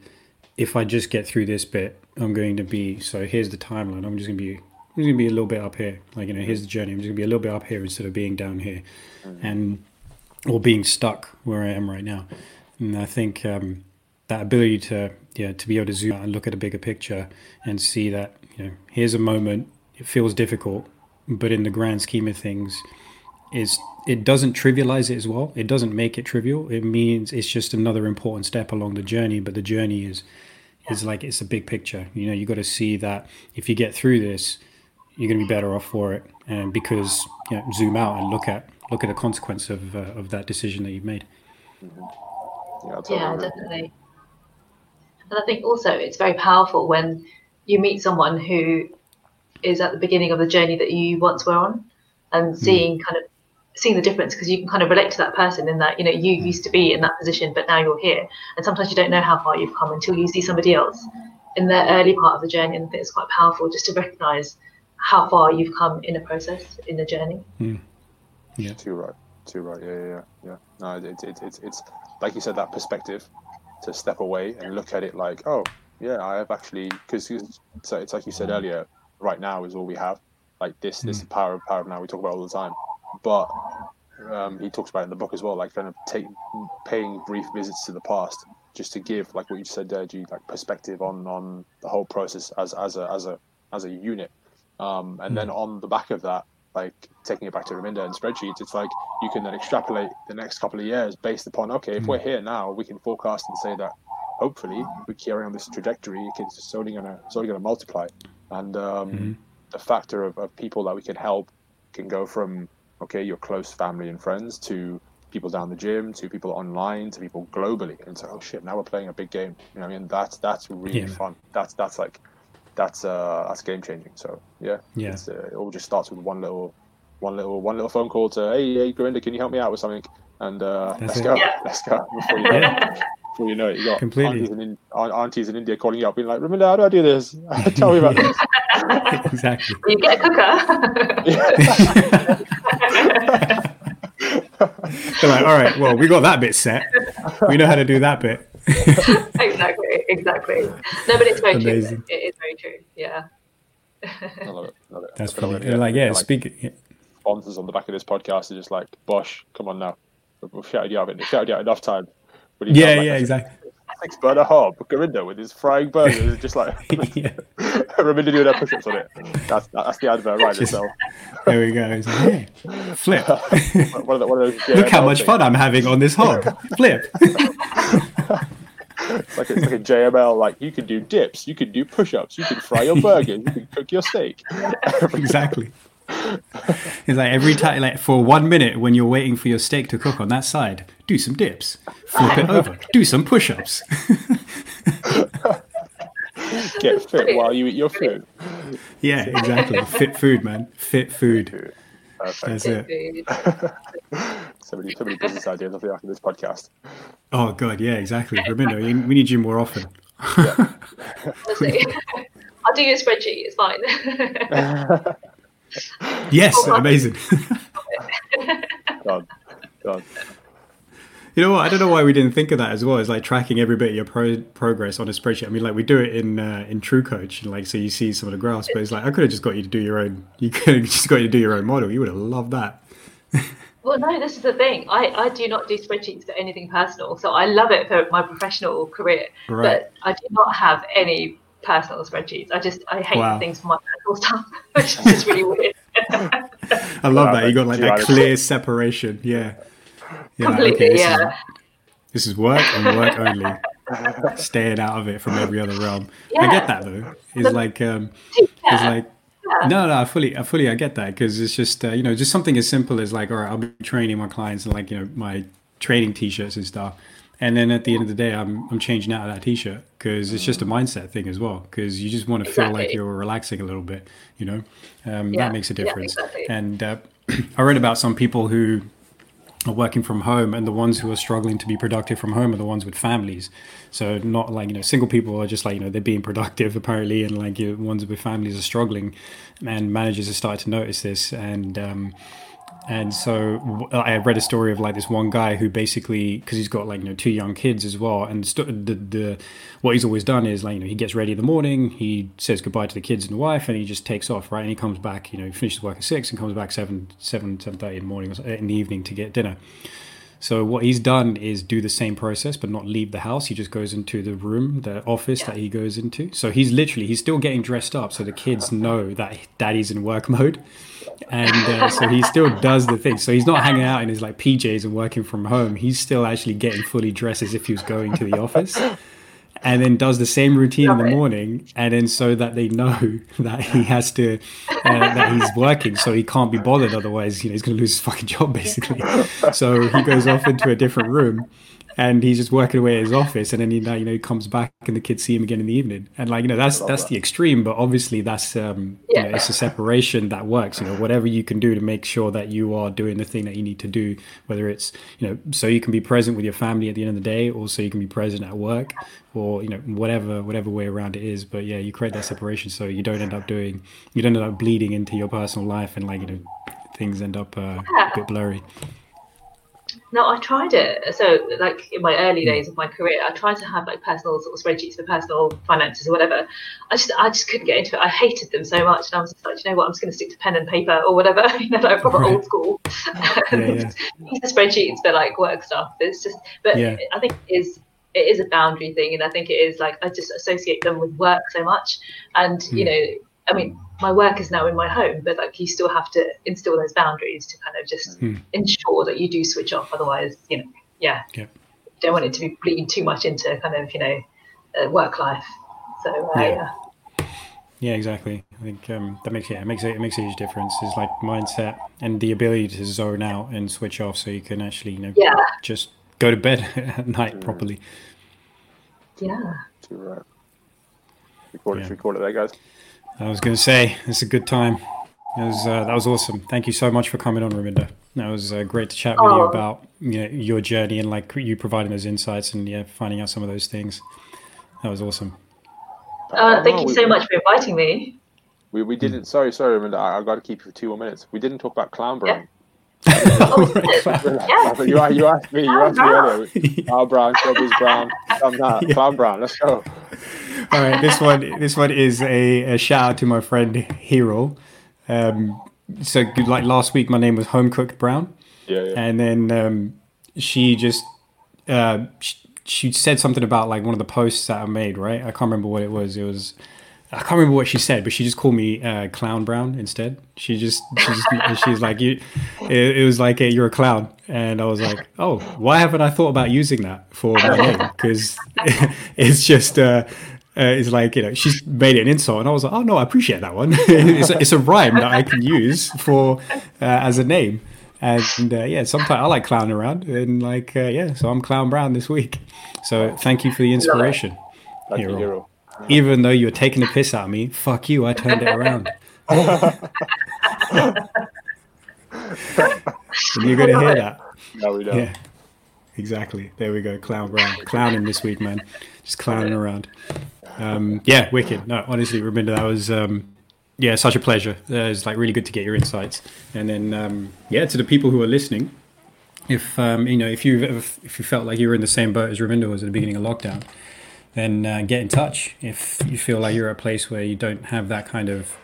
if I just get through this bit, I'm going to be. So here's the timeline. I'm just going to be. I'm going to be a little bit up here. Like you know, here's the journey. I'm just going to be a little bit up here instead of being down here, mm-hmm. and or being stuck where I am right now. And I think um, that ability to yeah to be able to zoom out and look at a bigger picture and see that you know here's a moment it feels difficult, but in the grand scheme of things, is it doesn't trivialize it as well. It doesn't make it trivial. It means it's just another important step along the journey, but the journey is is like it's a big picture. You know, you got to see that if you get through this, you're going to be better off for it, and because you know, zoom out and look at look at the consequence of uh, of that decision that you've made. Mm-hmm. Yeah, totally yeah definitely. And I think also it's very powerful when you meet someone who is at the beginning of the journey that you once were on, and hmm. seeing mm. kind of seeing the difference because you can kind of relate to that person in that you know you used to be in that position but now you're here. And sometimes you don't know how far you've come until you see somebody else in the early part of the journey and I think it's quite powerful just to recognize how far you've come in a process in the journey. Mm. yeah. Too right. Too right. Yeah yeah yeah. No it's it's it's, it's like you said that perspective to step away and look at it like oh yeah i have actually because so it's like you said earlier right now is all we have. Like this mm. this power of power of now we talk about all the time but um, he talks about in the book as well, like kind of take, paying brief visits to the past, just to give, like what you said there, G, like perspective on on the whole process as as a as a as a unit. Um, and mm. then hmm. on the back of that, like taking it back to Raminder and spreadsheets, it's like you can then extrapolate the next couple of years based upon okay, if mm. we're here now, we can forecast and say that hopefully if we carry on this trajectory, it's only gonna it's only gonna multiply, and um, mm. the factor of, of people that we can help can go from okay, your close family and friends to people down the gym to people online to people globally. And so oh shit now we're playing a big game. You know what i mean? That's that's really yeah. fun. That's that's like that's uh that's game changing so yeah yeah. uh, it all just starts with one little one little one little phone call to hey hey Gurinder, can you help me out with something? And uh let's go. yeah. let's go. *laughs* Before you know, yeah. Before you know it you got completely aunties in, aunties in india calling you up being like remember how do i do this *laughs* tell me about this *laughs* exactly you get a cooker *laughs* They're like, all right, well, we got that bit set. We know how to do that bit. exactly, exactly. No, but it's very Amazing. true. It is very true. Yeah. I love it. Love it. That's funny. Yeah. Like, yeah, like, speaking. Yeah. Sponsors on the back of this podcast are just like, Bosch, come on now. We've shouted you out, shouted you out enough time. Yeah, yeah, exactly six burner hob, Gurinder with his frying burgers, just like *laughs* yeah. *laughs* Raminder doing their push-ups on it. That's that's the advert right just, itself. There we go. Like, flip. *laughs* one of the, one of those, yeah, Look how much things. fun I'm having on this hob. flip. it's like it's like a JML. Like you can do dips, you can do push-ups, you can fry your burgers, you can cook your steak. exactly. It's like every time, like for one minute when you're waiting for your steak to cook on that side, do some dips, flip it over, *laughs* do some push ups. *laughs* Get fit while you eat your food. Yeah, exactly. Fit food, man. Fit food. That's it. *laughs* so many, so many business ideas after this podcast. Oh god, yeah, exactly. Raminder, we need you more often. Yeah. I'll do your spreadsheet. It's fine. Yes, oh, amazing. *laughs* God, God. You know what? I don't know why we didn't think of that as well. It's like tracking every bit of your pro- progress on a spreadsheet. I mean, like we do it in uh, in TrueCoach, and like so you see some of the graphs. But it's like I could have just got you to do your own. You could have *laughs* just got you to do your own model. You would have loved that. *laughs* well, no, this is the thing. I I do not do spreadsheets for anything personal. So I love it for my professional career, right. but I do not have any personal spreadsheets. I just I hate wow. things for my personal stuff, *laughs* which is just really weird. *laughs* I love that you got like that clear separation. Yeah, yeah. Completely, okay, this yeah. Is, this is work and work only. Staying out of it from every other realm. Yeah. I get that though. It's like um, it's like no, no, I fully, I fully, I get that because it's just, uh, you know, just something as simple as like, all right, I'll be training my clients and like, you know, my training t-shirts and stuff and then at the end of the day i'm, I'm changing out of that t-shirt because it's just a mindset thing as well because you just want to exactly. feel like you're relaxing a little bit you know um, yeah. that makes a difference yeah, exactly. and uh, *clears throat* i read about some people who are working from home and the ones who are struggling to be productive from home are the ones with families so not like you know single people are just like you know they're being *laughs* productive apparently and like you know, ones with families are struggling and managers are starting to notice this and um, and so I read a story of like this one guy who basically, because he's got like you know two young kids as well, and st- the the what he's always done is like you know he gets ready in the morning, he says goodbye to the kids and the wife, and he just takes off right, and he comes back, you know, he finishes work at six and comes back seven seven seven thirty in the morning or in the evening to get dinner. So what he's done is do the same process, but not leave the house. He just goes into the room, the office yeah. that he goes into. So he's literally he's still getting dressed up, so the kids know that daddy's in work *laughs* mode, and uh, so he still does the thing. So he's not hanging out in his like PJs and working from home. He's still actually getting fully dressed as if he was going to the office and then does the same routine in the morning and then so that they know *laughs* that he has to uh, that he's working so he can't be bothered otherwise you know he's going to lose his fucking job basically. *laughs* So he goes off into a different room and he's just working away at his office and then he you know he comes back and the kids see him again in the evening and like you know that's that's that. the extreme but obviously that's um yeah. you know, it's a separation that works you know whatever you can do to make sure that you are doing the thing that you need to do whether it's you know so you can be present with your family at the end of the day or so you can be present at work or you know whatever whatever way around it is but yeah you create that separation so you don't end up doing you don't end up bleeding into your personal life and like you know things end up uh, yeah. a bit blurry no, I tried it. So, like in my early days of my career, I tried to have like personal sort of spreadsheets for personal finances or whatever. I just, I just couldn't get into it. I hated them so much, and I was like, you know what? I'm just going to stick to pen and paper or whatever. *laughs* you know, like proper right. old school. yeah, *laughs* yeah. These spreadsheets for like work stuff. It's just, but yeah. I think it is it is a boundary thing, and I think it is like I just associate them with work so much, and mm. you know, I mean my work is now in my home, but like you still have to instill those boundaries to kind of just hmm. ensure that you do switch off. Otherwise, you know, yeah, yeah. don't want it to be bleeding too much into kind of you know uh, work life. So uh, yeah. yeah. Yeah, exactly. I think um, that makes yeah, it makes it, it makes a huge difference. Is like mindset and the ability to zone out and switch off, so you can actually you know yeah. just go to bed *laughs* at night mm. properly. Yeah. Right. Record it, yeah. record it there, guys. I was going to say it's a good time. It was, uh, that was awesome. Thank you so much for coming on, Raminder. That was uh, great to chat with oh. you about you know, your journey and like you providing those insights and yeah, finding out some of those things. That was awesome. Uh, thank you so much for inviting me. We, we didn't. Sorry, sorry, Raminder. I, have got to keep you for two more minutes. We didn't talk about clown brown. Yeah. *laughs* oh, *laughs* *laughs* you, you asked me. You asked me earlier. Clown brown, showbiz brown. yeah. Clown brown. Let's go. All right, this one, this one is a, a shout out to my friend Hero. Um, so, like last week, my name was Home Cooked Brown. Yeah, yeah. And then um, she just uh, she, she, said something about like one of the posts that I made. Right, I can't remember what it was. It was I can't remember what she said, but she just called me uh, Clown Brown instead. She just, she just she's like, you, it, it was like, you're a clown. And I was like, oh, why haven't I thought about using that for my name? Because *laughs* it's just, uh, uh, is like you know she's made it an insult and i was like oh no i appreciate that one. *laughs* It's, a, it's a rhyme that i can use for uh, as a name. And uh, yeah sometimes i like clowning around and like uh, yeah so i'm clown brown this week. So thank you for the inspiration hero. hero. even though you're taking the piss out of me fuck you i turned it around. *laughs* You're gonna hear that. No we don't. Yeah exactly. There we go clown brown clowning this week man just clowning around um, yeah, wicked. No, honestly, Raminder, that was um, yeah, such a pleasure. Uh, it's like really good to get your insights. And then um, yeah, to the people who are listening, if um, you know if you if you felt like you were in the same boat as Raminder was at the beginning of lockdown, then uh, get in touch. If you feel like you're at a place where you don't have that kind of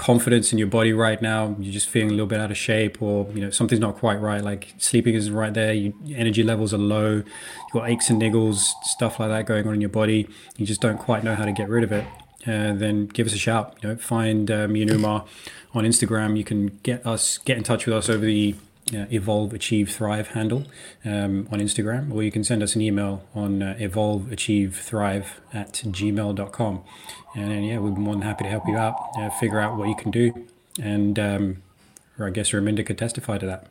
confidence in your body right now, you're just feeling a little bit out of shape, or you know something's not quite right, like sleeping isn't right there, you, energy levels are low, you've got aches and niggles, stuff like that going on in your body, you just don't quite know how to get rid of it. Uh, then give us a shout. You know, find me and Umar on Instagram. You can get us get in touch with us over the uh, evolve achieve thrive handle um, on instagram or you can send us an email on uh, evolve achieve thrive at gmail.com and then, yeah we'd be more than happy to help you out uh, figure out what you can do. And um, or i guess Raminder could testify to that.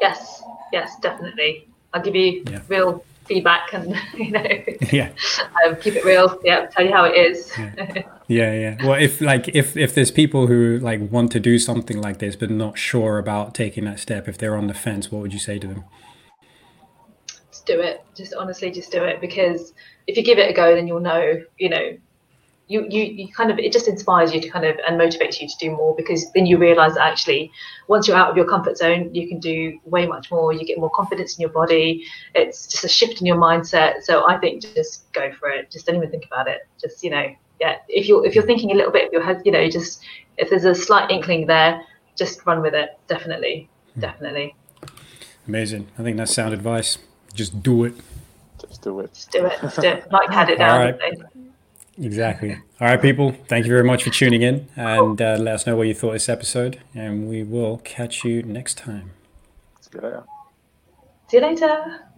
Yes yes definitely. I'll give you yeah. real feedback and *laughs* you know yeah. um, keep it real. Yeah tell you how it is. Yeah. yeah yeah. Well if like if if there's people who like want to do something like this but not sure about taking that step if they're on the fence what would you say to them? Just do it. Just honestly just do it. Because if you give it a go then you'll know you know you, you, you kind of it just inspires you to kind of and motivates you to do more because then you realize that actually once you're out of your comfort zone you can do way much more you get more confidence in your body it's just a shift in your mindset so i think just go for it just don't even think about it just you know yeah if you're if you're thinking a little bit of your head you know just if there's a slight inkling there just run with it definitely hmm. definitely Amazing. I think that's sound advice. Just do it. Just do it. Just do it. Just do it. Nike had it down. All right. Exactly. All right, people. Thank you very much for tuning in, and uh, let us know what you thought this episode, and we will catch you next time. See you later. See you later.